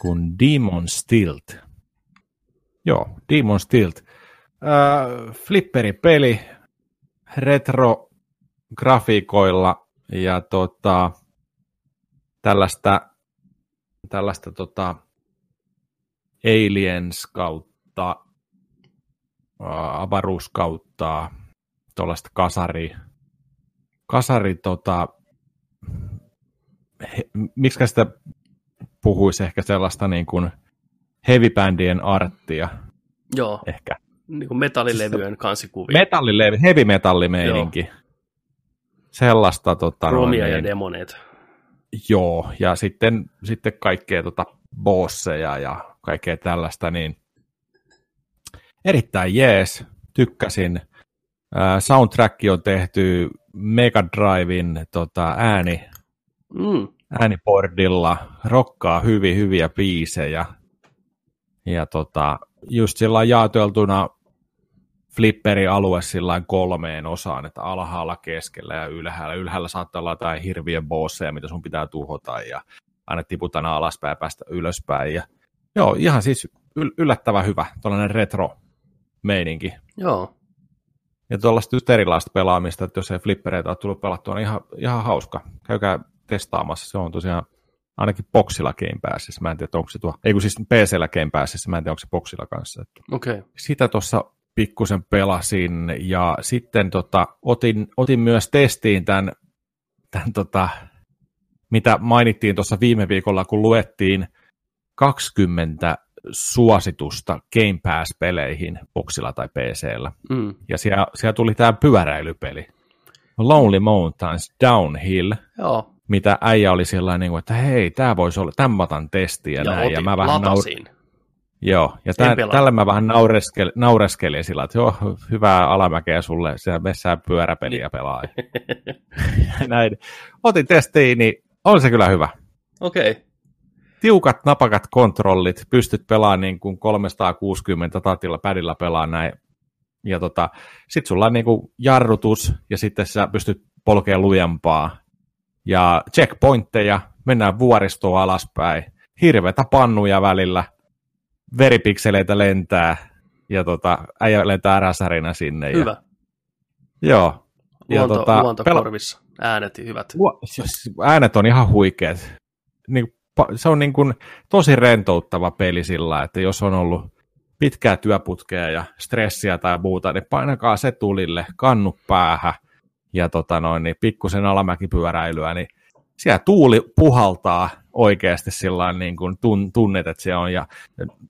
Speaker 1: kuin Demon Stilt. Joo, Demon Stilt. Flipperipeli retro grafiikoilla ja tota, tällaista, tällaista tota, Aliens kautta ää, avaruus kautta tuollaista kasari, kasari tota, he, miksi sitä puhuisi ehkä sellaista niin kuin heavy-bändien arttia
Speaker 2: Joo,
Speaker 1: ehkä.
Speaker 2: niin kuin metallilevyjen kansikuvia.
Speaker 1: Metallilevy, heavy metallimeininki. Sellaista tota, noin
Speaker 2: Romia ja
Speaker 1: niin,
Speaker 2: demoneet.
Speaker 1: Joo, ja sitten, sitten kaikkea tota bosseja ja kaikkea tällaista, niin erittäin jees, tykkäsin. Ää, soundtrack on tehty Mega Drivein tota, ääni,
Speaker 2: Mm,
Speaker 1: äänipordilla, rokkaa hyvin hyviä biisejä. Ja tota, just sillä jaoteltuna flipperi-alue sillä kolmeen osaan, että alhaalla, keskellä ja ylhäällä. Ylhäällä saattaa olla jotain hirviä bosseja, mitä sun pitää tuhota ja aina tiputaan alaspäin ja päästä ylöspäin. Ja, joo, ihan siis yl- yllättävän hyvä, tuollainen retro-meininki.
Speaker 2: joo.
Speaker 1: Ja tuollaista just erilaista pelaamista, että jos ei flippereitä ole tullut pelattua, niin ihan, ihan hauska. Käykää testaamassa, se on tosiaan ainakin boxilla Game Passissa. Mä en tiedä, onko se tuo, ei kun siis PCllä Game Passissa, mä en tiedä, onko se boxilla kanssa.
Speaker 2: Okei. Okay.
Speaker 1: Sitä tuossa pikkusen pelasin ja sitten tota, otin, otin myös testiin tämän, tämän tota, mitä mainittiin tuossa viime viikolla, kun luettiin 20 suositusta Game Pass-peleihin boxilla tai PCllä.
Speaker 2: Mm.
Speaker 1: Ja siellä, siellä tuli tämä pyöräilypeli. Lonely Mountains Downhill,
Speaker 2: Joo.
Speaker 1: Mitä äijä oli sellainen, niin että hei, tämä voisi olla, tämän mä otan testiin ja, näin.
Speaker 2: otin,
Speaker 1: ja mä vähän naur... Joo, ja tämän,
Speaker 2: pelaa.
Speaker 1: tällä mä vähän naureskelin, naureskelin sillä, että joo, hyvää alamäkeä sulle, siellä messään pyöräpeliä pelaa. Ja näin. Otin testiin, niin on se kyllä hyvä.
Speaker 2: Okei. Okay.
Speaker 1: Tiukat, napakat kontrollit, pystyt pelaamaan niin kuin 360 tatilla, pädillä pelaa näin. Ja tota, sit sulla on niin kuin jarrutus, ja sitten sä pystyt polkea lujempaa. Ja checkpointteja, mennään vuoristoa alaspäin, hirvetä pannuja välillä, veripikseleitä lentää, ja tota, äijä lentää räsärinä sinne. Ja,
Speaker 2: Hyvä.
Speaker 1: joo. Ja
Speaker 2: Luonto,
Speaker 1: tota,
Speaker 2: luonto
Speaker 1: pela-
Speaker 2: korvissa. Äänet hyvät.
Speaker 1: Äänet on ihan huikeat. Niin, se on niin kuin tosi rentouttava peli sillä, että jos on ollut pitkää työputkea ja stressiä tai muuta, niin painakaa se tulille, kannu päähän ja tota noin, niin pikkusen alamäkipyöräilyä, niin siellä tuuli puhaltaa oikeasti sillä niin kuin tun, tunnet, että se on, ja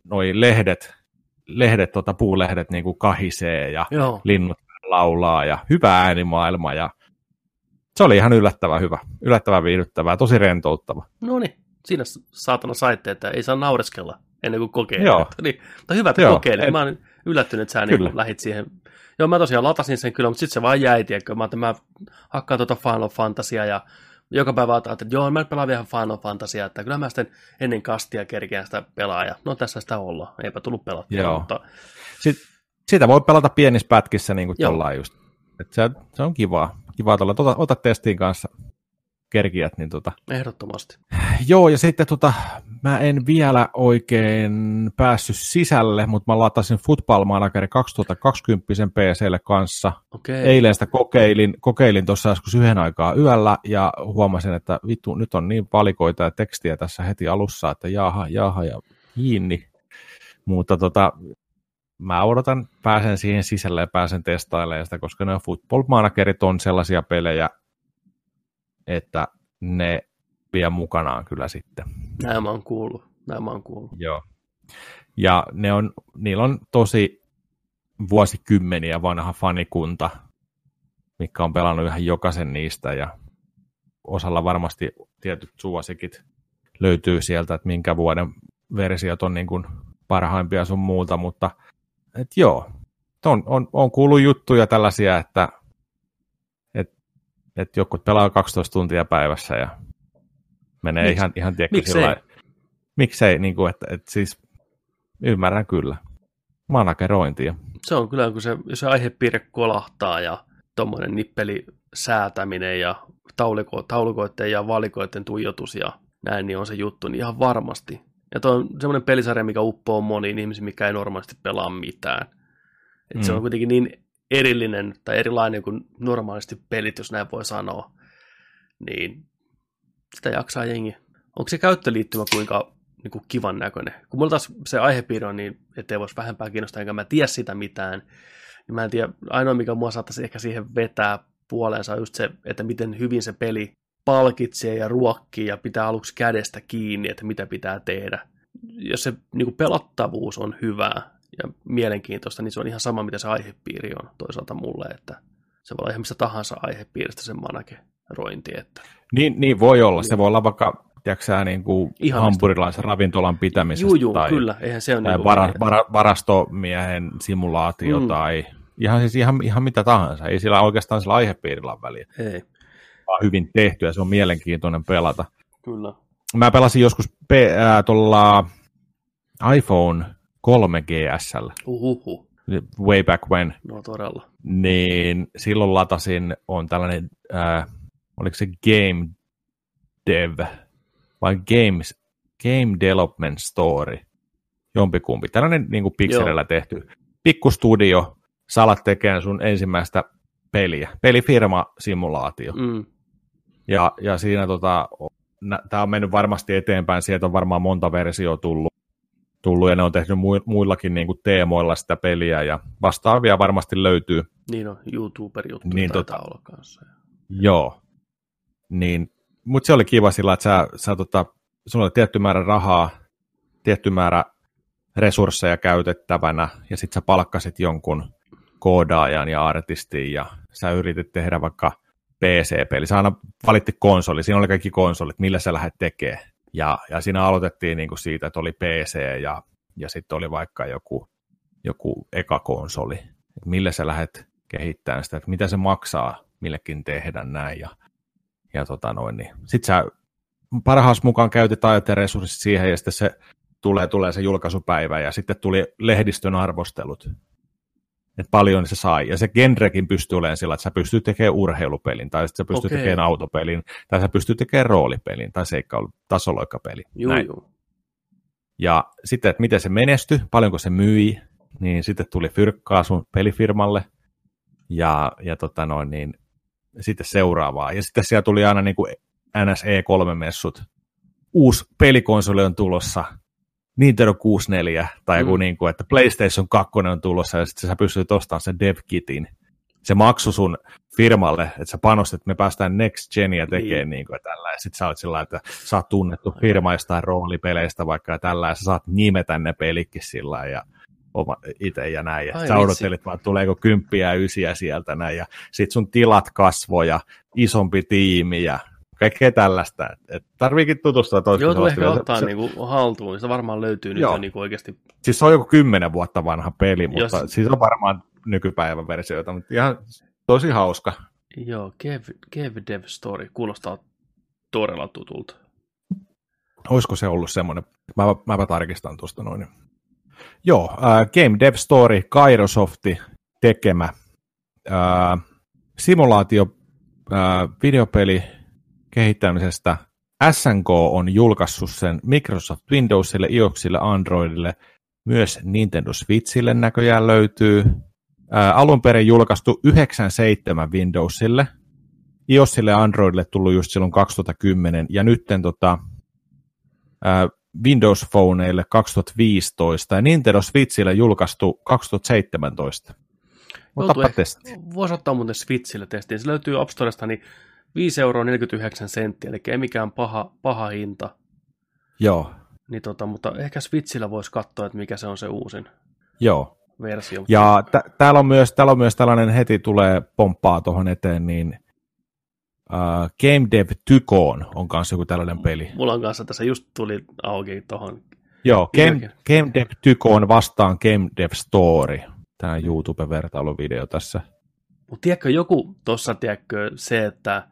Speaker 1: noi lehdet, lehdet tota, puulehdet niin kuin kahisee ja
Speaker 2: Joo.
Speaker 1: linnut laulaa ja hyvä äänimaailma ja se oli ihan yllättävän hyvä, yllättävän viihdyttävää, tosi rentouttava.
Speaker 2: No niin, siinä saatana saitte, että ei saa naureskella ennen kuin kokeilee.
Speaker 1: Joo.
Speaker 2: Että Niin, mutta hyvä, että
Speaker 1: en-
Speaker 2: Mä oon yllättynyt, että sä
Speaker 1: Kyllä.
Speaker 2: niin lähit siihen. Joo, mä tosiaan latasin sen kyllä, mutta sitten se vaan jäi, tiedätkö. Mä, mä hakkaan tuota Final Fantasia ja joka päivä ajattelin, että joo, mä pelaan vielä Final Fantasia, että kyllä mä sitten ennen kastia kerkeän sitä pelaa ja no tässä sitä ollaan. Eipä tullut pelattua,
Speaker 1: Joo.
Speaker 2: mutta
Speaker 1: Sitten, sitä voi pelata pienissä pätkissä niin kuin just. Et se, se, on kivaa. Kivaa tuolla. Ota, ota testiin kanssa kerkiät. Niin tota.
Speaker 2: ehdottomasti.
Speaker 1: Joo, ja sitten tota, mä en vielä oikein päässyt sisälle, mutta mä latasin Football Manager 2020 PClle kanssa.
Speaker 2: Okei.
Speaker 1: Eilen sitä kokeilin, kokeilin tuossa joskus yhden aikaa yöllä ja huomasin, että vittu, nyt on niin valikoita ja tekstiä tässä heti alussa, että jaha, jaha ja kiinni. Mutta tota, mä odotan, pääsen siihen sisälle ja pääsen testailemaan sitä, koska ne football managerit on sellaisia pelejä, että ne vie mukanaan kyllä sitten.
Speaker 2: Näin mä oon kuullut. Näin mä oon kuullut.
Speaker 1: Joo. Ja ne on, niillä on tosi vuosikymmeniä vanha fanikunta, mikä on pelannut ihan jokaisen niistä ja osalla varmasti tietyt suosikit löytyy sieltä, että minkä vuoden versiot on niin kuin parhaimpia sun muuta, mutta et joo, on, on, on kuullut juttuja tällaisia, että et, et joku pelaa 12 tuntia päivässä ja menee
Speaker 2: Miks-
Speaker 1: ihan, ihan tiedätkö,
Speaker 2: miksei?
Speaker 1: sillä miksei, niin kuin, että, että siis ymmärrän kyllä. Managerointia.
Speaker 2: Se on kyllä, kun se, jos se aihepiirre kolahtaa ja tuommoinen nippeli säätäminen ja tauliko, taulukoiden ja valikoiden tuijotus ja näin, niin on se juttu, niin ihan varmasti. Ja tuo on semmoinen pelisarja, mikä uppoo moniin ihmisiin, mikä ei normaalisti pelaa mitään. Et mm. Se on kuitenkin niin erillinen tai erilainen kuin normaalisti pelit, jos näin voi sanoa. Niin sitä jaksaa jengi. Onko se käyttöliittymä kuinka niin kuin kivan näköinen? Kun mulla taas se aihepiiri on niin, ettei voisi vähempää kiinnostaa, enkä mä tiedä sitä mitään, niin mä en tiedä, ainoa mikä mua saattaisi ehkä siihen vetää puoleensa on just se, että miten hyvin se peli palkitsee ja ruokkii ja pitää aluksi kädestä kiinni, että mitä pitää tehdä. Jos se niin kuin pelattavuus on hyvää ja mielenkiintoista, niin se on ihan sama, mitä se aihepiiri on toisaalta mulle, että se voi olla ihan missä tahansa aihepiiristä sen managerointi, että
Speaker 1: Niin, niin voi olla. Se voi olla vaikka tiedätkö, niin kuin
Speaker 2: Ihan
Speaker 1: hampurilaisen ravintolan pitämisestä
Speaker 2: juu, juu,
Speaker 1: tai,
Speaker 2: kyllä, eihän se ole
Speaker 1: tai
Speaker 2: niin
Speaker 1: vara, vara, varastomiehen simulaatio
Speaker 2: Mm.
Speaker 1: tai ihan, siis ihan, ihan mitä tahansa. Ei sillä oikeastaan sillä aihepiirillä väliä.
Speaker 2: Ei,
Speaker 1: Vaan hyvin tehty ja se on mielenkiintoinen pelata.
Speaker 2: kyllä.
Speaker 1: Mä pelasin joskus pe- äh, tuolla iPhone 3GSllä,
Speaker 2: Uhuhu,
Speaker 1: way back when,
Speaker 2: no todella.
Speaker 1: niin silloin latasin, on tällainen, äh, oliko se Game Dev vai Games, Game Development Story, jompikumpi. Tällainen niin kuin pikselillä tehty pikkustudio, sä alat tekemään sun ensimmäistä peliä, pelifirma-simulaatio.
Speaker 2: Mm.
Speaker 1: Ja, ja siinä tota, tämä on mennyt varmasti eteenpäin, sieltä on varmaan monta versioa tullut, tullut ja ne on tehnyt muillakin niin kuin teemoilla sitä peliä ja vastaavia varmasti löytyy.
Speaker 2: Niin on, YouTuber-juttu
Speaker 1: Niin, tota-
Speaker 2: olla kanssa.
Speaker 1: Joo, niin, mutta se oli kiva sillä, että sä, sä tota, sulla oli tietty määrä rahaa, tietty määrä resursseja käytettävänä ja sitten sä palkkasit jonkun koodaajan ja artistin ja sä yritit tehdä vaikka PC-peli. Sä aina valitti konsoli, siinä oli kaikki konsolit, millä sä lähdet tekemään. Ja, ja siinä aloitettiin niin kuin siitä, että oli PC ja, ja sitten oli vaikka joku, joku eka konsoli. Että millä sä lähdet kehittämään sitä, että mitä se maksaa millekin tehdä näin. Ja, ja tota noin, niin. Sitten sä parhaassa mukaan käytit ajat ja resurssit siihen ja sitten se tulee, tulee se julkaisupäivä ja sitten tuli lehdistön arvostelut että paljon se sai. Ja se genrekin pystyy olemaan sillä, että sä pystyt tekemään urheilupelin, tai sitten sä pystyt
Speaker 2: Okei.
Speaker 1: tekemään autopelin, tai sä pystyt tekemään roolipelin, tai seikkailu, tasoloikkapeli.
Speaker 2: Juu,
Speaker 1: Näin.
Speaker 2: juu.
Speaker 1: Ja sitten, että miten se menestyi, paljonko se myi, niin sitten tuli fyrkkaa sun pelifirmalle, ja, ja tota noin, niin sitten seuraavaa. Ja sitten siellä tuli aina niin kuin NSE3-messut. Uusi pelikonsoli on tulossa, Nintendo 64, tai joku
Speaker 2: Mm.
Speaker 1: niin kuin, että PlayStation 2 on tulossa, ja sitten sä pystyt ostamaan sen dev-kitin. Se maksu sun firmalle, että sä panostit, että me päästään next genia tekemään niin. kuin, ja tällä. Ja sitten sä oot sillä että sä oot tunnettu firma jostain roolipeleistä vaikka ja tällä, ja sä saat nimetä ne pelikin sillä ja oma, itse ja näin. Ja
Speaker 2: Ai
Speaker 1: sä
Speaker 2: vitsi.
Speaker 1: odottelit vaan, tuleeko kymppiä ja ysiä sieltä näin. Ja sit sun tilat kasvoja, isompi tiimi ja kaikkea tällaista. Et, tarviikin tutustua toista.
Speaker 2: Joutuu ehkä ottaa
Speaker 1: se,
Speaker 2: niinku haltuun, sitä varmaan löytyy nyt
Speaker 1: Joo.
Speaker 2: jo niinku oikeasti.
Speaker 1: Siis se on joku kymmenen vuotta vanha peli, mutta
Speaker 2: Jos-
Speaker 1: siis on varmaan nykypäivän versioita, mutta ihan tosi hauska.
Speaker 2: Joo, Kev, Kev Dev Story kuulostaa todella tutulta.
Speaker 1: Olisiko se ollut semmoinen? Mä, mäpä tarkistan tuosta noin. Joo, äh, Game Dev Story, Kairosofti tekemä äh, simulaatio äh, videopeli kehittämisestä. SNK on julkaissut sen Microsoft Windowsille, iOSille, Androidille, myös Nintendo Switchille näköjään löytyy. Ää, alun perin julkaistu 97 Windowsille, iOSille ja Androidille tullut just silloin 2010, ja nytten tota, ää, Windows Phoneille 2015, ja Nintendo Switchille julkaistu 2017. Otapa
Speaker 2: Joutuu
Speaker 1: testi.
Speaker 2: Voisi ottaa muuten Switchille testiin. Se löytyy App Storesta niin 5 euroa 49 senttiä, eli ei mikään paha, paha hinta.
Speaker 1: Joo,
Speaker 2: Niin tota, mutta ehkä Switchillä voisi katsoa, että mikä se on se uusin
Speaker 1: joo.
Speaker 2: versio.
Speaker 1: Ja tä- täällä, on myös, täällä on myös tällainen, heti tulee pomppaa tuohon eteen, niin uh, Game Dev Tykoon on kanssa joku tällainen peli.
Speaker 2: Mulla on kanssa tässä just tuli auki tuohon.
Speaker 1: Joo, Game. Game Dev Tykoon vastaan Game Dev Story. Tämä YouTube-vertailuvideo tässä.
Speaker 2: Mutta tiedätkö, joku tuossa, tiedätkö, se, että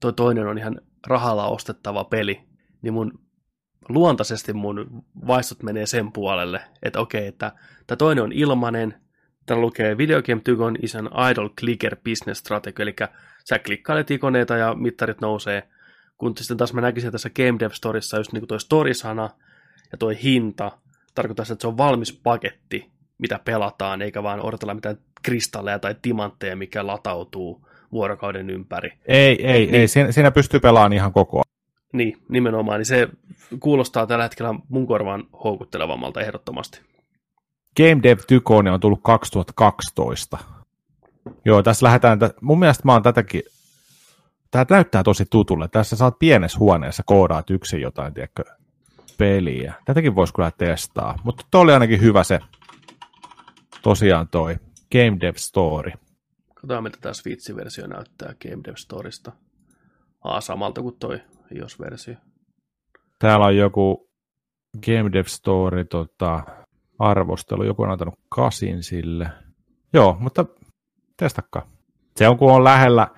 Speaker 2: toi toinen on ihan rahalla ostettava peli, niin mun luontaisesti mun vaistot menee sen puolelle, että okei, että tämä toinen on ilmanen, täällä lukee Video Game Tycoon is an idle clicker business strategy, eli sä klikkailet ikoneita ja mittarit nousee, kun sitten taas mä näkisin tässä Game Dev Storissa just niin kuin toi story-sana ja toi hinta, tarkoittaa sitä, että se on valmis paketti, mitä pelataan, eikä vaan odotella mitään kristalleja tai timantteja, mikä latautuu vuorokauden ympäri.
Speaker 1: Ei, ei,
Speaker 2: Niin.
Speaker 1: ei. Siinä, siinä pystyy pelaamaan ihan koko ajan.
Speaker 2: Niin, nimenomaan, niin se kuulostaa tällä hetkellä mun korvaan houkuttelevammalta ehdottomasti.
Speaker 1: Game Dev Tykoon on tullut 2012. Joo, tässä lähdetään, tä- mun mielestä mä oon tätäkin, tämä näyttää tosi tutulle. Tässä saat pienessä huoneessa koodaat yksin jotain, tiedätkö, peliä. Tätäkin voisi kyllä testaa, mutta toi oli ainakin hyvä se, tosiaan toi Game Dev Story.
Speaker 2: Katsotaan, miltä tämä Switch-versio näyttää Game Dev Storista. Aa, samalta kuin toi iOS-versio.
Speaker 1: Täällä on joku Game Dev Story tota, arvostelu, joku on antanut kasin sille. Joo, mutta testakaa. Se on, kun on lähellä,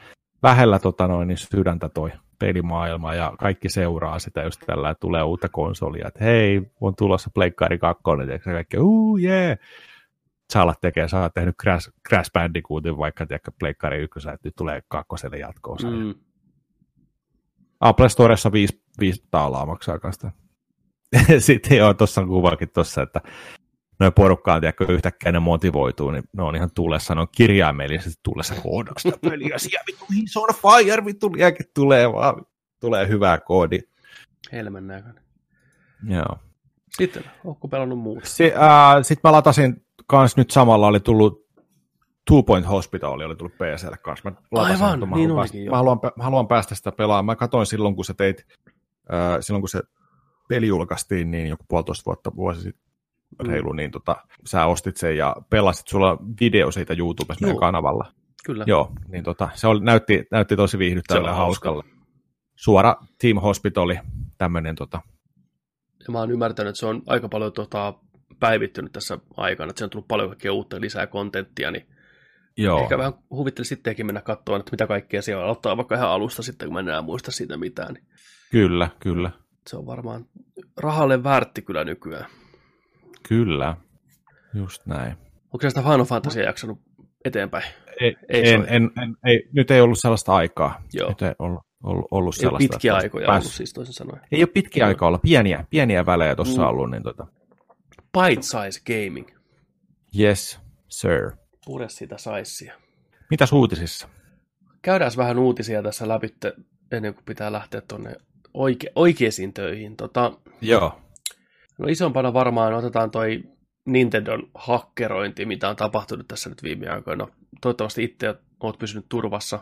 Speaker 1: lähellä tota noin, niin sydäntä toi pelimaailma ja kaikki seuraa sitä just tällä, tulee uutta konsolia, että hei, on tulossa Pleikkari 2, ja kaikki, uu, jee. Alat tekee, sä oot tehnyt Crash, Crash Bandicootin vaikka, tiedätkö, Pleikkari 1, että nyt tulee kakkoselle jatko-osa. Mm.
Speaker 2: Mm.
Speaker 1: Apple Storessa 5, 5 taalaa maksaa kanssa. Sitten joo, tuossa on kuvakin tuossa, että noin porukkaan, tiedätkö, yhtäkkiä ne motivoituu, niin ne on ihan tulessa, ne on kirjaimellisesti tulessa koodasta peliä, siellä vittu, he's on fire, vittu, liäkin tulee vaan, tulee hyvää koodi.
Speaker 2: Helmen näköinen.
Speaker 1: Joo.
Speaker 2: Sitten, onko pelannut muuta?
Speaker 1: Si- äh, Sitten mä latasin kans nyt samalla, oli tullut Two Point Hospital oli tullut PClle kanssa. Mä latasin,
Speaker 2: Aivan,
Speaker 1: että mä,
Speaker 2: niin
Speaker 1: haluan
Speaker 2: olikin
Speaker 1: päästä, mä, haluan, pä- mä haluan päästä sitä pelaamaan. Mä katsoin silloin, kun sä teit, äh, silloin kun se peli julkaistiin, niin joku puolitoista vuotta vuosi sitten. Reilu, niin tota, sä ostit sen ja pelasit sulla video siitä YouTubessa meidän
Speaker 2: Joo.
Speaker 1: kanavalla.
Speaker 2: Kyllä.
Speaker 1: Joo, niin tota, se oli, näytti, näytti tosi viihdyttävälle ja
Speaker 2: on hauska.
Speaker 1: hauskalle. Suora Team Hospitali, tämmöinen tota,
Speaker 2: Ja mä oon ymmärtänyt, että se on aika paljon tota, päivittynyt tässä aikana, että se on tullut paljon kaikkea uutta lisää kontenttia, niin
Speaker 1: joo.
Speaker 2: Ehkä vähän huvitteli sittenkin mennä katsomaan, että mitä kaikkea siellä. Aloittaa vaikka ihan alusta sitten, kun mä en enää muista siitä mitään. Niin
Speaker 1: Kyllä, kyllä,
Speaker 2: se on varmaan rahalle väärti kyllä nykyään.
Speaker 1: Kyllä. Just näin.
Speaker 2: Onko sitä Final Fantasia jaksanut eteenpäin?
Speaker 1: Ei,
Speaker 2: Ei
Speaker 1: en, en, en, ei, nyt ei ollut sellaista aikaa.
Speaker 2: Joo.
Speaker 1: Nyt ei ollut, ollut, ollut
Speaker 2: Ei ole
Speaker 1: sellaista.
Speaker 2: pitkiä aikoja
Speaker 1: päässyt-
Speaker 2: ollut siis toisin sanoen.
Speaker 1: Ei ole pitkiä aikaa olla, pieniä, pieniä välejä tuossa
Speaker 2: Mm.
Speaker 1: ollut. Niin tota,
Speaker 2: Bite Size Gaming.
Speaker 1: yes, sir.
Speaker 2: Pure sitä saissia.
Speaker 1: Mitäs uutisissa?
Speaker 2: Käydään vähän uutisia tässä läpi ennen kuin pitää lähteä tuonne oike- oikeisiin töihin. Tota,
Speaker 1: Joo.
Speaker 2: No isompana varmaan otetaan toi Nintendon hakkerointi, mitä on tapahtunut tässä nyt viime aikoina. Toivottavasti itse oot pysynyt turvassa.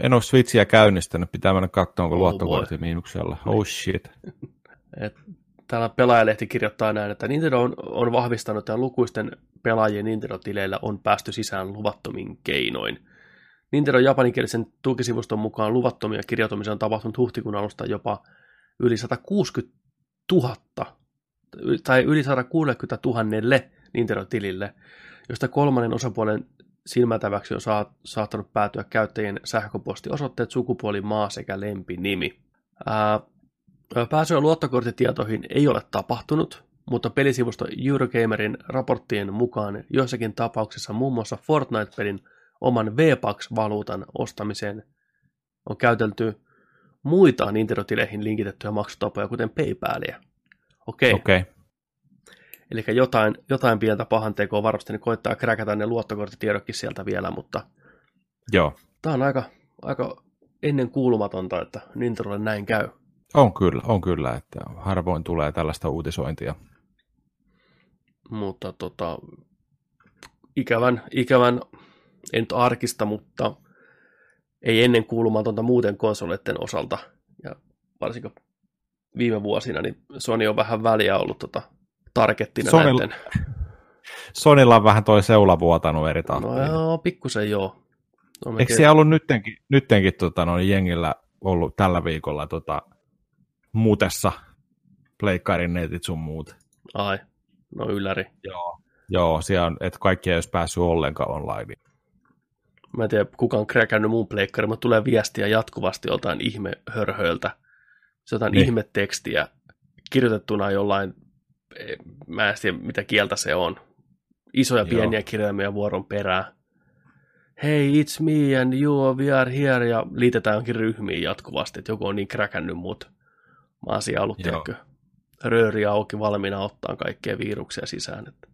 Speaker 1: En ole Switchiä käynnistänyt, pitää mennä katsoa, onko
Speaker 2: Oh
Speaker 1: luottokortti miinuksella. Oh shit.
Speaker 2: Et täällä pelaajalehti kirjoittaa näin, että Nintendo on, on vahvistanut, että lukuisten pelaajien Nintendo-tileillä on päästy sisään luvattomin keinoin. Nintendo japaninkielisen tukisivuston mukaan luvattomia kirjautumisia on tapahtunut huhtikuun alusta jopa yli 160 000 tai yli 160 000 Nintendo-tilille, josta kolmannen osapuolen silmätäväksi on saa, saattanut päätyä käyttäjien sähköpostiosoitteet, sukupuoli, maa sekä lempinimi. Ää, Pääsyä luottokorttitietoihin ei ole tapahtunut, mutta pelisivusto Eurogamerin raporttien mukaan joissakin tapauksissa muun muassa Fortnite-pelin oman V-Bucks-valuutan ostamiseen on käytelty muita Nintendo-tileihin linkitettyjä maksutapoja, kuten PayPalia. Okei, okay.
Speaker 1: Okay.
Speaker 2: eli jotain, jotain pientä pahantekoa varmasti niin koittaa kräkätä ne luottokorttitiedotkin sieltä vielä, mutta
Speaker 1: Joo.
Speaker 2: tämä on aika, aika ennen kuulumatonta, että Nintendolle näin käy.
Speaker 1: On kyllä, on kyllä, että harvoin tulee tällaista uutisointia.
Speaker 2: mutta tota, ikävän, ikävän, en nyt arkista, mutta ei ennen kuulumatonta muuten konsoleiden osalta. Ja varsinkin viime vuosina, niin Sony on vähän väliä ollut tota, targettina
Speaker 1: Sony-
Speaker 2: näiden.
Speaker 1: Sonilla on vähän toi seula vuotanut eri tahtiin.
Speaker 2: No joo, pikkusen joo. No,
Speaker 1: Eikö siellä ollut nyttenkin, nyttenkin tota, noin jengillä ollut tällä viikolla tota, muutessa pleikkarin netit sun muut?
Speaker 2: Ai, no ylläri.
Speaker 1: Joo. Joo, siellä on, että kaikki ei olisi päässyt ollenkaan online.
Speaker 2: Mä en tiedä, kuka on kräkännyt mun pleikkari, mutta tulee viestiä jatkuvasti joltain ihmehörhöiltä. Se jotain
Speaker 1: Niin.
Speaker 2: ihmetekstiä kirjoitettuna jollain, eh, mä en tiedä mitä kieltä se on. Isoja
Speaker 1: Joo.
Speaker 2: pieniä kirjaimia vuoron perään. Hei, it's me and you, we are here, ja liitetään johonkin ryhmiin jatkuvasti, että joku on niin kräkännyt mut. Mä oon siellä ollut, tiedätkö, rööri auki valmiina ottaa kaikkea viruksia sisään. Että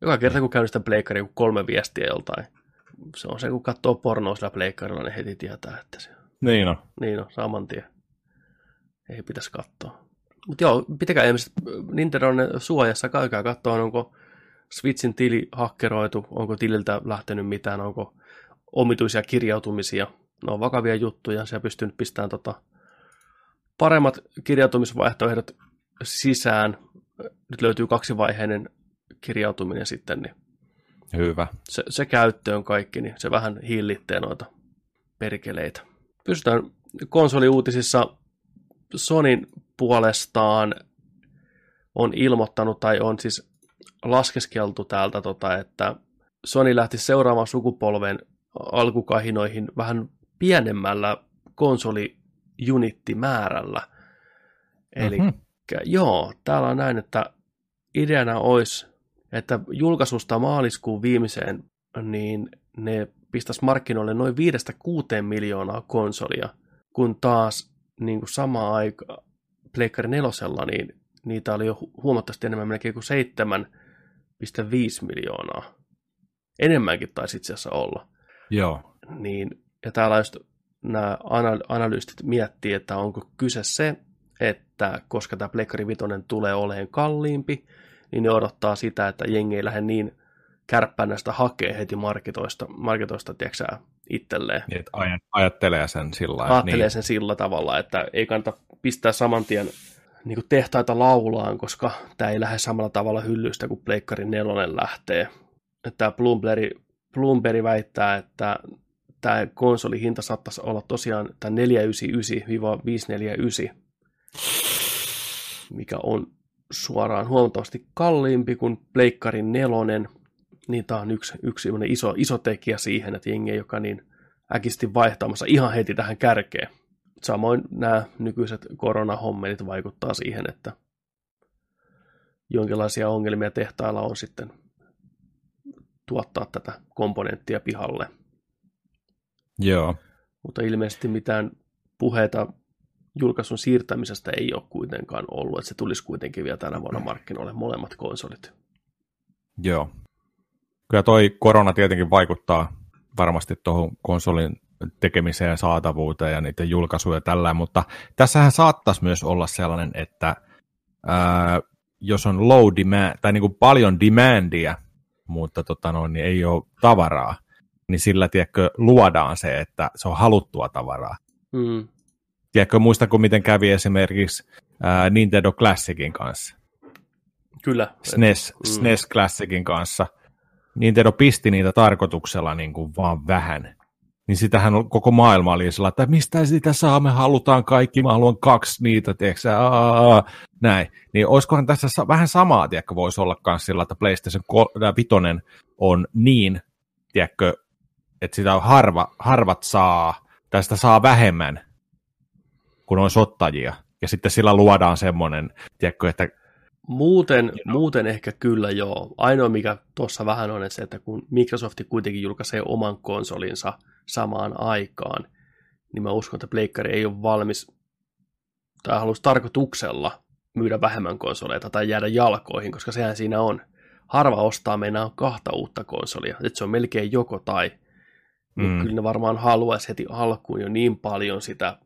Speaker 2: joka kerta, kun käynnistän pleikkaria, kun kolme viestiä joltain, se on se, kun katsoo pornoa sillä pleikkarilla, niin heti tietää, että se
Speaker 1: Niin on.
Speaker 2: niin on, saman tien. Ei pitäisi katsoa. Mutta joo, pitäkää ihmiset Nintendo on suojassa, käykää katsoa, onko Switchin tili hakkeroitu, onko tililtä lähtenyt mitään, onko omituisia kirjautumisia. Ne on vakavia juttuja, se pystyy nyt pistämään tota paremmat kirjautumisvaihtoehdot sisään. Nyt löytyy kaksivaiheinen kirjautuminen sitten, niin
Speaker 1: Hyvä.
Speaker 2: se, se käyttöön kaikki, niin se vähän hillitteen noita perkeleitä. Pystytään konsoliuutisissa Sonin puolestaan on ilmoittanut tai on siis laskeskeltu täältä, tota, että Sony lähti seuraavan sukupolven alkukahinoihin vähän pienemmällä konsoliunittimäärällä. Eli
Speaker 1: Mhm.
Speaker 2: joo, täällä on näin, että ideana olisi, että julkaisusta maaliskuun viimeiseen, niin ne pistäisi markkinoille noin 5-6 miljoonaa konsolia, kun taas niin kuin sama aika Pleikkari nelosella, niin niitä oli jo hu- huomattavasti enemmän, melkein kuin 7 miljoonaa. Enemmänkin taisi itse asiassa olla.
Speaker 1: Joo.
Speaker 2: Niin, ja täällä just nämä anal- analystit miettii, että onko kyse se, että koska tämä Pleikkari Vitoinen tulee olemaan kalliimpi, niin ne odottaa sitä, että jengi ei lähde niin kärppänästä hakee heti marketoista, marketoista tiedätkö, itselleen.
Speaker 1: Niin, että aj- ajattelee sen sillä.
Speaker 2: Ajattelee
Speaker 1: niin.
Speaker 2: sen sillä tavalla, että ei kannata pistää saman tien niin tehtaita laulaan, koska tämä ei lähde samalla tavalla hyllystä kuin Pleikkari nelonen lähtee. Tämä Bloomberg, Bloomberg väittää, että tämä konsolihinta saattaisi olla tosiaan tämä 499-549, mikä on suoraan huomattavasti kalliimpi kuin Pleikkarin nelonen, niin tämä on yksi, yksi iso, iso tekijä siihen, että jengi ei joka niin äkisti vaihtamassa ihan heti tähän kärkeen. Samoin nämä nykyiset koronahommelit vaikuttaa siihen, että jonkinlaisia ongelmia tehtailla on sitten tuottaa tätä komponenttia pihalle.
Speaker 1: Joo.
Speaker 2: Mutta ilmeisesti mitään puheita julkaisun siirtämisestä ei ole kuitenkaan ollut, että se tulisi kuitenkin vielä tänä vuonna markkinoille molemmat konsolit.
Speaker 1: Joo. Kyllä toi korona tietenkin vaikuttaa varmasti tuohon konsolin tekemiseen ja saatavuuteen ja niiden julkaisuja ja tällä, mutta tässähän saattaisi myös olla sellainen, että ää, jos on low demand, tai niin kuin paljon demandia, mutta tota noin, niin ei ole tavaraa, niin sillä tiedätkö, luodaan se, että se on haluttua tavaraa.
Speaker 2: Mm.
Speaker 1: Tiedätkö, muistako miten kävi esimerkiksi ää, Nintendo Classicin kanssa?
Speaker 2: Kyllä.
Speaker 1: SNES,
Speaker 2: Mm.
Speaker 1: SNES Classicin kanssa. Nintendo pisti niitä tarkoituksella niin kuin vaan vähän. Niin sitähän koko maailma oli sillä, että mistä sitä saa, me halutaan kaikki, mä haluan kaksi niitä, tiedätkö näin. Niin olisikohan tässä vähän samaa, tiedätkö, voisi olla myös sillä, että PlayStation 5 on niin, tiedätkö, että sitä on harva, harvat saa, tai sitä saa vähemmän, kun on sottajia. Ja sitten sillä luodaan semmoinen, tiedätkö, että
Speaker 2: Muuten, muuten ehkä kyllä joo. Ainoa mikä tuossa vähän on että se, että kun Microsoft kuitenkin julkaisee oman konsolinsa samaan aikaan, niin mä uskon, että Pleikkari ei ole valmis tai haluaisi tarkoituksella myydä vähemmän konsoleita tai jäädä jalkoihin, koska sehän siinä on. Harva ostaa meinaa kahta uutta konsolia, että se on melkein joko tai. Mm. Kyllä ne varmaan haluaisi heti alkuun jo niin paljon sitä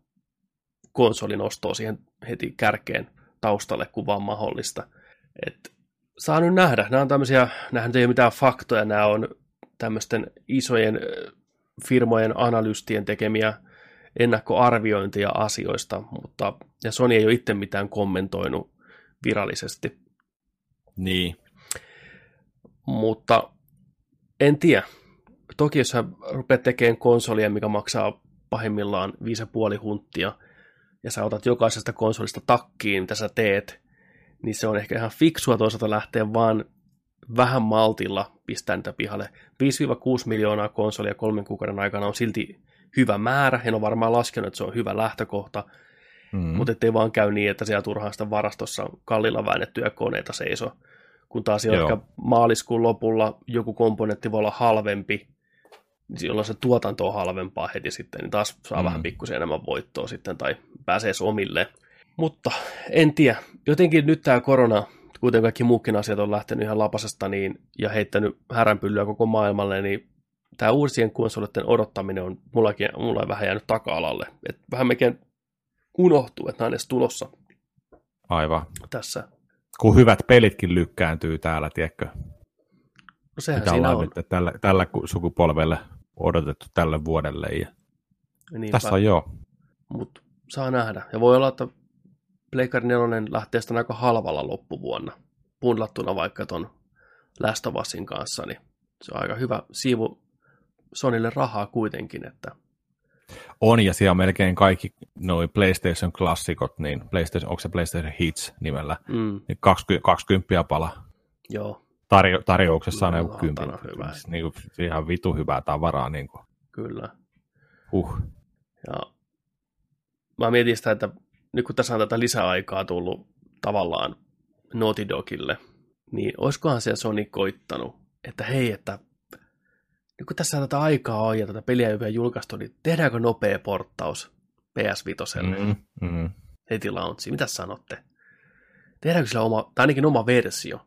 Speaker 2: konsolin ostoa siihen heti kärkeen taustalle kuin vaan mahdollista. Et saa nyt nähdä. Nämä on tämmöisiä, nämä ei ole mitään faktoja, nämä on tämmöisten isojen firmojen analystien tekemiä ennakkoarviointia asioista, mutta ja Sony ei ole itse mitään kommentoinut virallisesti,
Speaker 1: niin,
Speaker 2: mutta en tiedä. Toki jos sä rupeat tekemään konsolia, mikä maksaa pahimmillaan 5,5 hunttia, ja sä otat jokaisesta konsolista takkiin, mitä sä teet, niin se on ehkä ihan fiksua toisaalta lähteä vaan vähän maltilla pistää niitä pihalle. 5-6 miljoonaa konsolia kolmen kuukauden aikana on silti hyvä määrä. En ole varmaan laskenut, että se on hyvä lähtökohta,
Speaker 1: mm.
Speaker 2: mm. mutta ettei vaan käy niin, että siellä turhaan sitä varastossa on kallilla väännettyjä koneita seiso. Kun taas jotka maaliskuun lopulla joku komponentti voi olla halvempi, silloin se tuotanto on halvempaa heti sitten, niin taas saa
Speaker 1: Mm.
Speaker 2: vähän pikkusen enemmän voittoa sitten tai pääsee omille. Mutta en tiedä, jotenkin nyt tämä korona, kuten kaikki muukin asiat on lähtenyt ihan lapasesta niin, ja heittänyt häränpyllyä koko maailmalle, niin tämä uusien konsolitten odottaminen on mullakin, mulla on vähän jäänyt taka-alalle. Et vähän mekin unohtuu, että nämä on edes tulossa
Speaker 1: aivan.
Speaker 2: tässä.
Speaker 1: Kun hyvät pelitkin lykkääntyy täällä, tiedätkö,
Speaker 2: No sehän
Speaker 1: mitä
Speaker 2: siinä on.
Speaker 1: tällä, tällä sukupolvelle odotettu tälle vuodelle. Ja
Speaker 2: Niinpä.
Speaker 1: tässä on joo.
Speaker 2: Mutta saa nähdä. Ja voi olla, että Pleikari 4 lähtee sitten aika halvalla loppuvuonna. Bundlattuna vaikka ton Last of Usin kanssa, niin se on aika hyvä siivu Sonille rahaa kuitenkin, että
Speaker 1: On, ja siellä on melkein kaikki noin PlayStation-klassikot, niin PlayStation, onko se PlayStation Hits nimellä,
Speaker 2: mm,
Speaker 1: niin 20, 20 pala.
Speaker 2: joo,
Speaker 1: Tarjo, tarjouksessa on joku
Speaker 2: Jumalauta,
Speaker 1: 10.
Speaker 2: no hyvä.
Speaker 1: Niin kuin, ihan vitu hyvää tavaraa. Niin kuin.
Speaker 2: kyllä.
Speaker 1: Uh.
Speaker 2: Ja mä mietin sitä, että nyt kun tässä on tätä lisäaikaa tullut tavallaan Naughty Dogille, niin olisikohan se Sony koittanut, että hei, että nyt kun tässä tätä aikaa on ja tätä peliä ei ole vielä julkaistu, niin tehdäänkö nopea porttaus PS5 mm.
Speaker 1: Mm, mm.
Speaker 2: heti launchiin? Mitä sanotte? Tehdäänkö sillä oma, tai ainakin oma versio?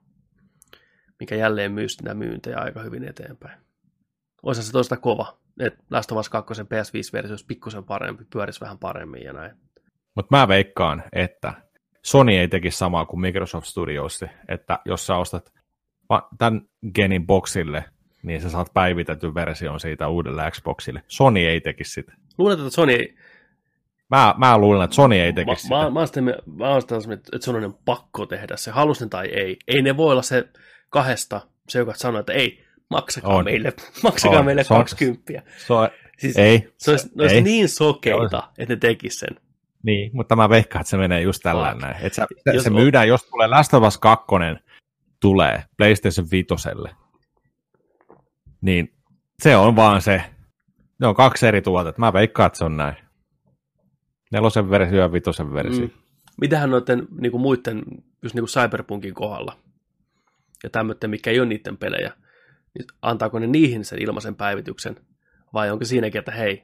Speaker 2: Mikä jälleen myy sitä myyntejä aika hyvin eteenpäin. Olisi se toista kova, että Last of Us 2 PS5-versio olisi pikkusen parempi, pyörisi vähän paremmin ja näin.
Speaker 1: Mutta mä veikkaan, että Sony ei tekisi samaa kuin Microsoft Studios, että jos sä ostat tämän genin boxille, niin sä saat päivitetyn version siitä uudelle Xboxille. Sony ei tekisi sitä.
Speaker 2: Luulet, että Sony ei...
Speaker 1: Mä, mä luulen, että Sony ei tekisi
Speaker 2: Mä,
Speaker 1: sitä.
Speaker 2: mä, mä, sitä, mä oon sitä, että Sony on pakko tehdä se, halusin tai ei. Ei ne voi olla se kahdesta, se joka sanoo, että ei, maksakaa
Speaker 1: On.
Speaker 2: meille, maksakaa
Speaker 1: On.
Speaker 2: meille
Speaker 1: Se on-
Speaker 2: 20.
Speaker 1: So,
Speaker 2: Siis
Speaker 1: ei,
Speaker 2: se olisi, ne olisi
Speaker 1: ei.
Speaker 2: niin sokeita, että ne tekis sen.
Speaker 1: Niin, mutta mä veikkaan, että se menee just tällä
Speaker 2: Fuck.
Speaker 1: näin. Että se,
Speaker 2: Jos
Speaker 1: se
Speaker 2: on-
Speaker 1: myydään, jos tulee Last of Us 2 tulee PlayStation 5, niin se on vaan se. Ne on kaksi eri tuotetta. Mä veikkaan, että se on näin. Nelosen versio ja vitosen versio.
Speaker 2: Mm. Mitähän noiden niin kuin muiden, just niin kuin Cyberpunkin kohdalla ja tämmöiden, mikä ei ole niiden pelejä, niin antaako ne niihin sen ilmaisen päivityksen, vai onko siinäkin, että hei,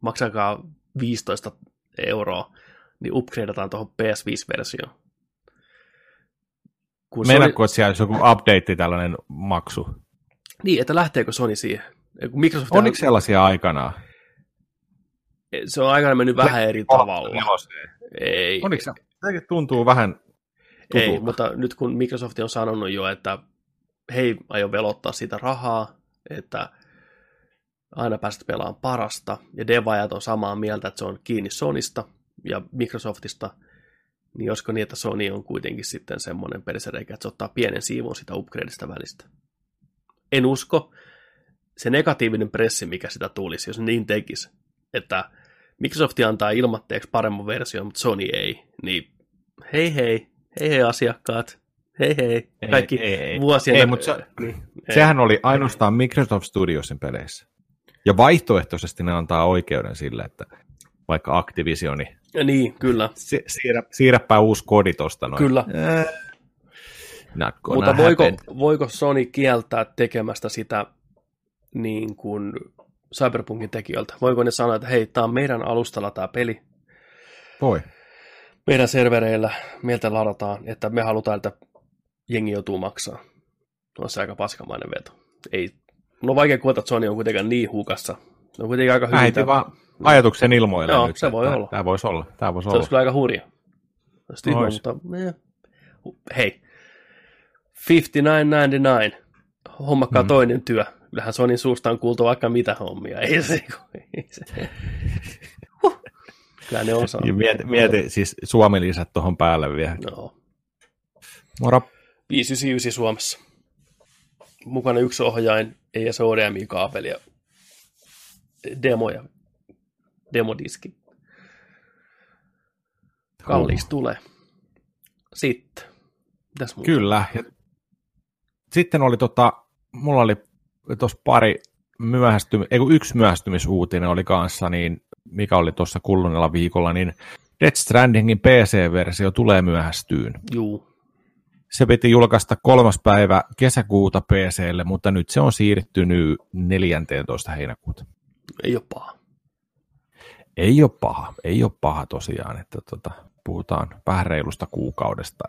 Speaker 2: maksakaa 15 euroa, niin upgradeataan tuohon PS5-versioon. Kun Sony,
Speaker 1: Meinaatko, että siellä olisi joku update, tällainen maksu?
Speaker 2: niin, että lähteekö Sony siihen? Microsoft
Speaker 1: Oliko sellaisia aikanaan?
Speaker 2: se on aikana mennyt vähän eri tavalla. Ei,
Speaker 1: Oliko se? Tuntuu vähän
Speaker 2: Ei, mutta nyt kun Microsoft on sanonut jo, että he ei aio velottaa sitä rahaa, että aina pääset pelaamaan parasta, ja devaajat on samaa mieltä, että se on kiinni Sonista ja Microsoftista, niin josko niin, että Sony on kuitenkin sitten semmoinen persereikä, että se ottaa pienen siivun sitä upgradeista välistä. En usko. Se negatiivinen pressi, mikä sitä tulisi, jos niin tekisi, että Microsoft antaa ilmatteeksi paremman version, mutta Sony ei, niin hei hei, hei hei asiakkaat, hei hei,
Speaker 1: Ei,
Speaker 2: kaikki
Speaker 1: ei, ei.
Speaker 2: vuosien...
Speaker 1: Ei, mutta se-
Speaker 2: niin.
Speaker 1: Sehän oli ainoastaan Microsoft Studiosin peleissä. Ja vaihtoehtoisesti ne antaa oikeuden sille, että vaikka Activisioni,
Speaker 2: Ja niin, kyllä,
Speaker 1: si- siirrä, siirräpä uusi kodi tosta noin.
Speaker 2: kyllä.
Speaker 1: Eh,
Speaker 2: Mutta voiko,
Speaker 1: happen.
Speaker 2: voiko Sony kieltää tekemästä sitä niin kuin Cyberpunkin tekijöiltä? Voiko ne sanoa, että hei, tämä on meidän alustalla tämä peli,
Speaker 1: Voi.
Speaker 2: Meidän servereillä, meiltä ladataan, että me halutaan, että jengi joutuu maksaa. On se aika paskamainen veto. Ei, on vaikea kuvata, että Sony on kuitenkaan niin hukassa. Ne on kuitenkin aika hyvin.
Speaker 1: heitin vaan ajatuksen ilmoille
Speaker 2: Joo,
Speaker 1: nyt.
Speaker 2: se voi olla.
Speaker 1: Tämä voisi olla. Tämä voisi
Speaker 2: Se
Speaker 1: olla.
Speaker 2: olisi kyllä aika hurja. Olisi tyhmä, mutta eh. hei, 59.99, hommakaa
Speaker 1: Mm.
Speaker 2: mm. toinen työ. Kyllähän Sonin suusta on kuultu vaikka mitä hommia. Ei se, ei se. Huh. Kyllä ne osaa.
Speaker 1: Ja mieti, mieti siis Suomi lisät tuohon päälle vielä.
Speaker 2: No,
Speaker 1: Moro.
Speaker 2: 599 Suomessa. Mukana yksi ohjain, ei edes HDMI-kaapeli ja demoja. Demodiski. Kalliiksi tulee. Sitten. Mitäs muuta?
Speaker 1: Kyllä. Ja sitten oli tota, mulla oli tuossa pari myöhästymi, ei kun yksi myöhästymisuutinen oli kanssa, niin mikä oli tuossa kuluneella viikolla, niin Death Strandingin PC-versio tulee myöhästyyn.
Speaker 2: Juu.
Speaker 1: Se piti julkaista kolmas päivä kesäkuuta PClle, mutta nyt se on siirtynyt 14. heinäkuuta.
Speaker 2: Ei ole paha.
Speaker 1: Ei ole paha, ei ole paha tosiaan, että tota, puhutaan vähän reilusta kuukaudesta.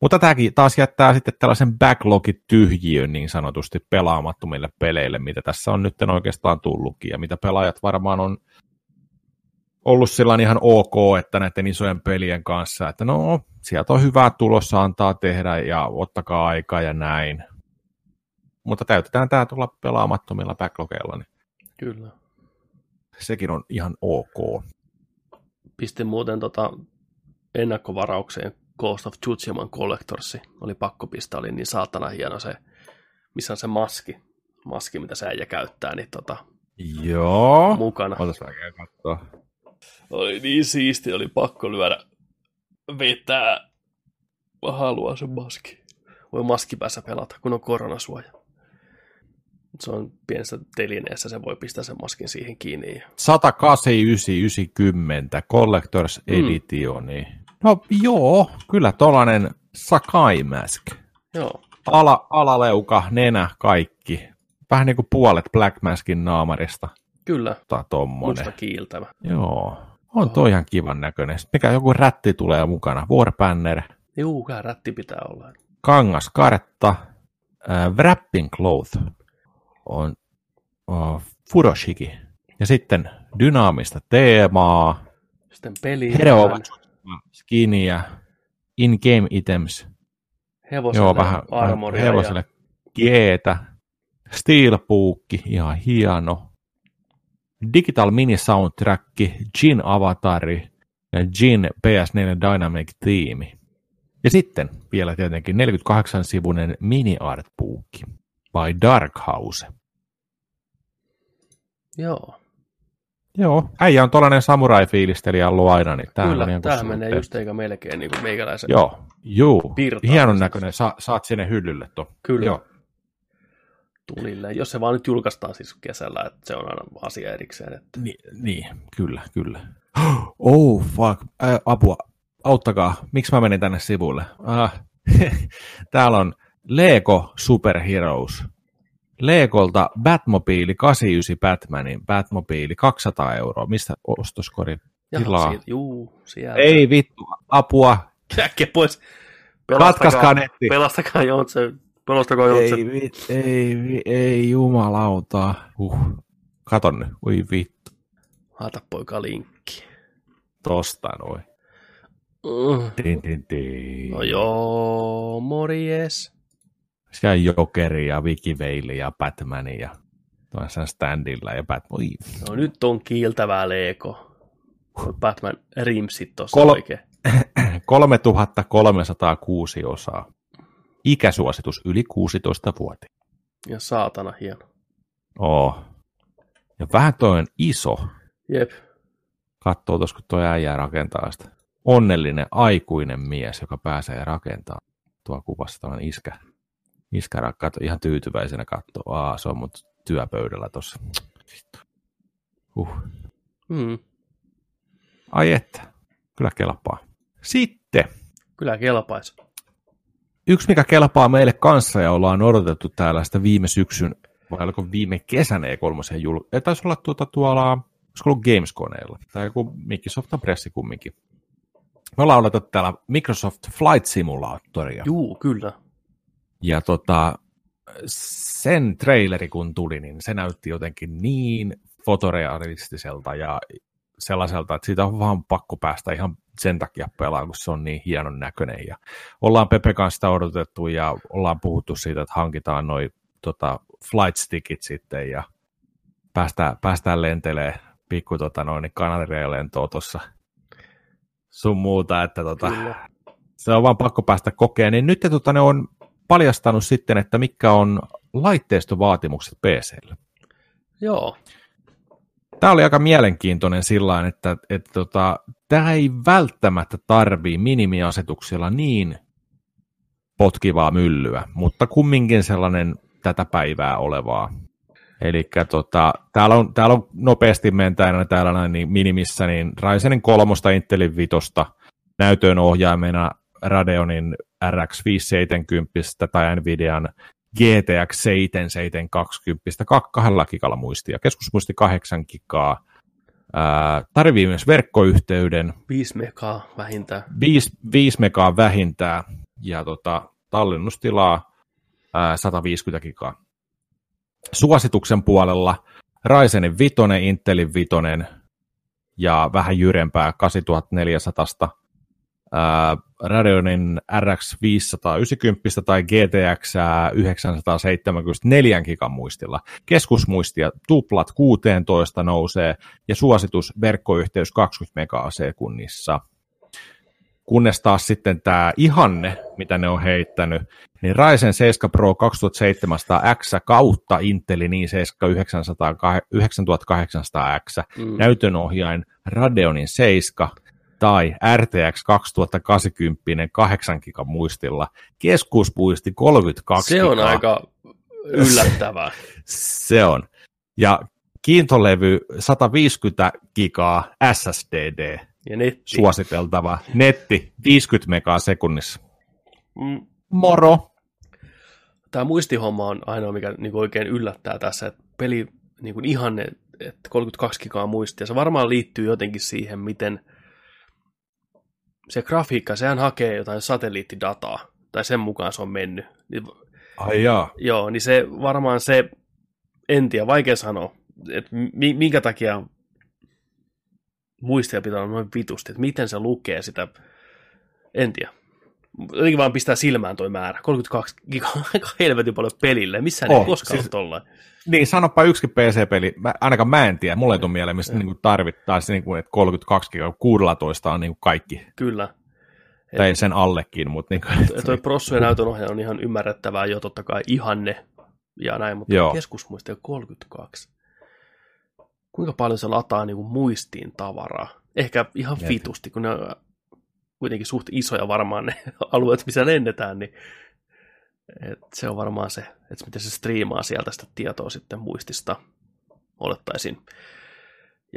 Speaker 1: Mutta tämäkin taas jättää sitten tällaisen backlogin tyhjiön niin sanotusti pelaamattomille peleille, mitä tässä on nyt oikeastaan tullutkin, ja mitä pelaajat varmaan on ollut sillä ihan ok, että näiden isojen pelien kanssa, että no, sieltä on hyvää tulossa antaa tehdä, ja ottakaa aikaa ja näin. Mutta täytetään tämä tulla pelaamattomilla backlogeilla, niin
Speaker 2: Kyllä.
Speaker 1: sekin on ihan ok.
Speaker 2: Pistin muuten tota ennakkovaraukseen Ghost of Tsutshiman Collectorsi. Oli pakko pistää, oli niin saatana hieno se, missä on se maski, maski mitä se äijä käyttää, niin tota,
Speaker 1: Joo.
Speaker 2: mukana.
Speaker 1: Otas mä käyn katsoa.
Speaker 2: Oli niin siisti, oli pakko lyödä vetää. Mä haluan sen maski. Voi maskipäässä pelata, kun on koronasuoja. Se on pienessä telineessä, se voi pistää sen maskin siihen kiinni. Ja...
Speaker 1: 189,90 Collectors
Speaker 2: Mm.
Speaker 1: Editioni. No joo, kyllä tollanen Sakai Mask.
Speaker 2: Joo,
Speaker 1: Ala, alaleuka, nenä, kaikki. Vähän niin kuin puolet Black Maskin naamarista.
Speaker 2: kyllä,
Speaker 1: Tai tommonen.
Speaker 2: musta kiiltävä.
Speaker 1: Joo, on toi ihan kivan näköinen. Sitten Mikä joku rätti tulee mukana. Warbanner,
Speaker 2: Juu, kyllä rätti pitää olla.
Speaker 1: kangaskartta, äh, Wrapping Cloth on uh, Furoshiki. Ja sitten dynaamista teemaa,
Speaker 2: Sitten peli.
Speaker 1: Hero skiniä, in-game items,
Speaker 2: Hevoselle,
Speaker 1: joo, vähän
Speaker 2: armoria.
Speaker 1: hevoselle G-tä, Steelbookki, ihan hieno, Digital Mini Soundtrack, Jin Avatari ja Jin PS4 Dynamic Theme. Ja sitten vielä tietenkin 48-sivuinen mini artbookki by Dark House.
Speaker 2: Joo.
Speaker 1: Joo, äijä on tuollainen samurai-fiilistelijä ollut aina, niin tämähän
Speaker 2: Kyllä,
Speaker 1: on ihan
Speaker 2: tämähän menee just eikä melkein niin kuin meikäläisen.
Speaker 1: Joo, juu, hienon näköinen, Sa, saat sinne hyllylle tuon.
Speaker 2: Kyllä.
Speaker 1: Joo.
Speaker 2: Tulille. Jos se vaan nyt julkaistaan siis kesällä, että se on aina asia erikseen. Että...
Speaker 1: Ni, niin, kyllä, kyllä. Oh, fuck. Ä, apua, auttakaa. Miksi mä menin tänne sivulle? Ah. Täällä on Lego Superheroes. Legolta Batmobile 89 Batmanin Batmobile 200 euroa. Mistä ostoskori tilaa?
Speaker 2: juu, sieltä.
Speaker 1: Ei vittu, apua.
Speaker 2: Äkkiä pois.
Speaker 1: Katkaiskaa netti.
Speaker 2: Pelastakaa Jontse. Pelastakaa Jontse.
Speaker 1: Ei, vi, ei, vi, ei jumalauta. Uh. Katon nyt, oi vittu.
Speaker 2: Haata poika linkki.
Speaker 1: Tosta noin.
Speaker 2: Uh.
Speaker 1: Din, din, din.
Speaker 2: No joo, morjes.
Speaker 1: Siellä on Jokeri ja Vicky Veili ja Batman ja tuossa standilla ja Batman. Oi,
Speaker 2: No nyt on kiiltävää Lego. Batman rimsit tossa
Speaker 1: Kol-
Speaker 2: oikein.
Speaker 1: 3306 osaa. Ikäsuositus yli 16 vuotta.
Speaker 2: Ja saatana hieno.
Speaker 1: Oo. Ja vähän toi on iso.
Speaker 2: Jep.
Speaker 1: Katsoo tuossa, kun toi äijä rakentaa sitä. Onnellinen aikuinen mies, joka pääsee rakentamaan. Tuo kuvassa tämän iskä. Iskä rakkaat ihan tyytyväisenä katsoo. Aa, se on mut työpöydällä tuossa. Vittu. Huh.
Speaker 2: Mm.
Speaker 1: Ai että. Kyllä kelpaa. Sitten.
Speaker 2: Kyllä kelpaisi.
Speaker 1: Yksi, mikä kelpaa meille kanssa ja ollaan odotettu täällä sitä viime syksyn, vai oliko viime kesän E3 jul... Ei taisi olla tuota tuolla, olisiko ollut Games-koneella, tai joku Microsoft pressi kumminkin. Me ollaan odotettu täällä Microsoft Flight Simulatoria.
Speaker 2: Juu, kyllä.
Speaker 1: Ja tota, sen traileri kun tuli, niin se näytti jotenkin niin fotorealistiselta ja sellaiselta, että siitä on vaan pakko päästä ihan sen takia pelaa, kun se on niin hienon näköinen. Ja ollaan Pepe kanssa sitä odotettu ja ollaan puhuttu siitä, että hankitaan noi tota, flight stickit sitten ja päästään, päästään lentelee pikku tota, noin Kanarian lentoa tuossa sun muuta, että tota,
Speaker 2: Kyllä.
Speaker 1: se on vaan pakko päästä kokeen, niin nyt tota, ne on paljastanut sitten, että mitkä on laitteistovaatimukset PClle.
Speaker 2: Joo.
Speaker 1: Tämä oli aika mielenkiintoinen sillä että, että tota, tämä ei välttämättä tarvii minimiasetuksilla niin potkivaa myllyä, mutta kumminkin sellainen tätä päivää olevaa. Eli tota, täällä, on, täällä on nopeasti mentäänä täällä näin, niin minimissä niin Ryzenin kolmosta, Intelin vitosta, näytöön ohjaimena Radeonin RX 570 tai Nvidian GTX 7720, kahdella gigalla muistia, keskusmuisti 8 gigaa, Ää, tarvii myös verkkoyhteyden,
Speaker 2: 5 megaa vähintään.
Speaker 1: 5, 5 megaa vähintään ja tota, tallennustilaa ää, 150 gigaa. Suosituksen puolella Ryzenin 5, Intelin 5 ja vähän jyrempää 8400 ää, Radeonin RX 590 tai GTX 974 gigan muistilla. Keskusmuistia tuplat 16 nousee ja suositus verkkoyhteys 20 megaa sekunnissa. Kunnes taas sitten tämä ihanne, mitä ne on heittänyt, niin Ryzen 7 Pro 2700X kautta Intelin i7 9800X
Speaker 2: Mm.
Speaker 1: näytönohjain Radeonin 7 tai RTX 2080 8 giga muistilla, keskuspuisti 32
Speaker 2: Se on
Speaker 1: gigaa.
Speaker 2: aika yllättävää.
Speaker 1: Se on. Ja kiintolevy 150 gigaa SSDD,
Speaker 2: Ja netti.
Speaker 1: suositeltava. Netti 50 megaa sekunnissa.
Speaker 2: Mm.
Speaker 1: Moro!
Speaker 2: Tämä muistihomma on ainoa, mikä niin oikein yllättää tässä, että peli niin kuin ihanne, että 32 gigaa muistia. Se varmaan liittyy jotenkin siihen, miten se grafiikka, sehän hakee jotain satelliittidataa, tai sen mukaan se on mennyt. Niin
Speaker 1: Ai jaa.
Speaker 2: Joo, niin se varmaan se, en tiedä, vaikea sanoa, että mi- minkä takia muistia pitää olla noin vitusti, että miten se lukee sitä, en tiedä. Jotenkin vaan pistää silmään toi määrä. 32 gigaa, aika helvetin paljon pelille. Missään
Speaker 1: Oh,
Speaker 2: ei koskaan
Speaker 1: siis-
Speaker 2: tollain.
Speaker 1: Niin, sanoppa yksikin PC-peli, mä, ainakaan mä en tiedä, mulle ei tule mieleen, mistä niin tarvittaisiin, niin kuin, että 32 gigaa, 16 on niin kuin kaikki,
Speaker 2: Kyllä.
Speaker 1: tai sen allekin, mutta niin kuin,
Speaker 2: Ja toi prossujen näytönohjaaja on ihan ymmärrettävää jo totta kai ihanne ja näin, mutta
Speaker 1: Joo.
Speaker 2: keskusmuisti on 32. Kuinka paljon se lataa niin kuin muistiin tavaraa? Ehkä ihan
Speaker 1: Jep.
Speaker 2: vitusti, kun ne kuitenkin suht isoja varmaan ne alueet, missä lennetään, niin et se on varmaan se, että miten se striimaa sieltä sitä tietoa sitten muistista, olettaisin,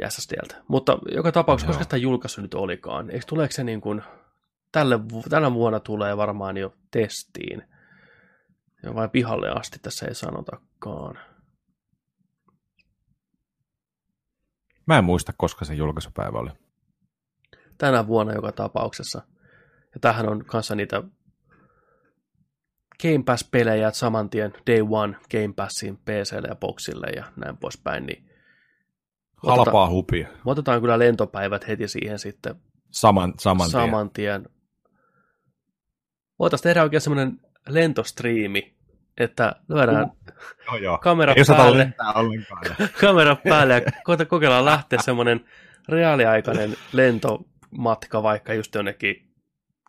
Speaker 2: SSDltä. Mutta joka tapauksessa,
Speaker 1: Joo.
Speaker 2: koska sitä julkaisu nyt olikaan, eikö tuleeko se niin kuin, tälle, tänä vuonna tulee varmaan jo testiin, ja vai pihalle asti tässä ei sanotakaan.
Speaker 1: mä en muista, koska se julkaisupäivä oli.
Speaker 2: Tänä vuonna joka tapauksessa. Ja tämähän on kanssa niitä Game Pass-pelejä, saman tien Day One Game Passin PClle ja Boxille ja näin poispäin, niin
Speaker 1: Halpaa hupia.
Speaker 2: me otetaan kyllä lentopäivät heti siihen sitten
Speaker 1: Saman, saman, tien.
Speaker 2: saman tien. Voitaisiin tehdä oikein semmoinen lentostriimi, että lyödään
Speaker 1: Joo, joo.
Speaker 2: kamera
Speaker 1: Ei
Speaker 2: päälle, kamera päälle ja kokeillaan lähteä semmoinen reaaliaikainen lentomatka vaikka just jonnekin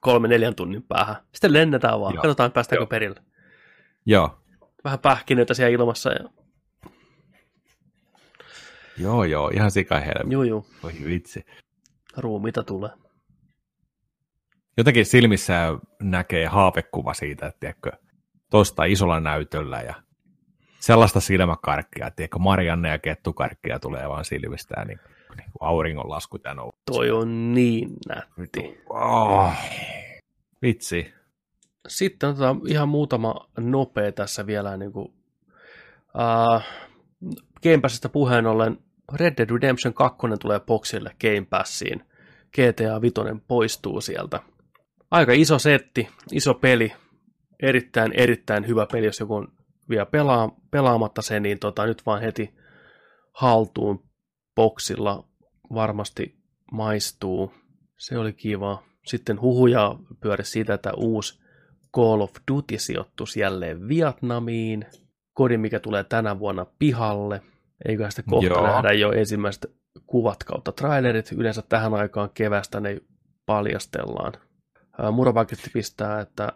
Speaker 2: kolme neljän tunnin päähän. Sitten lennetään vaan,
Speaker 1: Joo.
Speaker 2: katsotaan päästäänkö
Speaker 1: Joo.
Speaker 2: perille.
Speaker 1: joo.
Speaker 2: Vähän pähkinöitä siellä ilmassa ja
Speaker 1: Joo, joo, ihan sikahelmi.
Speaker 2: juu, juu,
Speaker 1: Voi vitsi.
Speaker 2: ruumiita tulee.
Speaker 1: Jotenkin silmissä näkee haapekuva siitä, että tiedätkö, tosta isolla näytöllä ja sellaista silmäkarkkia, tiedätkö, Marianne ja Kettukarkkia tulee vaan silmistään, niin, niin kuin auringonlaskut ja.
Speaker 2: Toi on niin nätti.
Speaker 1: Oh, vitsi.
Speaker 2: Sitten otetaan ihan muutama nopea tässä vielä. Niin kuin, uh, Game Passista puheen ollen Red Dead Redemption 2 tulee boxille Game Passiin. GTA 5 poistuu sieltä. Aika iso setti, iso peli. Erittäin, erittäin hyvä peli, jos joku on vielä pelaa, pelaamatta se, niin tota, nyt vaan heti haltuun boxilla varmasti maistuu. Se oli kiva. Sitten huhuja pyöri siitä, että uusi Call of Duty sijoittuisi jälleen Vietnamiin. Kodi, mikä tulee tänä vuonna pihalle. Eiköhän sitä kohta
Speaker 1: Joo.
Speaker 2: nähdä jo ensimmäiset kuvat kautta trailerit. Yleensä tähän aikaan kevästä ne paljastellaan. Murapaketti pistää, että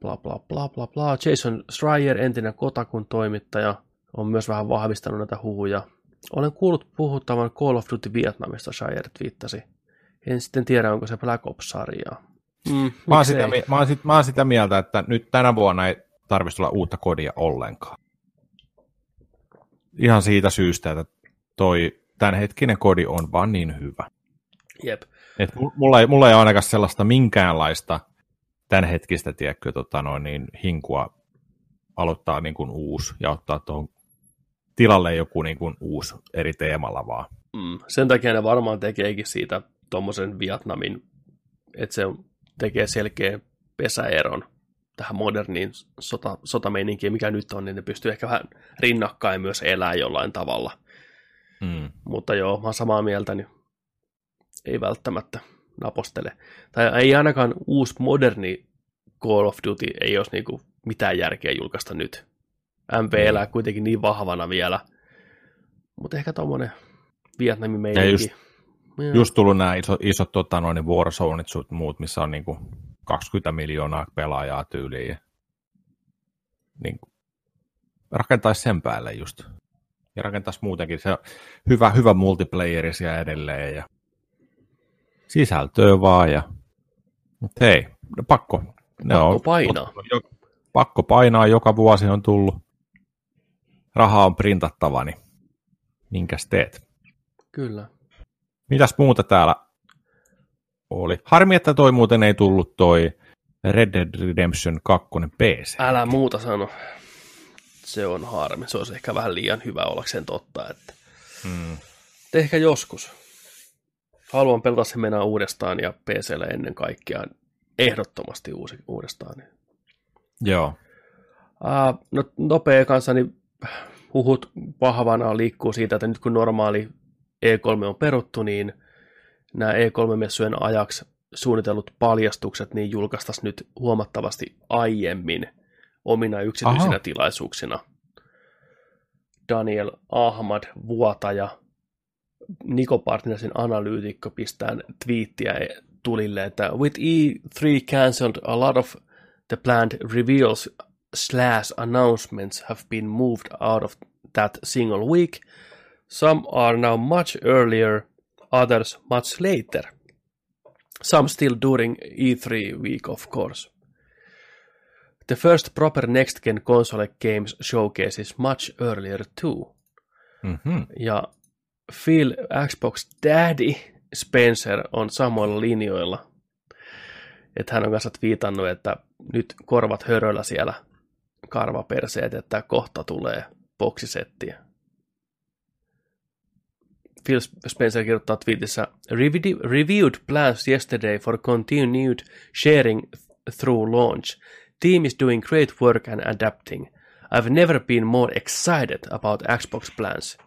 Speaker 2: bla bla bla bla bla. Jason Schreier, entinen Kotakun toimittaja, on myös vähän vahvistanut näitä huhuja. Olen kuullut puhuttavan Call of Duty Vietnamista, Schreier twiittasi. En sitten tiedä, onko se Black Ops-sarjaa. Mm,
Speaker 1: Mä oon, sitä, mä, oon sit, mä oon sitä mieltä, että nyt tänä vuonna ei tarvitsisi olla uutta kodia ollenkaan. Ihan siitä syystä, että toi tämänhetkinen kodi on vaan niin hyvä.
Speaker 2: Jep.
Speaker 1: Et mu- mulla, ei, mulla ei ole ainakaan sellaista minkäänlaista tämänhetkistä tiedätkö, tota noin, niin hinkua aloittaa niin kuin uusi ja ottaa tuohon tilalle joku niin kuin uusi eri teemalla vaan.
Speaker 2: Mm. Sen takia ne varmaan tekeekin siitä tuommoisen Vietnamin, että se tekee selkeä pesäeron tähän moderniin sota, sotameininkiin, mikä nyt on, niin ne pystyy ehkä vähän rinnakkain myös elää jollain tavalla.
Speaker 1: Mm.
Speaker 2: Mutta joo, mä oon samaa mieltä, niin ei välttämättä napostele. Tai ei ainakaan uusi moderni Call of Duty ei olisi niinku mitään järkeä julkaista nyt. MP
Speaker 1: Niin.
Speaker 2: elää kuitenkin niin vahvana vielä. Mutta ehkä tommonen Vietnamin
Speaker 1: Ja
Speaker 2: meininki.
Speaker 1: just-
Speaker 2: Joo.
Speaker 1: Just tullut nämä isot, isot tota noin, Warzoneit sun muut, missä on niin kuin 20 miljoonaa pelaajaa tyyliin. Ja, niin rakentaisi sen päälle just. Ja rakentaisi muutenkin se hyvä, hyvä multiplayeri siellä edelleen. Ja sisältöä vaan. Ja, mutta hei, no pakko. Ne
Speaker 2: Pakko
Speaker 1: on,
Speaker 2: painaa.
Speaker 1: Jo, pakko painaa, joka vuosi on tullut. Rahaa on printattava, niin minkäs teet?
Speaker 2: Kyllä.
Speaker 1: Mitäs muuta täällä oli? Harmi, että toi muuten ei tullut toi Red Dead Redemption 2 PC.
Speaker 2: Älä muuta sano. Se on harmi. Se olisi ehkä vähän liian hyvä ollakseen totta. Että...
Speaker 1: Mm.
Speaker 2: Ehkä joskus. Haluan pelata sen mennä uudestaan ja PClle ennen kaikkea ehdottomasti uusi, uudestaan.
Speaker 1: Joo.
Speaker 2: Uh, no nopea kanssa, niin huhut vahvana liikkuu siitä, että nyt kun normaali E3 on peruttu, niin nämä E3-messujen ajaksi suunnitellut paljastukset niin julkaistaisiin nyt huomattavasti aiemmin omina yksityisinä Aha. tilaisuuksina. Daniel Ahmad, vuotaja, Niko Partnersin analyytikko pistää twiittiä tulille, että with E3 cancelled a lot of the planned reveals slash announcements have been moved out of that single week. Some are now much earlier, others much later. Some still during E3 week, of course. The first proper next-gen console games showcase is much earlier too.
Speaker 1: Mm-hmm.
Speaker 2: Ja Phil Xbox Daddy Spencer on samoilla linjoilla. Että hän on kanssa viitannut, että nyt korvat höröllä siellä karvaperseet, että kohta tulee boksisettiä. Phil Spencer kirjoittaa tweetissä, Reviewed plans yesterday for continued sharing through launch. Team is doing great work and adapting. I've never been more excited about Xbox plans.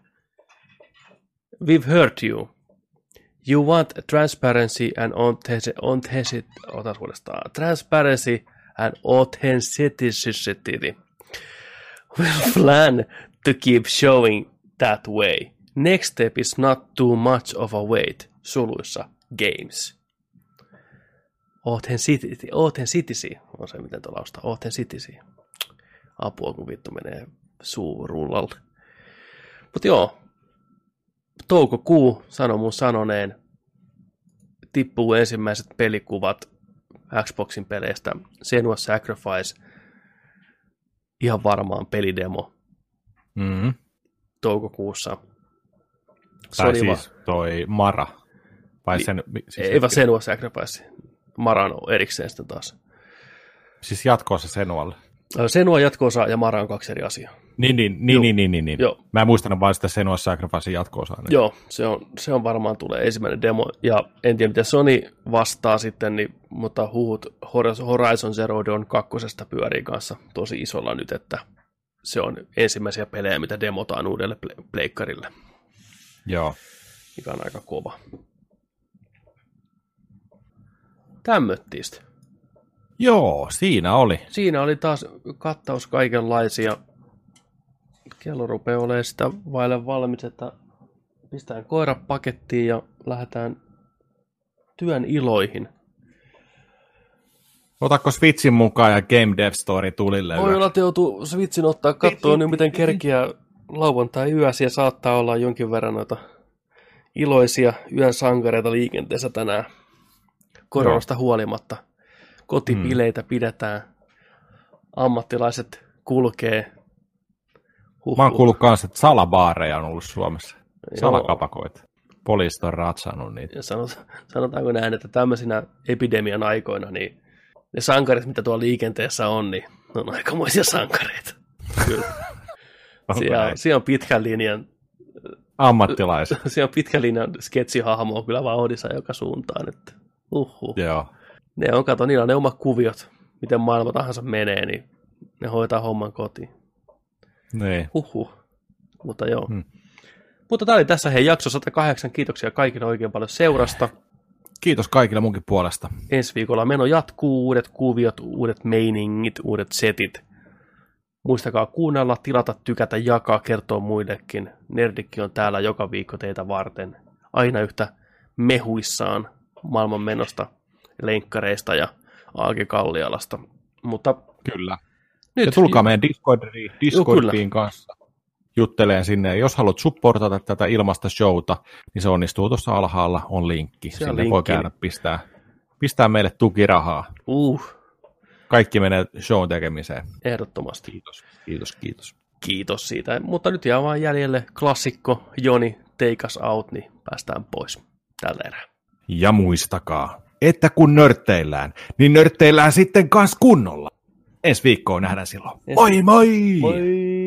Speaker 2: We've heard you. You want transparency and authenticity. Otas uudestaan. Transparency and authenticity. We'll plan to keep showing that way. Next step is not too much of a wait. Suluissa games. Authenticity, authenticity on se, miten tuolla. Authenticity. Apua, kun vittu menee suu rullalle. Mutta joo, toukokuu, sano mun sanoneen, tippuu ensimmäiset pelikuvat Xboxin peleistä. Senua Sacrifice, ihan varmaan pelidemo
Speaker 1: Mm-hmm.
Speaker 2: toukokuussa.
Speaker 1: Tai
Speaker 2: Sony va-
Speaker 1: siis toi Mara. Vai
Speaker 2: Ni-
Speaker 1: sen, siis,
Speaker 2: Ei vaan Senua Sacrifice. Maran on erikseen sitten taas.
Speaker 1: siis jatkoossa Senualle.
Speaker 2: Ö, Senua jatkoosa ja Mara on kaksi eri asiaa.
Speaker 1: Niin, niin, niin,
Speaker 2: Joo.
Speaker 1: niin, niin, niin, niin.
Speaker 2: Joo.
Speaker 1: Mä en muistanut vaan sitä Senua Sacrificein jatko-osaa. nyt.
Speaker 2: Joo, se on, se on varmaan tulee ensimmäinen demo, ja en tiedä miten Sony vastaa sitten, niin, mutta huhut Horizon Zero Dawn kakkosesta pyörii kanssa tosi isolla nyt, että se on ensimmäisiä pelejä, mitä demotaan uudelle ple- pleikkarille,
Speaker 1: Joo.
Speaker 2: mikä on aika kova. Tämmöttistä.
Speaker 1: Joo, siinä oli.
Speaker 2: Siinä oli taas kattaus kaikenlaisia. Kello rupeaa olemaan sitä vaille valmis, että pistetään koira pakettiin ja lähdetään työn iloihin.
Speaker 1: Otatko Switchin mukaan ja Game Dev Story tulille?
Speaker 2: Voi olla, että joutuu Switchin ottaa kattoon, niin miten kerkiä lauantai yösi ja saattaa olla jonkin verran noita iloisia yön sankareita liikenteessä tänään. Koronasta huolimatta. Kotipileitä pidetään. Ammattilaiset kulkee. Huhhuh.
Speaker 1: Mä oon kuullut kanssa, että salabaareja on ollut Suomessa. Salakapakoita. Poliisit on ratsannut niitä.
Speaker 2: Ja sanot, sanotaanko näin, että tämmöisinä epidemian aikoina, niin ne sankarit, mitä tuolla liikenteessä on, niin ne on aikamoisia sankareita. Kyllä. Siellä, siellä on pitkän linjan
Speaker 1: Ammattilaiset.
Speaker 2: siellä on pitkän linjan sketsihahmo on kyllä vauhdissa joka suuntaan. Että, uhuh.
Speaker 1: Joo.
Speaker 2: Ne on, kato, niillä on ne omat kuviot, miten maailma tahansa menee, niin ne hoitaa homman kotiin.
Speaker 1: Niin.
Speaker 2: Huhhuh. Mutta joo.
Speaker 1: Hmm.
Speaker 2: Mutta tämä oli tässä hei jakso 108. Kiitoksia kaikille oikein paljon seurasta.
Speaker 1: Kiitos kaikille munkin puolesta.
Speaker 2: Ensi viikolla meno jatkuu, uudet kuviot, uudet meiningit, uudet setit. Muistakaa kuunnella, tilata, tykätä, jakaa, kertoa muillekin. Nerdikki on täällä joka viikko teitä varten. Aina yhtä mehuissaan maailman menosta, lenkkareista ja Aake Kallialasta. Mutta
Speaker 1: Kyllä.
Speaker 2: nyt
Speaker 1: ja tulkaa meidän Discordiin, Discordiin
Speaker 2: kyllä.
Speaker 1: kanssa jutteleen sinne. Jos haluat supportata tätä ilmasta showta, niin se onnistuu tuossa alhaalla, on linkki.
Speaker 2: Se
Speaker 1: sinne
Speaker 2: linkki.
Speaker 1: voi käydä pistää, pistää meille tukirahaa.
Speaker 2: Uh,
Speaker 1: Kaikki menee shown tekemiseen.
Speaker 2: ehdottomasti.
Speaker 1: Kiitos, kiitos, kiitos.
Speaker 2: Kiitos siitä. Mutta nyt jää vaan jäljelle klassikko Joni Take Us Out, niin päästään pois tällä erää.
Speaker 1: Ja muistakaa, että kun nörtteillään, niin nörtteillään sitten kans kunnolla. Ensi viikkoon nähdään silloin. Moi moi!
Speaker 2: Moi!